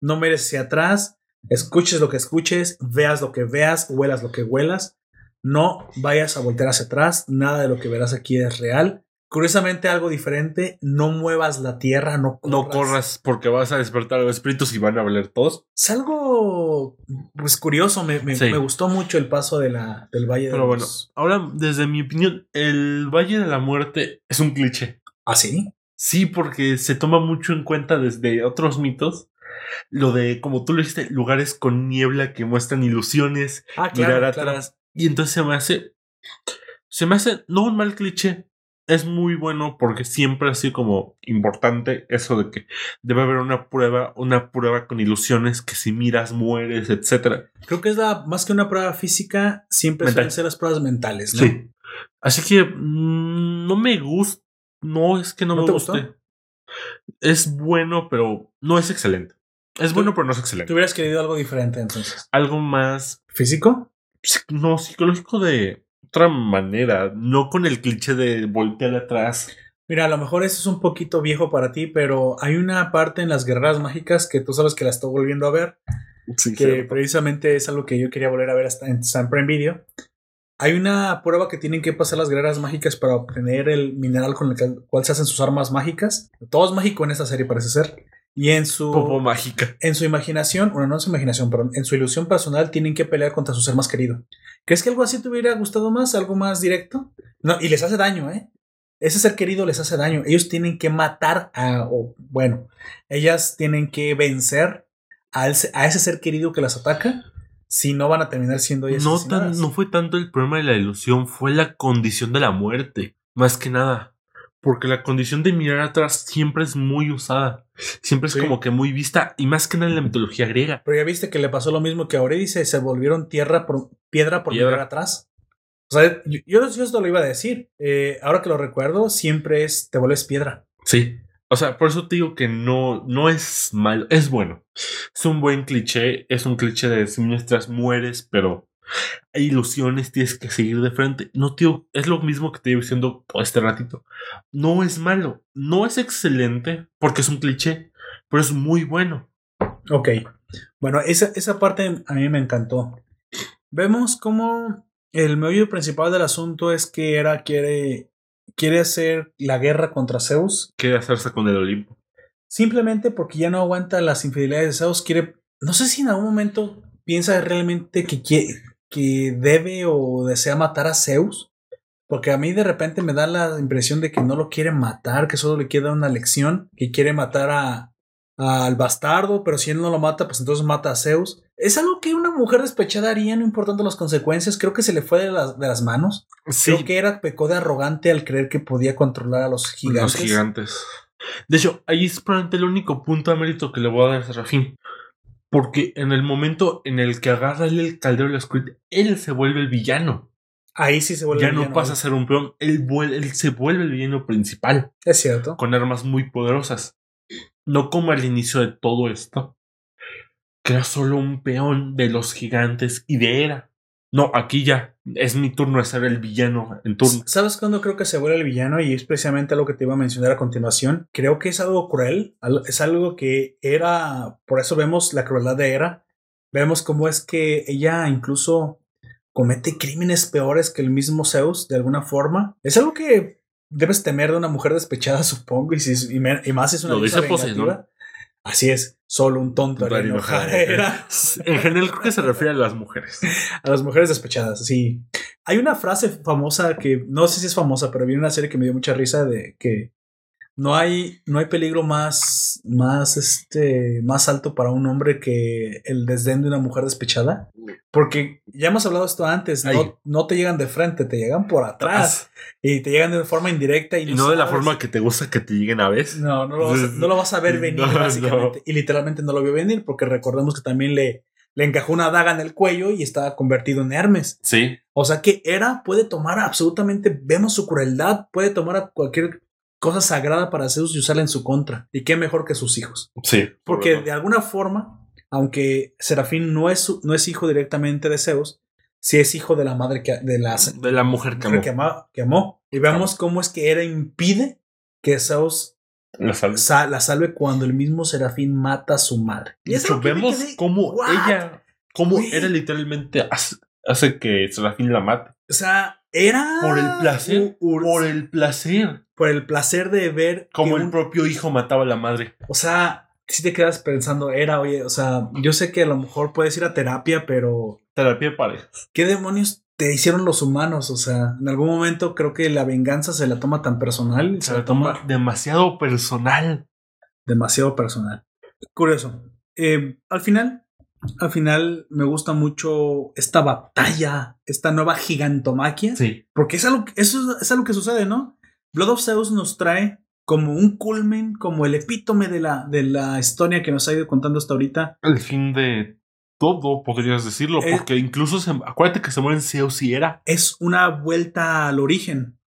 No mires hacia atrás. Escuches lo que escuches. Veas lo que veas. Huelas lo que huelas. No vayas a voltear hacia atrás. Nada de lo que verás aquí es real. Curiosamente, algo diferente. No muevas la tierra. No corras.
No corras porque vas a despertar a los espíritus y van a valer todos.
Es algo pues curioso. Me, me-
Sí.
me gustó mucho el paso de la, del valle de
Pero bueno,
los-
ahora, desde mi opinión, el Valle de la Muerte es un cliché.
¿Ah, sí?
Sí, porque se toma mucho en cuenta desde otros mitos. Lo de, como tú lo dijiste, lugares con niebla que muestran ilusiones,
Ah,
mirar
claro.
atrás. Y entonces se me hace. Se me hace no un mal cliché. Es muy bueno porque siempre ha sido como importante eso de que debe haber una prueba, una prueba con ilusiones que si miras mueres, etcétera.
Creo que es la, más que una prueba física, siempre
Mental.
suelen ser las pruebas mentales, ¿no?
Sí. Así que mm, no me gusta. No es que no,
¿No
me
te
guste.
gustó?
Es bueno, pero no es excelente. Es
Tú-
bueno, pero no es
Tú
excelente.
hubieras querido algo diferente entonces.
Algo más,
¿Físico?
no, psicológico de otra manera. No con el cliché de voltear atrás.
Mira, a lo mejor eso es un poquito viejo para ti, pero hay una parte en las guerreras mágicas que tú sabes que la estoy volviendo a ver,
Sí,
que precisamente es algo que yo quería volver a ver hasta en San Prime Video. Hay una prueba que tienen que pasar las guerreras mágicas para obtener el mineral con el cual se hacen sus armas mágicas. Todo es mágico en esta serie, parece ser. Y en su.
Popo mágica.
en su imaginación, bueno, no en su imaginación, pero en su ilusión personal tienen que pelear contra su ser más querido. ¿Crees que algo así te hubiera gustado más? ¿Algo más directo? No, y les hace daño, ¿eh? Ese ser querido les hace daño. Ellos tienen que matar a, o bueno, ellas tienen que vencer a ese, a ese ser querido que las ataca, si no van a terminar siendo ellas
No, tan, no fue tanto el problema de la ilusión, fue la condición de la muerte. Más que nada. Porque la condición de mirar atrás siempre es muy usada. Siempre es
Sí.
como que muy vista. Y más que nada en la mitología griega.
Pero ya viste que le pasó lo mismo que a Eurídice, se volvieron tierra por, piedra por
Piedra.
mirar atrás. O sea, yo, yo, yo esto lo iba a decir. Eh, ahora que lo recuerdo, siempre es te vuelves piedra.
Sí. O sea, por eso te digo que no, no es malo, es bueno. Es un buen cliché, es un cliché de si mientras mueres, pero hay ilusiones, tienes que seguir de frente. No, tío, es lo mismo que te iba diciendo todo este ratito. No es malo, no es excelente porque es un cliché, pero es muy bueno.
Ok. Bueno, esa, esa parte a mí me encantó. Vemos cómo el meollo principal del asunto es que Hera quiere, quiere hacer la guerra contra Zeus
Quiere hacerse con el Olimpo.
simplemente porque ya no aguanta las infidelidades de Zeus. Quiere, no sé si en algún momento piensa realmente que, quiere, que debe o desea matar a Zeus. Porque a mí de repente me da la impresión de que no lo quiere matar, que solo le queda una lección, que quiere matar a, al bastardo, pero si él no lo mata, pues entonces mata a Zeus. Es algo que una mujer despechada haría, no importando las consecuencias. Creo que se le fue de las, de las manos.
Sí,
Creo que era pecó de arrogante al creer que podía controlar a los gigantes.
los gigantes. De hecho, ahí es probablemente el único punto de mérito que le voy a dar a Serafín. Porque en el momento en el que agarra el caldero de la oscuridad, él se vuelve el villano.
Ahí sí se vuelve.
ya no
villano.
pasa a ser un peón, él, él se vuelve el villano principal,
Es cierto.
con armas muy poderosas. No como al inicio de todo esto, que era solo un peón de los gigantes y de Hera. No, aquí ya es mi turno de ser el villano en turno.
¿Sabes cuándo creo que se vuelve el villano? Y es precisamente lo que te iba a mencionar a continuación. Creo que es algo cruel. Es algo que era. Por eso vemos la crueldad de Hera. Vemos cómo es que ella incluso comete crímenes peores que el mismo Zeus de alguna forma. Es algo que debes temer de una mujer despechada, [laughs] supongo, y, si, y, me, y más si es una
Lo dice Poseidón.
Así es, solo un tonto haría enojar. [laughs]
En general creo que se refiere a las mujeres.
A las mujeres despechadas, sí. Hay una frase famosa que no sé si es famosa, pero vi una serie que me dio mucha risa de que no hay, no hay peligro más, más, este, más alto para un hombre que el desdén de una mujer despechada. Porque ya hemos hablado esto antes, no, no te llegan de frente, te llegan por atrás y te llegan de forma indirecta y,
Y no de la forma que te gusta que te lleguen a veces.
No, no lo, vas a, no lo vas a ver venir, [laughs]
No,
básicamente.
no.
Y literalmente no lo vio venir, porque recordemos que también le, le encajó una daga en el cuello y estaba convertido en Hermes.
Sí.
O sea que Hera puede tomar absolutamente, vemos su crueldad, puede tomar a cualquier cosa sagrada para Zeus y usarla en su contra. Y qué mejor que sus hijos.
Sí.
Porque de alguna forma, aunque Serafín no es, no es hijo directamente de Zeus, sí es hijo de la madre que, de la
De la mujer que
mujer
amó.
que, ama- que amó. Y vemos cómo es que Hera impide que Zeus
La salve.
sa- la salve cuando el mismo Serafín mata a su madre.
De
es
hecho, vemos
quedé,
cómo
"What?".
ella, cómo
Güey.
era literalmente hace, hace que Serafín la mate.
O sea, era.
Por el placer. Por el placer.
Por el placer de ver.
Como el
un-
propio hijo mataba a la madre.
O sea, si te quedas pensando, era, oye, o sea, yo sé que a lo mejor puedes ir a terapia, pero
Terapia de pareja.
¿qué demonios te hicieron los humanos? O sea, en algún momento creo que la venganza se la toma tan personal,
Se la toma demasiado personal.
demasiado personal. Curioso. Eh, al final, al final me gusta mucho esta batalla, esta nueva gigantomaquia.
Sí.
Porque es algo, eso es, es algo que sucede, ¿no? Blood of Zeus nos trae como un culmen, como el epítome de la, de la historia que nos ha ido contando hasta ahorita.
El fin de todo, podrías decirlo. Porque incluso se, acuérdate que se mueren Zeus y Hera.
Es una vuelta al origen.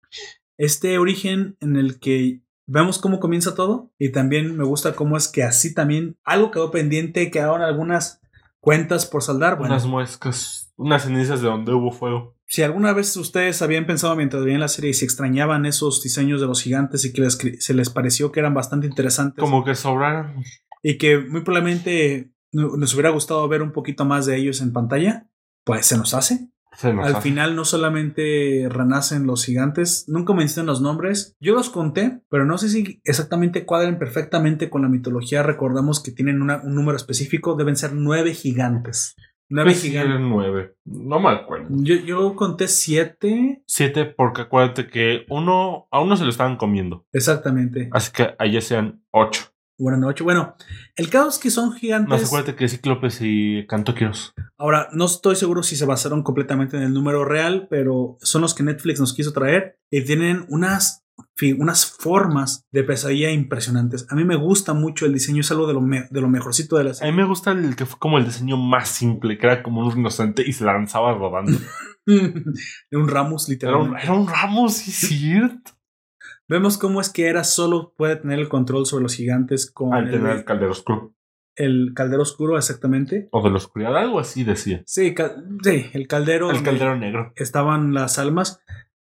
Este origen en el que vemos cómo comienza todo y también me gusta cómo es que así también algo quedó pendiente, quedaron algunas cuentas por saldar. Bueno,
Unas muescas, unas cenizas de donde hubo fuego.
Si alguna vez ustedes habían pensado mientras veían la serie y si extrañaban esos diseños de los gigantes y que les, se les pareció que eran bastante interesantes
Como que sobraron.
y que muy probablemente no- nos hubiera gustado ver un poquito más de ellos en pantalla, pues se nos hace.
Se nos
Al
hace.
final no solamente renacen los gigantes, nunca mencionan los nombres. Yo los conté, pero no sé si exactamente cuadren perfectamente con la mitología. Recordamos que tienen una- un número específico, deben ser nueve gigantes. Nueve
Pues sí,
gigantes.
eran nueve. No me acuerdo.
Yo, yo conté siete.
Siete, porque acuérdate que uno, a uno se lo estaban comiendo.
Exactamente.
Así que allá sean ocho.
Buenas noches. Bueno, el caso es que son
Más
gigantes.
acuérdate que Cíclopes y Cantoquiros.
Ahora, no estoy seguro si se basaron completamente en el número real, pero son los que Netflix nos quiso traer y tienen unas, fi- unas formas de pesadilla impresionantes. A mí me gusta mucho el diseño, es algo de lo, me- de lo mejorcito de la
A mí
serie.
me gusta el que fue como el diseño más simple, que era como un rinoceronte y se lanzaba rodando. [laughs]
de un Ramos,
era,
literalmente.
un, era un Ramos, sí, cierto.
Vemos cómo es que Era solo puede tener el control sobre los gigantes con
Al
el,
tener el caldero oscuro.
el caldero oscuro, exactamente.
O de la oscuridad, algo así decía.
Sí, sí, el caldero.
El caldero negro.
estaban las almas.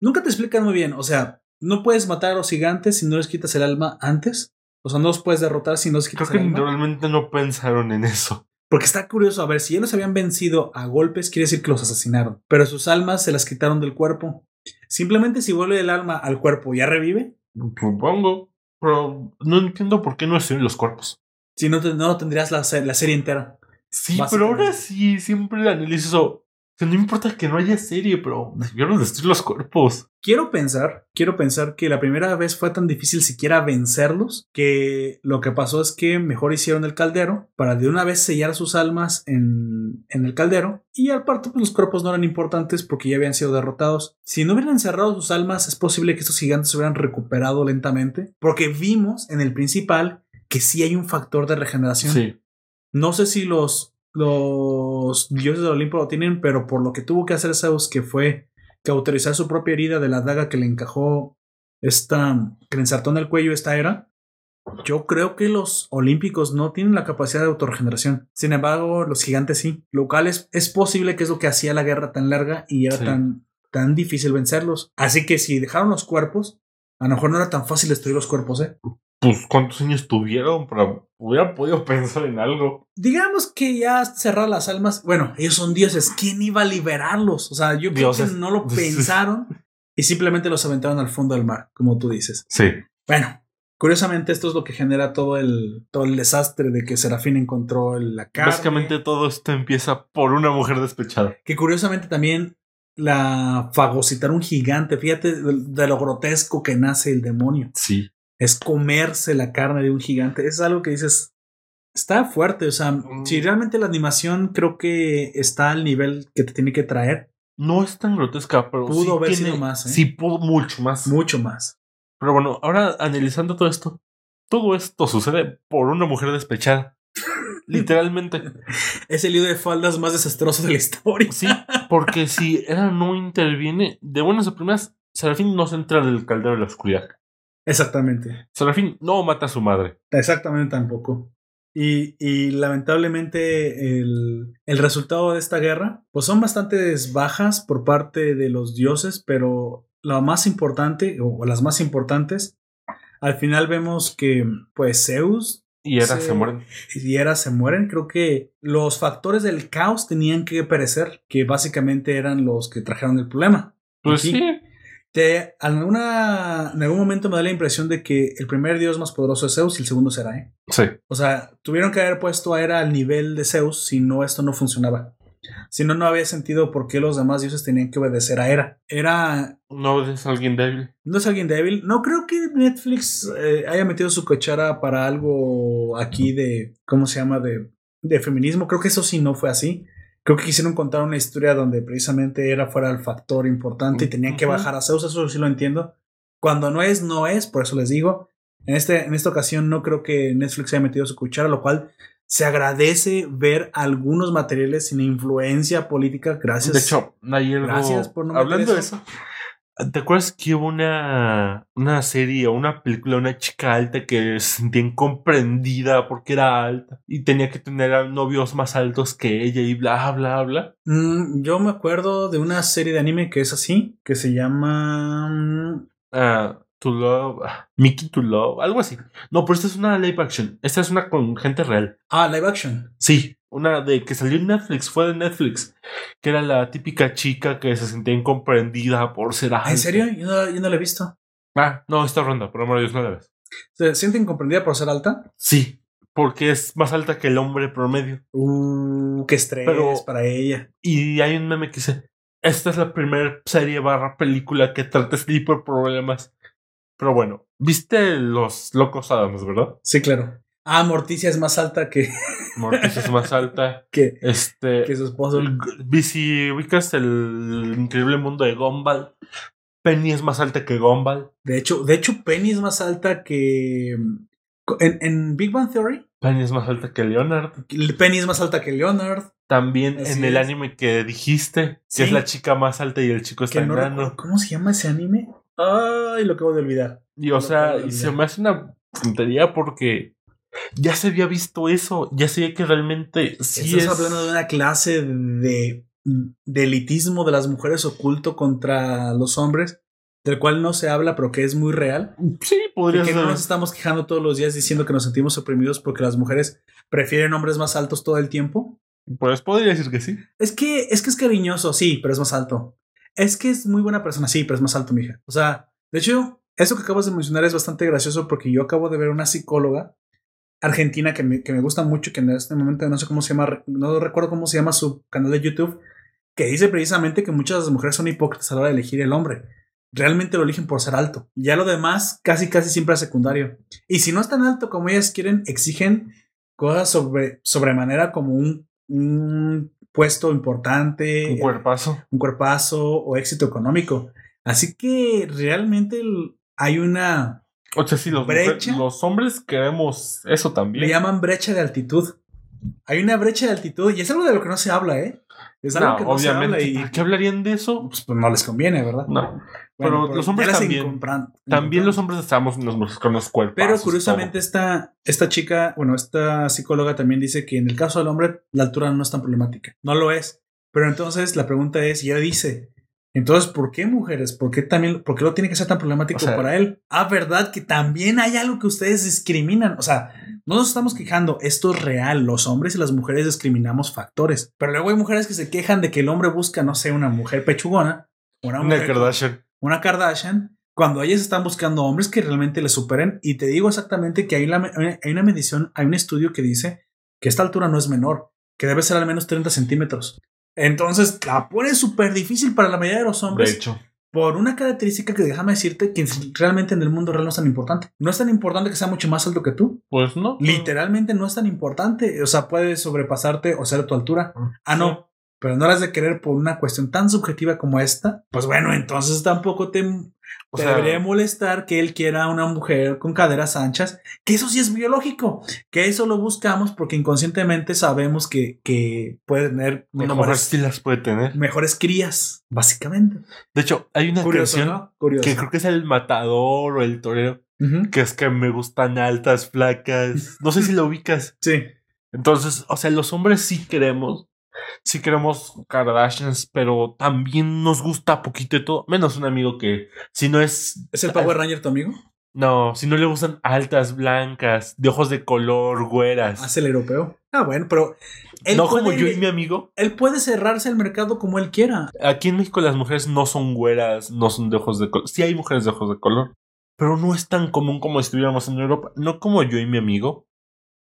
Nunca te explican muy bien. O sea, no puedes matar a los gigantes si no les quitas el alma antes. O sea, no los puedes derrotar si no les
Creo
quitas
que
el alma.
realmente no pensaron en eso.
Porque está curioso. A ver, si ellos habían vencido a golpes, quiere decir que los asesinaron. Pero sus almas se las quitaron del cuerpo. Simplemente si vuelve el alma al cuerpo, ¿ya revive?
Supongo. Pero no entiendo por qué no estén los cuerpos.
Si no, no tendrías la, se- la serie entera.
Sí, pero ahora sí, siempre analizo sea, no importa que no haya serie, pero debieron destruir los cuerpos.
Quiero pensar, quiero pensar que la primera vez fue tan difícil siquiera vencerlos que lo que pasó es que mejor hicieron el caldero para de una vez sellar sus almas en, en el caldero y al parto pues, los cuerpos no eran importantes porque ya habían sido derrotados. Si no hubieran encerrado sus almas es posible que estos gigantes se hubieran recuperado lentamente porque vimos en el principal que sí hay un factor de regeneración.
Sí.
No sé si los, los dioses del Olimpo lo tienen, pero por lo que tuvo que hacer Zeus, que fue cauterizar su propia herida de la daga que le encajó esta, que le ensartó en el cuello esta era, yo creo que los olímpicos no tienen la capacidad de autorregeneración. Sin embargo, los gigantes sí. Lo cual es, es posible que es lo que hacía la guerra tan larga y era
Sí.
tan, tan difícil vencerlos. Así que si dejaron los cuerpos, a lo mejor no era tan fácil destruir los cuerpos, ¿eh?
Pues, ¿cuántos años tuvieron? Pero hubiera podido pensar en algo.
Digamos que ya cerrar las almas. Bueno, ellos son dioses. ¿Quién iba a liberarlos? O sea, yo creo que no lo [laughs] pensaron y simplemente los aventaron al fondo del mar, como tú dices.
Sí.
Bueno, curiosamente esto es lo que genera todo el, todo el desastre de que Serafín encontró la carne.
Básicamente todo esto empieza por una mujer despechada.
Que curiosamente también la fagocitar un gigante. Fíjate de lo grotesco que nace el demonio.
Sí.
Es comerse la carne de un gigante. Es algo que dices. Está fuerte. O sea,
Mm.
si realmente la animación creo que está al nivel que te tiene que traer,
No es tan grotesca, pero
Pudo
sí
haber
tiene-
sido más, ¿eh?
Sí, pudo mucho más.
mucho más.
Pero bueno, ahora analizando todo esto, todo esto sucede por una mujer despechada. [laughs] Literalmente.
Es el lío de faldas más desastroso de la historia.
Sí, porque si [laughs] Era no interviene, de buenas a primeras, Serafín no se entra del caldero de la oscuridad.
Exactamente.
Serafín no mata a su madre.
Exactamente tampoco. Y, y lamentablemente el, el resultado de esta guerra, pues son bastantes bajas por parte de los dioses, pero lo más importante, o las más importantes, al final vemos que pues Zeus
Y Era
Sí.
se muere.
y Hera se mueren. Creo que los factores del caos tenían que perecer, que básicamente eran los que trajeron el problema.
Pues sí.
Te, alguna, en algún momento me da la impresión de que el primer dios más poderoso es Zeus y el segundo será, ¿eh?
Sí.
O sea, tuvieron que haber puesto a Hera al nivel de Zeus, si no, esto no funcionaba. Si no, no había sentido por qué los demás dioses tenían que obedecer a Hera. Hera
No es alguien débil.
no es alguien débil. No creo que Netflix eh, haya metido su cuchara para algo aquí de, ¿cómo se llama? De, de feminismo. Creo que eso sí no fue así. Creo que quisieron contar una historia donde precisamente Hera fuera el factor importante y tenían que bajar a Zeus. Eso sí lo entiendo. Cuando no es, no es. Por eso les digo. En, este, en esta ocasión no creo que Netflix haya metido su cuchara, lo cual se agradece ver algunos materiales sin influencia política. Gracias.
De hecho, hay algo-
Gracias por no meter
Hablando de
eso.
¿Te acuerdas que hubo una, una serie o una película, una chica alta que se sentía incomprendida porque era alta y tenía que tener a novios más altos que ella y bla, bla, bla?
Mm, yo me acuerdo de una serie de anime que es así, que se llama... mm,
Ah, to Love, ah, Mickey to Love, algo así. No, pero esta es una live action. Esta es una con gente real.
Ah, live action.
Sí, una de que salió en Netflix, fue de Netflix, que era la típica chica que se sentía incomprendida por ser alta.
Ah, ¿En serio? Yo no, yo no la he visto.
Ah, no, está ronda, por amor de Dios, no la ves.
¿Se siente incomprendida por ser alta?
Sí, porque es más alta que el hombre promedio.
Uh, qué estrés
Pero-
para ella.
Y hay un meme que dice, esta es la primera serie barra película que trata este tipo de problemas. Pero bueno, viste Los Locos Adams, ¿verdad?
Sí, claro. Ah, Morticia es más alta que, [laughs]
Mortis es más alta.
que,
Este...
que su esposo.
Si ubicas el increíble mundo de Gumball, Penny es más alta que Gumball.
De hecho, de hecho, Penny es más alta que. En, en Big Bang Theory,
Penny es más alta que Leonard.
Penny es más alta que Leonard.
También
Así
en el
es.
anime que dijiste,
Sí.
que es la chica más alta y el chico está
no
enano.
¿Cómo se llama ese anime? Ay, lo acabo de olvidar.
Y o
Lo
sea, y se me hace una tontería porque ya se había visto eso, ya se que realmente sí
Estás
es.
hablando de una clase de, de elitismo de las mujeres oculto contra los hombres, del cual no se habla, pero que es muy real.
Sí,
Y
podría
que
ser.
no nos estamos quejando todos los días diciendo que nos sentimos oprimidos porque las mujeres prefieren hombres más altos todo el tiempo.
Pues podría decir que sí.
Es que es que es cariñoso, sí, pero es más alto. Es que es muy buena persona, sí, pero es más alto, mija. O sea, de hecho, eso que acabas de mencionar es bastante gracioso porque yo acabo de ver una psicóloga argentina que me, que me gusta mucho, que en este momento no sé cómo se llama, no recuerdo cómo se llama su canal de YouTube, que dice precisamente que muchas de las mujeres son hipócritas a la hora de elegir el hombre. Realmente lo eligen por ser alto. Ya lo demás, casi, casi siempre es secundario. Y si no es tan alto como ellas quieren, exigen cosas sobre, sobremanera como un, un puesto importante,
Un cuerpazo.
un cuerpazo o éxito económico. Así que realmente hay una,
O sea, sí, los,
Brecha.
mujer- los hombres queremos eso también.
le llaman brecha de altitud. Hay una brecha de altitud y es algo de lo que no se habla, ¿eh? Es algo
no,
que no se habla
obviamente.
y
¿Por qué hablarían de eso?
pues, pues, no les conviene, ¿verdad?
No.
Bueno,
pero los hombres
ya
también. También los hombres estamos nos- con los cuerpos.
Pero curiosamente esta, esta chica, bueno, esta psicóloga también dice que en el caso del hombre la altura no es tan problemática. No lo es. Pero entonces la pregunta es, y ella dice, Entonces, ¿por qué mujeres? ¿Por qué también, por qué lo tiene que ser tan problemático
O sea-
para él? Ah, verdad que también hay algo que ustedes discriminan. O sea, no nos estamos quejando, esto es real. Los hombres y las mujeres discriminamos factores. Pero luego hay mujeres que se quejan de que el hombre busca, no sé, una mujer pechugona, una
Una
mujer
Kardashian.
una Kardashian, cuando ellas están buscando hombres que realmente le superen. Y te digo exactamente que hay, la- hay una medición, hay un estudio que dice que esta altura no es menor, que debe ser al menos 30 centímetros. Entonces la pone súper difícil para la mayoría de los
De
hombres
hecho.
por una característica que déjame decirte que realmente en el mundo real no es tan importante. No es tan importante que sea mucho más alto que tú.
Pues no.
Literalmente no es tan importante. O sea, puedes sobrepasarte o ser de tu altura. Ah, no. Pero no las de querer por una cuestión tan subjetiva como esta. Pues bueno, entonces tampoco te,
O sea,
debería molestar que él quiera una mujer con caderas anchas. Que eso sí es biológico. Que eso lo buscamos porque inconscientemente sabemos que, que puede tener mejores,
sí las puede tener.
mejores crías, básicamente.
De hecho, hay una
Curioso,
canción
¿no?
Que creo que es el matador o el torero, que es que me gustan altas, flacas. No sé si lo ubicas.
Sí.
Entonces, o sea, los hombres sí queremos, sí queremos Kardashians, pero también nos gusta poquito de todo. Menos un amigo que, si no es.
¿Es el Power Ranger tu amigo?
No, si no le gustan altas, blancas, de ojos de color, güeras.
Hace el europeo. Ah, bueno, pero. él
no como
puede-
yo y mi amigo.
Él puede cerrarse el mercado como él quiera.
Aquí en México las mujeres no son güeras, no son de ojos de color. Sí hay mujeres de ojos de color, pero no es tan común como estuviéramos en Europa. No como yo y mi amigo,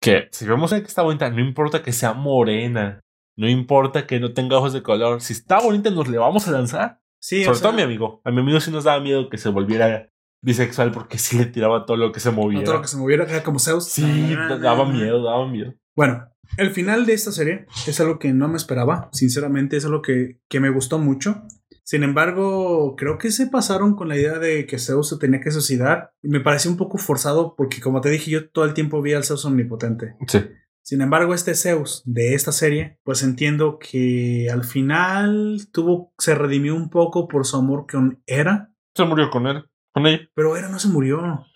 que si vemos que está bonita, no importa que sea morena, no importa que no tenga ojos de color. Si está bonita, nos le vamos a lanzar.
Sí,
Sobre
o sea,
todo a mi amigo. A mi amigo sí nos daba miedo que se volviera bisexual porque sí le tiraba todo lo que se movía.
no todo lo que se moviera era como Zeus.
Sí, daba miedo, daba miedo.
Bueno, el final de esta serie es algo que no me esperaba. Sinceramente, es algo que, que me gustó mucho. Sin embargo, creo que se pasaron con la idea de que Zeus se tenía que suicidar. Y me pareció un poco forzado porque, como te dije, yo todo el tiempo vi al Zeus omnipotente.
Sí.
Sin embargo, este Zeus de esta serie, pues entiendo que al final tuvo, se redimió un poco por su amor con Hera,
Se murió con él, con ella.
pero Hera no se murió.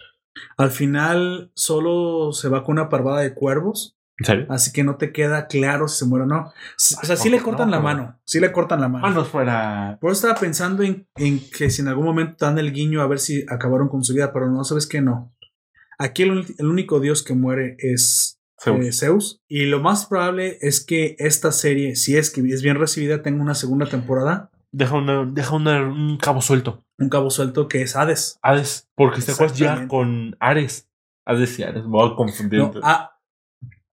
Al final solo se va con una parvada de cuervos,
¿En serio?
así que no te queda claro si se muere o no. O sea, sí
¿por
le cortan
no?
la mano, sí le cortan la mano.
Ah, no fuera.
Por eso estaba pensando en, en que si en algún momento dan el guiño a ver si acabaron con su vida, pero no, sabes que no. Aquí el, el único dios que muere es. Eh, Zeus. Y lo más probable es que esta serie, si es que es bien recibida, tenga una segunda temporada,
Deja, una, deja una- un cabo suelto.
un cabo suelto que es Hades.
Hades. Porque te acuerdas ya con Ares. Hades y Ares. Me voy a confundir.
No, ah,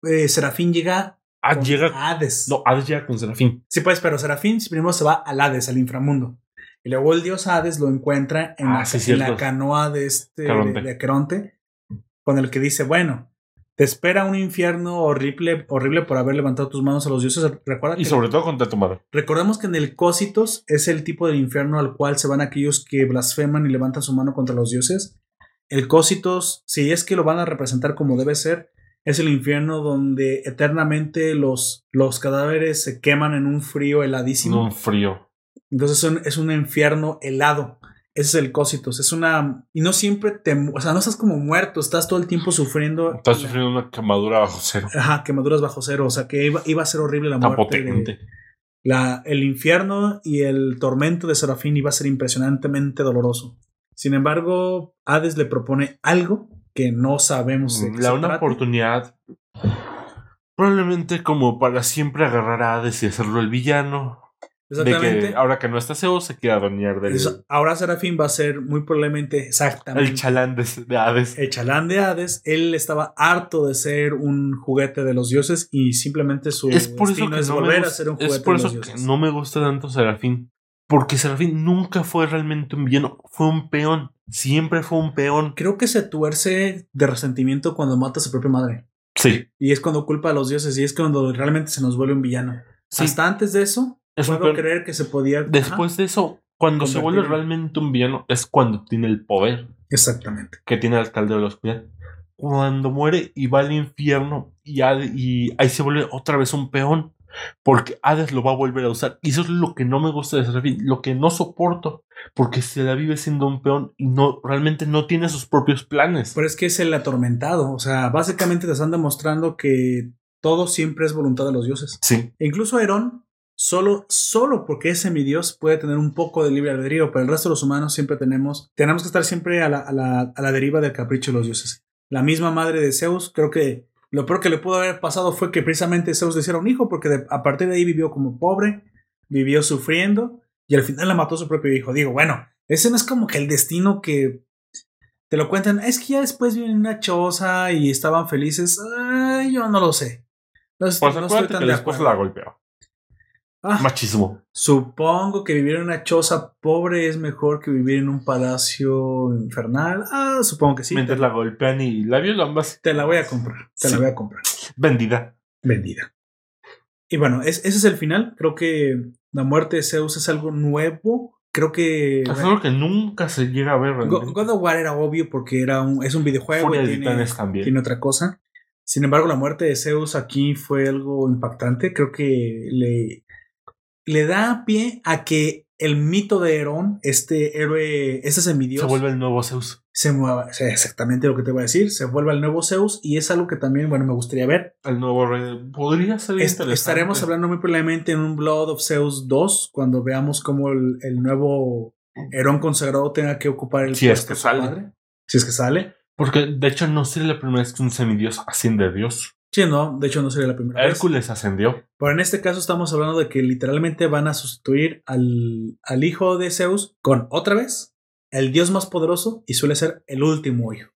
eh, Serafín llega
ah,
con
llega.
Hades.
No, Hades llega con Serafín.
Sí, pues, pero Serafín primero se va al Hades, al inframundo. Y luego el dios Hades lo encuentra en,
Ah,
la,
sí,
en la
cierto.
canoa de este de, de Caronte, con el que dice, bueno, te espera un infierno horrible, horrible por haber levantado tus manos a los dioses. Recuerda
Y sobre todo contra tu madre.
recordemos que en el Cósitos es el tipo de infierno al cual se van aquellos que blasfeman y levantan su mano contra los dioses. El Cósitos, si es que lo van a representar como debe ser, es el infierno donde eternamente los, los cadáveres se queman en un frío heladísimo.
En un frío.
Entonces es un, es un infierno helado. Ese es el cósitos. Es una. Y no siempre te. O sea, no estás como muerto, estás todo el tiempo sufriendo.
Estás sufriendo una quemadura bajo cero.
Ajá, quemaduras bajo cero. O sea, que iba, iba a ser horrible la muerte. de- la, el infierno y el tormento de Serafín iba a ser impresionantemente doloroso. Sin embargo, Hades le propone algo que no sabemos de
La una oportunidad. Probablemente como para siempre agarrar a Hades y hacerlo el villano. De
Exactamente.
que ahora que no está Zeus se quiera adueñar del
Eso- ahora Serafín va a ser muy probablemente exactamente
el chalán de, de Hades.
el chalán de Hades, él estaba harto de ser un juguete de los dioses y simplemente su
Es por eso que
es
no me
volver a
gusta-
ser un
es
juguete de los
que
dioses.
no me gusta tanto Serafín. Porque Serafín nunca fue realmente un villano, fue un peón. Siempre fue un peón.
Creo que se tuerce de resentimiento cuando mata a su propia madre.
Sí,
Y es cuando culpa a los dioses y es cuando realmente se nos vuelve un villano.
sí.
Hasta antes de eso,
es un
puedo
peón.
creer que se podía...
Después de eso, cuando se vuelve realmente un villano, es cuando tiene el poder
Ajá, exactamente.
que tiene el alcalde de la oscuridad. Cuando muere y va al infierno y, y ahí se vuelve otra vez un peón. Porque Hades lo va a volver a usar. Y eso es lo que no me gusta de Serafín. Lo que no soporto. Porque se la vive siendo un peón y no realmente no tiene sus propios planes.
Pero es que es el atormentado. O sea, básicamente te están demostrando que todo siempre es voluntad de los dioses.
Sí.
E incluso Herón, Solo, solo porque es semidios puede tener un poco de libre albedrío, pero el resto de los humanos siempre tenemos, tenemos que estar siempre a la, a la, a la deriva del capricho de los dioses. La misma madre de Zeus, creo que lo peor que le pudo haber pasado fue que precisamente Zeus le hiciera un hijo, porque de- a partir de ahí vivió como pobre, vivió sufriendo, y al final la mató su propio hijo. Digo, bueno, ese no es como que el destino que te lo cuentan, es que ya después viven en una choza y estaban felices. Ay, yo no lo sé. No,
Pues
no estoy
acuérdate
tan
que
de
la golpeó.
Ah,
Machismo.
Supongo que vivir en una choza pobre es mejor que vivir en un palacio infernal. Ah, supongo que sí.
Mientras la golpean y la violan, vas
te la voy a comprar. Te la voy a comprar.
vendida.
Vendida. Y bueno, es- ese es el final. Creo que la muerte de Zeus es algo nuevo. Creo que
Es algo que nunca se llega a ver realmente.
God of War era obvio porque era un, es un videojuego y
también.
tiene otra cosa. Sin embargo, la muerte de Zeus aquí fue algo impactante. Creo que le, le da pie a que el mito de Herón, este héroe, este semidios,
Se vuelve el nuevo Zeus.
se mueva. Sea, exactamente lo que te voy a decir. Se vuelve el nuevo Zeus y es algo que también, bueno, me gustaría ver.
El nuevo rey. Podría ser
Est-
interesante.
estaremos hablando muy probablemente en un Blood of Zeus 2 cuando veamos cómo el, el nuevo Herón consagrado tenga que ocupar el
Si es que sale.
padre. Si es que sale.
Porque de hecho no sería la primera vez que un semidios asciende a Dios.
Sí, no, de hecho no sería la primera vez.
Hércules ascendió.
Pero en este caso estamos hablando de que literalmente van a sustituir al, al hijo de Zeus con otra vez el dios más poderoso y suele ser el último hijo.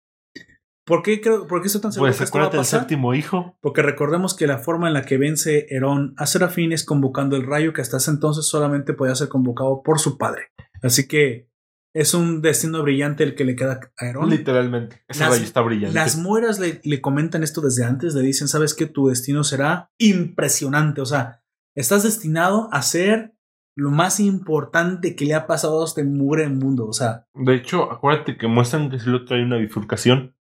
¿Por qué, creo, por qué estoy tan seguro
Pues
que esto va a
acuérdate el
pasar?
séptimo hijo.
Porque recordemos que la forma en la que vence Herón a Serafín es convocando el rayo que hasta ese entonces solamente podía ser convocado por su padre. Así que es un destino brillante el que le queda a Herón.
Literalmente. Ese
Las-
está brillante.
Las mueras le, le comentan esto desde antes, le dicen, sabes que tu destino será impresionante, o sea, estás destinado a ser lo más importante que le ha pasado a este mugre mundo, o sea,
De hecho, acuérdate que muestran que si lo trae una bifurcación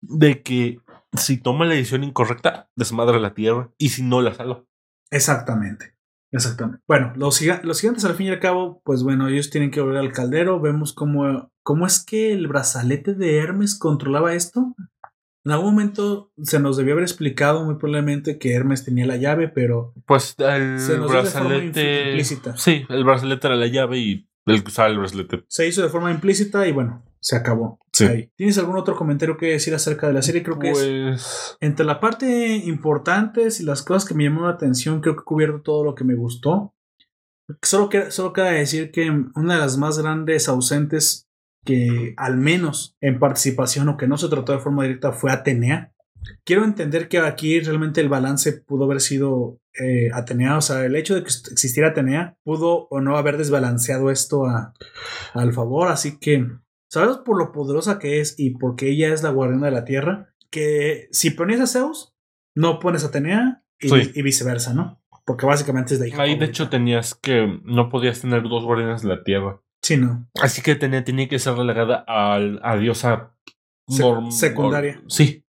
de que si toma la decisión incorrecta, desmadra la tierra y si no la salva.
exactamente, exactamente. Bueno, los, giga- los gigantes al fin y al cabo, pues bueno, ellos tienen que volver al caldero, vemos cómo, cómo es que el brazalete de Hermes controlaba esto. En algún momento se nos debió haber explicado muy probablemente que Hermes tenía la llave, pero
Pues el
Se nos dio de forma
brazalete.
implícita.
Sí, el brazalete era la llave y el que usaba el brazalete.
se hizo de forma implícita y bueno, se acabó.
Sí.
Ahí. ¿Tienes algún otro comentario que decir acerca de la serie? Creo que es
Pues.
entre la parte importantes y las cosas que me llamaron la atención, creo que he cubierto todo lo que me gustó. Solo queda, solo queda decir que una de las más grandes ausentes que al menos en participación o que no se trató de forma directa fue Atenea. Quiero entender que aquí realmente el balance pudo haber sido eh, Atenea, o sea, el hecho de que existiera Atenea pudo o no haber desbalanceado esto a, al favor, así que sabemos por lo poderosa que es y porque ella es la guardiana de la tierra, que si pones a Zeus, no pones a Atenea y,
Sí.
y viceversa, ¿no? Porque básicamente es la hija.
Ahí de hecho tenías que. No podías tener dos guardianes de la tierra.
Sí, no.
Así que tenía, tenía que ser relegada al, a diosa
Se-
norm-
secundaria.
sí.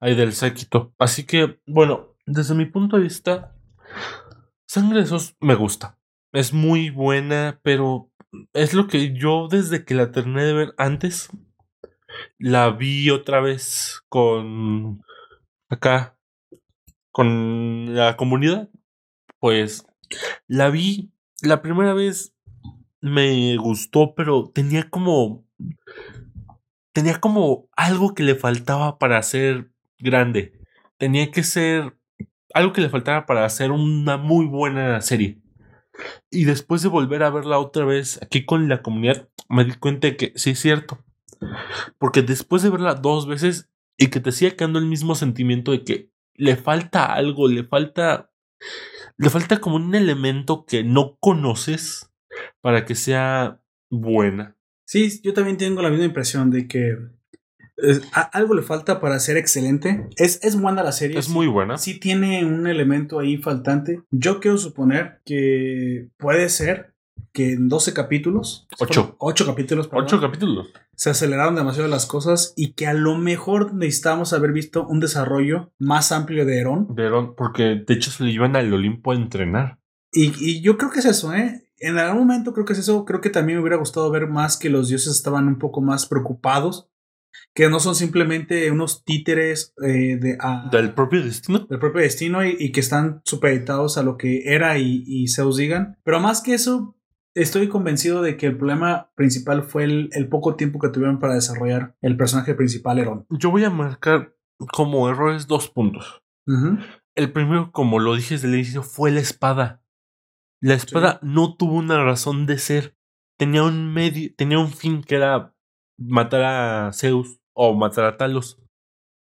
Ahí del séquito. Así que, bueno, desde mi punto de vista, Sangre de Sos me gusta. Es muy buena, pero es lo que yo desde que la terminé de ver antes, la vi otra vez con acá, con la comunidad. Pues la vi la primera vez me gustó, pero tenía como. Tenía como algo que le faltaba para ser grande. Tenía que ser algo que le faltaba para hacer una muy buena serie. Y después de volver a verla otra vez aquí con la comunidad, me di cuenta de que sí es cierto. Porque después de verla dos veces y que te siga quedando el mismo sentimiento de que le falta algo, le falta. Le falta como un elemento que no conoces para que sea buena.
Sí, yo también tengo la misma impresión de que a- algo le falta para ser excelente. Es, es buena la serie.
Es muy buena.
Sí tiene un elemento ahí faltante. Yo quiero suponer que puede ser que en 12 capítulos,
Ocho.
8 capítulos, perdón,
capítulos.
se aceleraron demasiado las cosas y que a lo mejor necesitábamos haber visto un desarrollo más amplio de Herón.
De Herón, porque de hecho se le iban al Olimpo a entrenar.
Y, y yo creo que es eso, ¿eh? En algún momento creo que es eso. Creo que también me hubiera gustado ver más que los dioses estaban un poco más preocupados que no son simplemente unos títeres eh, de, ah,
Del propio destino.
del propio destino y, y que están supeditados a lo que era y, y Zeus digan. Pero más que eso, estoy convencido de que el problema principal fue el, el poco tiempo que tuvieron para desarrollar el personaje principal, Herón.
Yo voy a marcar como errores dos puntos. El primero, como lo dije desde el inicio, fue la espada. La espada no tuvo una razón de ser. Tenía un medio, tenía un fin que era matar a Zeus o matar a Talos.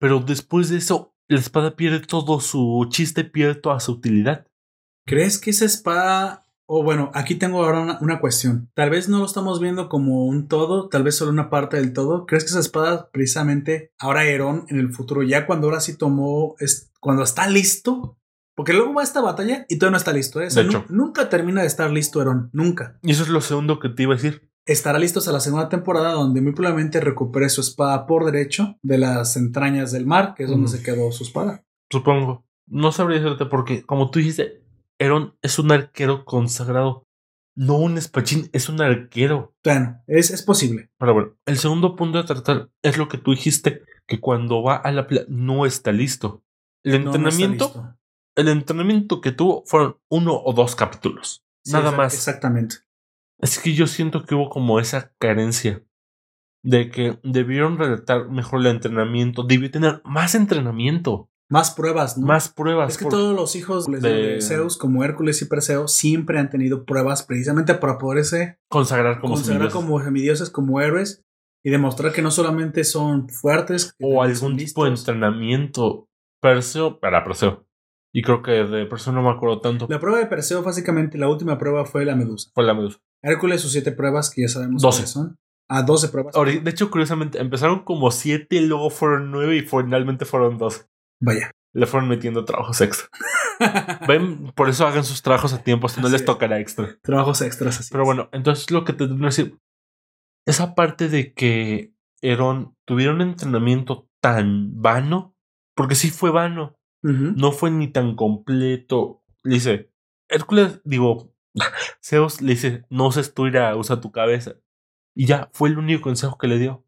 Pero después de eso, la espada pierde todo su chiste, pierde toda su utilidad.
¿Crees que esa espada... O bueno, aquí tengo ahora una, una cuestión. Tal vez no lo estamos viendo como un todo, tal vez solo una parte del todo. ¿Crees que esa espada, precisamente, ahora Herón en el futuro, ya cuando ahora sí tomó, es, cuando está listo? Porque luego va esta batalla y todavía no está listo. ¿eh? O sea,
De hecho.
nunca termina de estar listo Herón, nunca.
Y eso es lo segundo que te iba a decir.
Estará listo hasta la segunda temporada donde muy probablemente recupere su espada por derecho de las entrañas del mar, que es donde
Mm.
se quedó su espada.
Supongo. No sabría decirte porque, como tú dijiste, Herón es un arquero consagrado. No un espadachín, es un arquero.
Bueno, es, es posible.
Pero bueno, el segundo punto a tratar es lo que tú dijiste, que cuando va a la playa no está listo. El
No, no está
entrenamiento,
listo.
el entrenamiento que tuvo fueron uno o dos capítulos.
Sí,
nada más.
Exactamente.
Es que yo siento que hubo como esa carencia de que debieron redactar mejor el entrenamiento, debió tener más entrenamiento,
Más pruebas, ¿no?
más pruebas.
Es que
por-
todos los hijos de,
de-
Zeus, como Hércules y Perseo, siempre han tenido pruebas precisamente para poderse
consagrar como
consagrar
semidioses.
como semidioses, como héroes y demostrar que no solamente son fuertes
o algún tipo de entrenamiento. Perseo, para Perseo. Y creo que de Perseo no me acuerdo tanto.
La prueba de Perseo, básicamente, la última prueba fue la medusa.
Fue la medusa.
Hércules, sus siete pruebas, que ya sabemos
Doce.
cuáles son. Ah, 12 pruebas.
De hecho, curiosamente, empezaron como siete, luego fueron nueve y finalmente fueron dos.
Vaya.
Le fueron metiendo trabajos extra. [laughs] Ven, por eso hagan sus trabajos a tiempo, si no
Así
les
es.
tocará extra.
Trabajos extras así.
Pero bueno, entonces lo que te tengo que decir, esa parte de que Herón tuviera un entrenamiento tan vano, porque sí fue vano, No fue ni tan completo. Le dice, Hércules, digo, [laughs] Zeus le dice, no uses tu ira, usa tu cabeza. Y ya, fue el único consejo que le dio.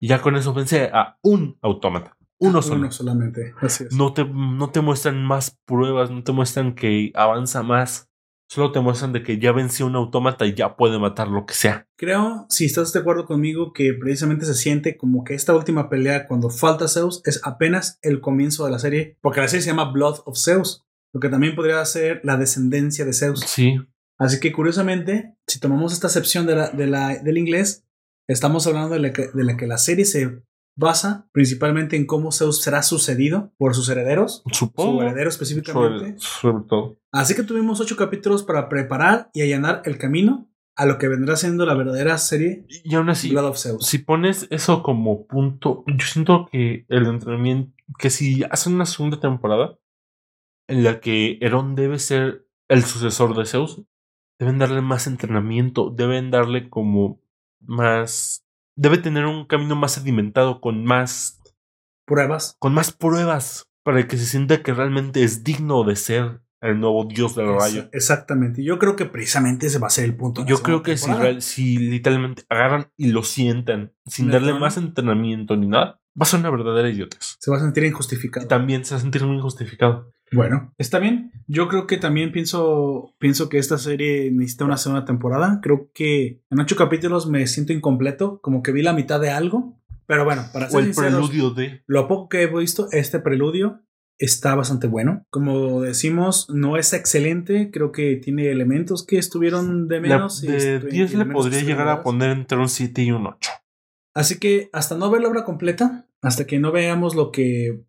Y ya con eso vence a un autómata, uno solo.
Uno solamente. Así es.
No te, no te muestran más pruebas, no te muestran que avanza más. Solo te muestran de que ya venció un autómata y ya puede matar lo que sea.
Creo, si estás de acuerdo conmigo, que precisamente se siente como que esta última pelea, cuando falta Zeus, es apenas el comienzo de la serie, porque la serie se llama Blood of Zeus, lo que también podría ser la descendencia de Zeus.
Sí,
Así que curiosamente, si tomamos esta de la, de la- del inglés, estamos hablando de la, que, de la que la serie se basa principalmente en cómo Zeus será sucedido por sus herederos, su
supongo.
heredero
Sobre,
específicamente.
sobre todo.
Así que tuvimos ocho capítulos para preparar y allanar el camino a lo que vendrá siendo la verdadera serie
Y aún así,
Blood of Zeus.
si pones eso como punto, yo siento que el entrenamiento, que si hacen una segunda temporada en la que Herón debe ser el sucesor de Zeus, deben darle más entrenamiento, deben darle como más, debe tener un camino más sedimentado con más,
Pruebas.
con más pruebas para que se sienta que realmente es digno de ser el nuevo dios del rayo.
Exactamente. Yo creo que precisamente ese va a ser el punto.
Yo creo que si,
temporada.
real- si literalmente agarran y lo sientan sin
Le
darle más entrenamiento ni nada, va a ser una verdadera idiotez.
se va a sentir injustificado.
Y también se va a sentir muy injustificado.
Bueno, está bien. Yo creo que también pienso, pienso que esta serie necesita una segunda temporada. Creo que en ocho capítulos me siento incompleto, como que vi la mitad de algo. Pero bueno, para
O
ser
el
sinceros,
preludio de.
lo poco que he visto, este preludio está bastante bueno. Como decimos, no es excelente. Creo que tiene elementos que estuvieron de
la-
menos. y
de
estu-
10 le
elementos que
podría llegar a poner entre un 7 y un 8.
Así que hasta no ver la obra completa, hasta que no veamos lo que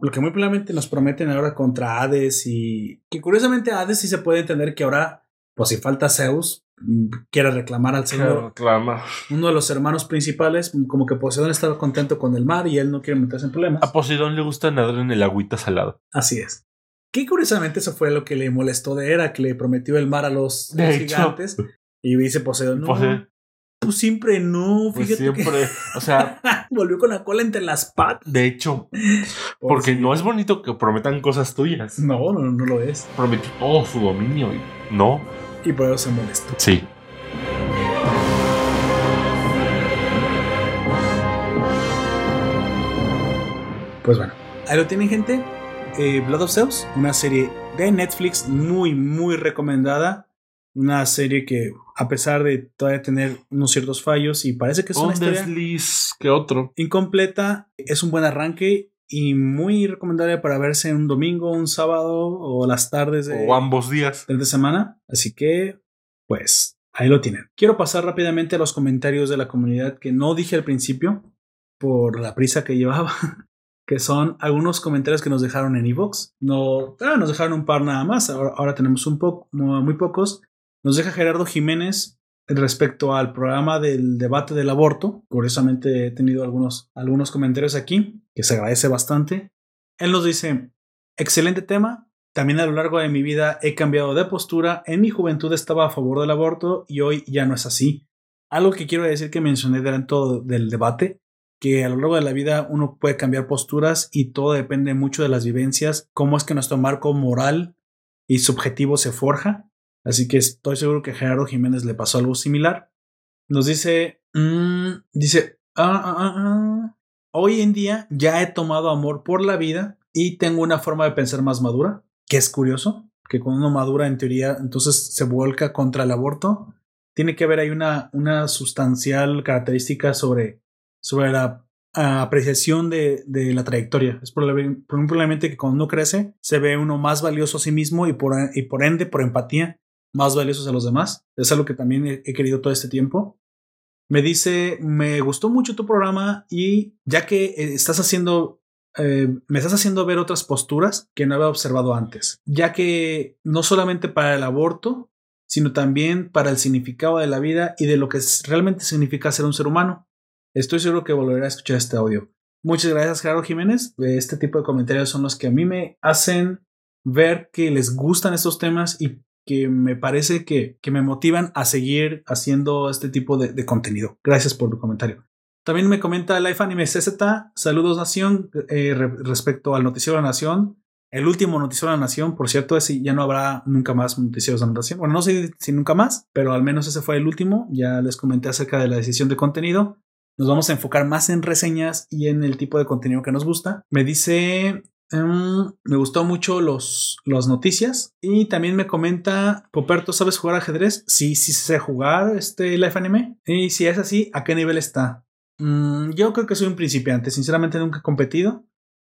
lo que muy probablemente nos prometen ahora contra Hades y que curiosamente Hades sí se puede entender que ahora, pues si falta Zeus, mm, quiere reclamar al Señor.
Reclama.
Uno de los hermanos principales, mm, como que Poseidón estaba contento con el mar y él no quiere meterse en problemas.
A Poseidón le gusta nadar en el agüita salada.
Así es. Que curiosamente eso fue lo que le molestó de Hera, que le prometió el mar a los,
De
los
hecho.
gigantes. Y dice Poseidón, no,
Poseidón,
pues siempre no,
pues
fíjate
siempre. O sea, [laughs]
volvió con la cola entre las patas.
de hecho, porque no es bonito que prometan cosas tuyas.
No, no, no lo es.
Prometió todo su dominio y no.
Y por eso se molestó.
Sí.
Pues bueno, ahí lo tienen gente. Eh, Blood of Zeus, una serie de Netflix muy, muy recomendada. Una serie que, a pesar de todavía tener unos ciertos fallos y parece que es
Un desliz que otro.
incompleta, es un buen arranque y muy recomendable para verse un domingo, un sábado o las tardes de,
O ambos días.
de semana. Así que, pues, ahí lo tienen. Quiero pasar rápidamente a los comentarios de la comunidad que no dije al principio por la prisa que llevaba. [laughs] Que son algunos comentarios que nos dejaron en Evox. No, ah, nos dejaron un par nada más. Ahora, ahora tenemos un poco, muy pocos. Nos deja Gerardo Jiménez respecto al programa del debate del aborto. Curiosamente he tenido algunos, algunos comentarios aquí, que se agradece bastante. Él nos dice, excelente tema. También a lo largo de mi vida he cambiado de postura. En mi juventud estaba a favor del aborto y hoy ya no es así. Algo que quiero decir que mencioné dentro del debate, que a lo largo de la vida uno puede cambiar posturas y todo depende mucho de las vivencias, cómo es que nuestro marco moral y subjetivo se forja. Así que estoy seguro que a Gerardo Jiménez le pasó algo similar. Nos dice, mm, dice, ah, ah, ah, hoy en día ya he tomado amor por la vida y tengo una forma de pensar más madura, que es curioso, que cuando uno madura en teoría entonces se vuelca contra el aborto. Tiene que haber ahí una, una sustancial característica sobre, sobre la apreciación de, de la trayectoria. Es probable- probablemente que cuando uno crece se ve uno más valioso a sí mismo y por, y por ende, por empatía, más valiosos a los demás. Es algo que también he, querido todo este tiempo. Me dice, me gustó mucho tu programa y ya que eh, estás haciendo, eh, me estás haciendo ver otras posturas que no había observado antes, ya que no solamente para el aborto, sino también para el significado de la vida y de lo que realmente significa ser un ser humano. Estoy seguro que volveré a escuchar este audio. Muchas gracias, Gerardo Jiménez. Este tipo de comentarios son los que a mí me hacen ver que les gustan estos temas y que me parece que, que me motivan a seguir haciendo este tipo de, contenido. Gracias por tu comentario. También me comenta Life Anime CZ. Saludos, Nación. eh, re- respecto al Noticiero de la Nación. El último Noticiero de la Nación, por cierto, ese ya no habrá nunca más Noticieros de la Nación. Bueno, no sé si nunca más, pero al menos ese fue el último. Ya les comenté acerca de la decisión de contenido. Nos vamos a enfocar más en reseñas y en el tipo de contenido que nos gusta. Me dice Mm, me gustó mucho los, las noticias. Y también me comenta, Poperto, ¿sabes jugar ajedrez? Sí, sí sé jugar este Life Anime. Y si es así, ¿a qué nivel está? Mm, yo creo que soy un principiante. Sinceramente nunca he competido.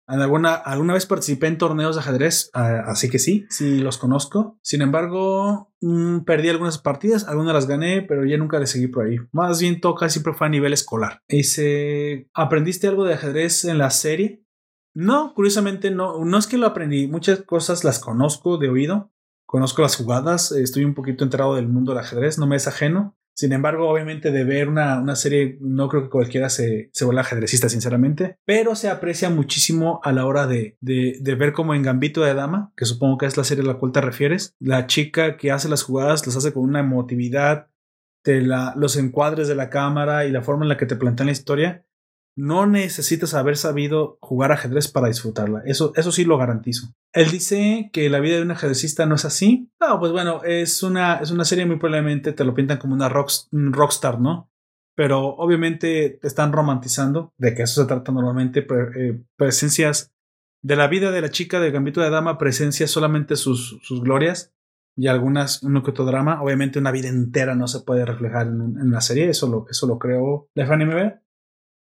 Alguna, alguna vez participé en torneos de ajedrez, así que sí, sí los conozco. Sin embargo, mm, perdí algunas partidas, algunas las gané, pero ya nunca le seguí por ahí. Más bien toca siempre fue a nivel escolar. Dice, ¿aprendiste algo de ajedrez en la serie? No, curiosamente no, no es que lo aprendí, muchas cosas las conozco de oído, conozco las jugadas, estoy un poquito enterado del mundo del ajedrez, no me es ajeno. Sin embargo, obviamente de ver una, una serie, no creo que cualquiera se, se vuelva ajedrecista, sinceramente, pero se aprecia muchísimo a la hora de, de, de ver como en Gambito de Dama, que supongo que es la serie a la cual te refieres, la chica que hace las jugadas las hace con una emotividad, de la, los encuadres de la cámara y la forma en la que te plantean la historia no necesitas haber sabido jugar ajedrez para disfrutarla. Eso, eso sí lo garantizo. Él dice que la vida de un ajedrecista no es así. No, pues bueno, es una, es una serie muy probablemente te lo pintan como una rock, un rockstar, ¿no? Pero obviamente te están romantizando, de que eso se trata normalmente, eh, presencias de la vida de la chica de Gambito de Dama, presencias solamente sus, sus glorias y algunas, uno que otro drama. Obviamente una vida entera no se puede reflejar en, un- en una serie, eso lo, eso lo creo la.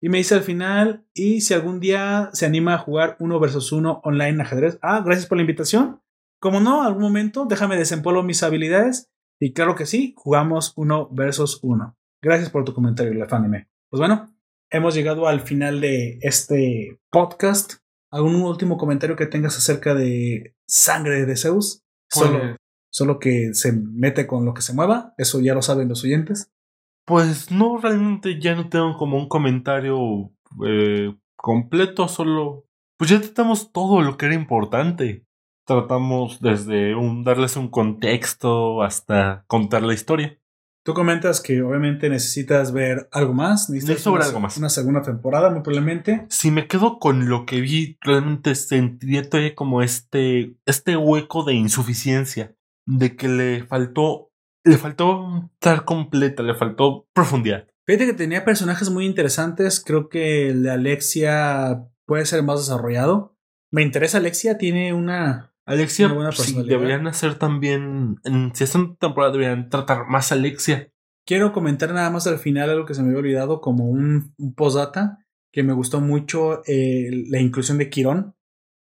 Y me dice al final, y si algún día se anima a jugar uno versus uno online ajedrez. Ah, gracias por la invitación. Como no, algún momento déjame desempolvo mis habilidades. Y claro que sí, jugamos uno versus uno. Gracias por tu comentario, la. Pues bueno, hemos llegado al final de este podcast. ¿Algún último comentario que tengas acerca de sangre de Zeus? Solo,
Pues-
solo que se mete con lo que se mueva. Eso ya lo saben los oyentes.
Pues no, realmente ya no tengo como un comentario eh, completo, solo... Pues ya tratamos todo lo que era importante. Tratamos desde un darles un contexto hasta contar la historia.
Tú comentas que obviamente necesitas ver algo más. Necesitas
ver
una,
algo más.
Una segunda temporada, muy probablemente.
Si me quedo con lo que vi, realmente sentiría todavía como este, este hueco de insuficiencia, de que le faltó, le faltó estar completa, le faltó profundidad.
Fíjate que tenía personajes muy interesantes. Creo que el de Alexia puede ser más desarrollado. Me interesa Alexia, tiene una.
Alexia,
Una buena
sí,
personalidad.
deberían hacer también. En si esta temporada deberían tratar más a Alexia.
Quiero comentar nada más al final algo que se me había olvidado, como un, un postdata, que me gustó mucho eh, la inclusión de Quirón.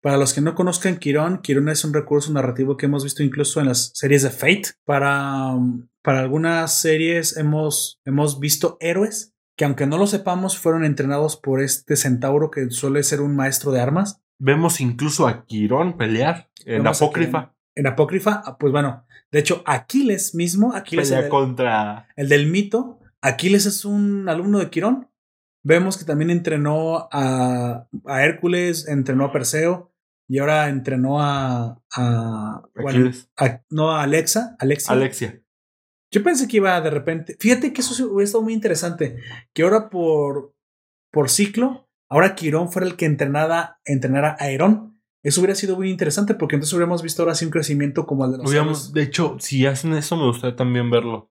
Para los que no conozcan Quirón, Quirón es un recurso narrativo que hemos visto incluso en las series de Fate. Para, um, para algunas series hemos, hemos visto héroes que aunque no lo sepamos fueron entrenados por este centauro que suele ser un maestro de armas.
Vemos incluso a Quirón pelear en
Vemos
Apócrifa.
En Apócrifa, ah, pues bueno, de hecho Aquiles mismo, Aquiles
Pelea
el-
contra.
el del mito, Aquiles es un alumno de Quirón. Vemos que también entrenó a, a Hércules, entrenó a Perseo y ahora entrenó a, a, bueno,
Aquiles.
a- no a Alexa, Alexia.
Alexia.
Yo pensé que iba de repente. Fíjate que eso hubiera estado muy interesante. Que ahora por, por ciclo, ahora Quirón fuera el que entrenara, entrenara a Herón. Eso hubiera sido muy interesante porque entonces hubiéramos visto ahora sí un crecimiento como el de los
Hubiéramos- de hecho, si hacen eso, me gustaría también verlo.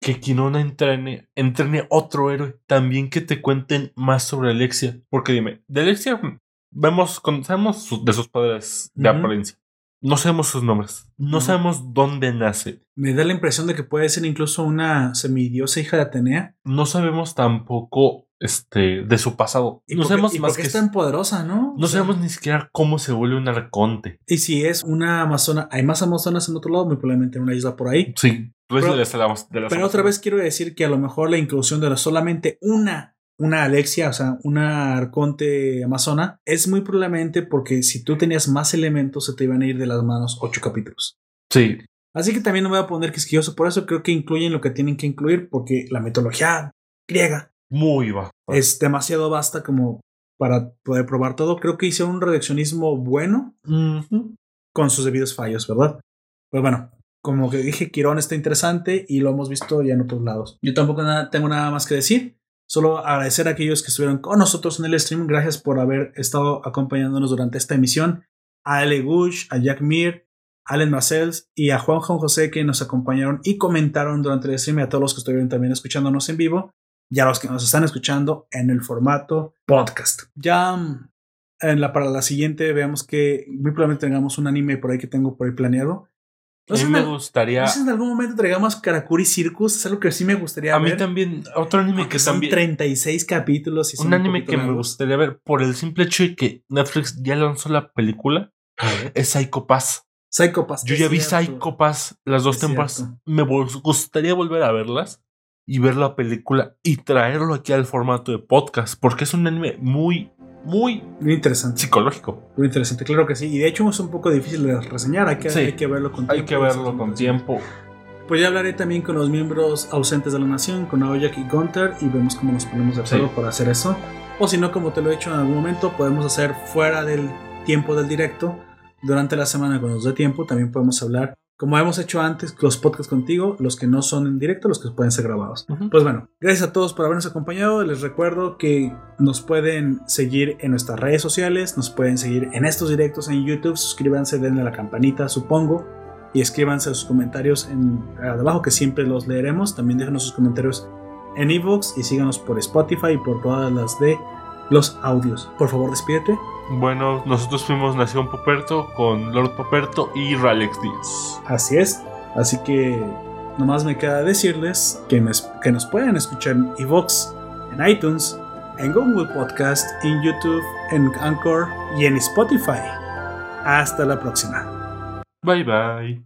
Que Quirón entrene, entrene otro héroe. También que te cuenten más sobre Alexia. Porque dime, de Alexia mm, vemos, conocemos su- de sus padres de apariencia. No sabemos sus nombres. No sabemos dónde nace.
Me da la impresión de que puede ser incluso una semidiosa hija de Atenea.
No sabemos tampoco este, de su pasado.
Y
no
por qué-
sabemos
y
más
por qué
que
es tan poderosa, ¿no?
No
O sea,
sabemos ni siquiera cómo se vuelve un arconte.
Y si es una amazona, hay más amazonas en otro lado, muy probablemente en una isla por ahí.
Sí. Pues
Pero-
de las- de las- de las
Pero otra vez quiero decir que a lo mejor la inclusión de la- solamente una, una Alexia, o sea, una arconte amazona, es muy probablemente porque si tú tenías más elementos se te iban a ir de las manos ocho capítulos.
Sí.
Así que también no me voy a poner quisquilloso, por eso creo que incluyen lo que tienen que incluir, porque la mitología griega
Muy bajo.
es demasiado vasta como para poder probar todo. Creo que hicieron un reduccionismo bueno con sus debidos fallos, ¿verdad? Pues bueno, como que dije, Quirón está interesante y lo hemos visto ya en otros lados. Yo tampoco nada- tengo nada más que decir. Solo agradecer a aquellos que estuvieron con nosotros en el stream. Gracias por haber estado acompañándonos durante esta emisión. A Ale Gush, a Jack Mir, a Allen Marcells y a Juan Juan José que nos acompañaron y comentaron durante el stream a todos los que estuvieron también escuchándonos en vivo y a los que nos están escuchando en el formato podcast. Ya mm, para la siguiente veamos que muy probablemente tengamos un anime por ahí que tengo por ahí planeado.
A mí me gustaría.
no sé en algún momento traigamos Karakuri Circus, es algo que sí me gustaría
A mí
ver.
también. Otro anime
aunque
que
son
también.
36 capítulos y son
Un anime que me gustaría ver por el simple hecho de que Netflix ya lanzó la película es Psycho Pass.
Psycho Pass.
Yo ya vi. Psycho Pass las dos temporadas. Me gustaría volver a verlas y ver la película y traerlo aquí al formato de podcast porque es un anime muy, muy
Muy interesante.
psicológico.
Muy interesante, claro que sí. Y de hecho es un poco difícil de reseñar. Hay que,
Sí.
hay que verlo con
Hay
tiempo.
que verlo con tiempo.
Pues ya hablaré también con los miembros ausentes de la nación, con Aoyak y Gunter, y vemos cómo nos ponemos de acuerdo
Sí.
para hacer eso. O si no, como te lo he dicho en algún momento, podemos hacer fuera del tiempo del directo, durante la semana cuando nos dé tiempo, también podemos hablar, como hemos hecho antes, los podcasts contigo, los que no son en directo, los que pueden ser grabados. Pues bueno, gracias a todos por habernos acompañado. Les recuerdo que nos pueden seguir en nuestras redes sociales, nos pueden seguir en estos directos en YouTube. Suscríbanse, denle a la campanita, supongo, y escríbanse sus comentarios en abajo que siempre los leeremos. También déjenos sus comentarios en iVoox y síganos por Spotify y por todas las de los audios. Por favor, despídete.
Bueno, nosotros fuimos Nación Poperto con Lord Poperto y Ralex Díaz.
Así es. Así que nomás me queda decirles que, me- que nos pueden escuchar en iVoox, en iTunes, en Google Podcast, en YouTube, en Anchor y en Spotify. Hasta la próxima.
Bye bye.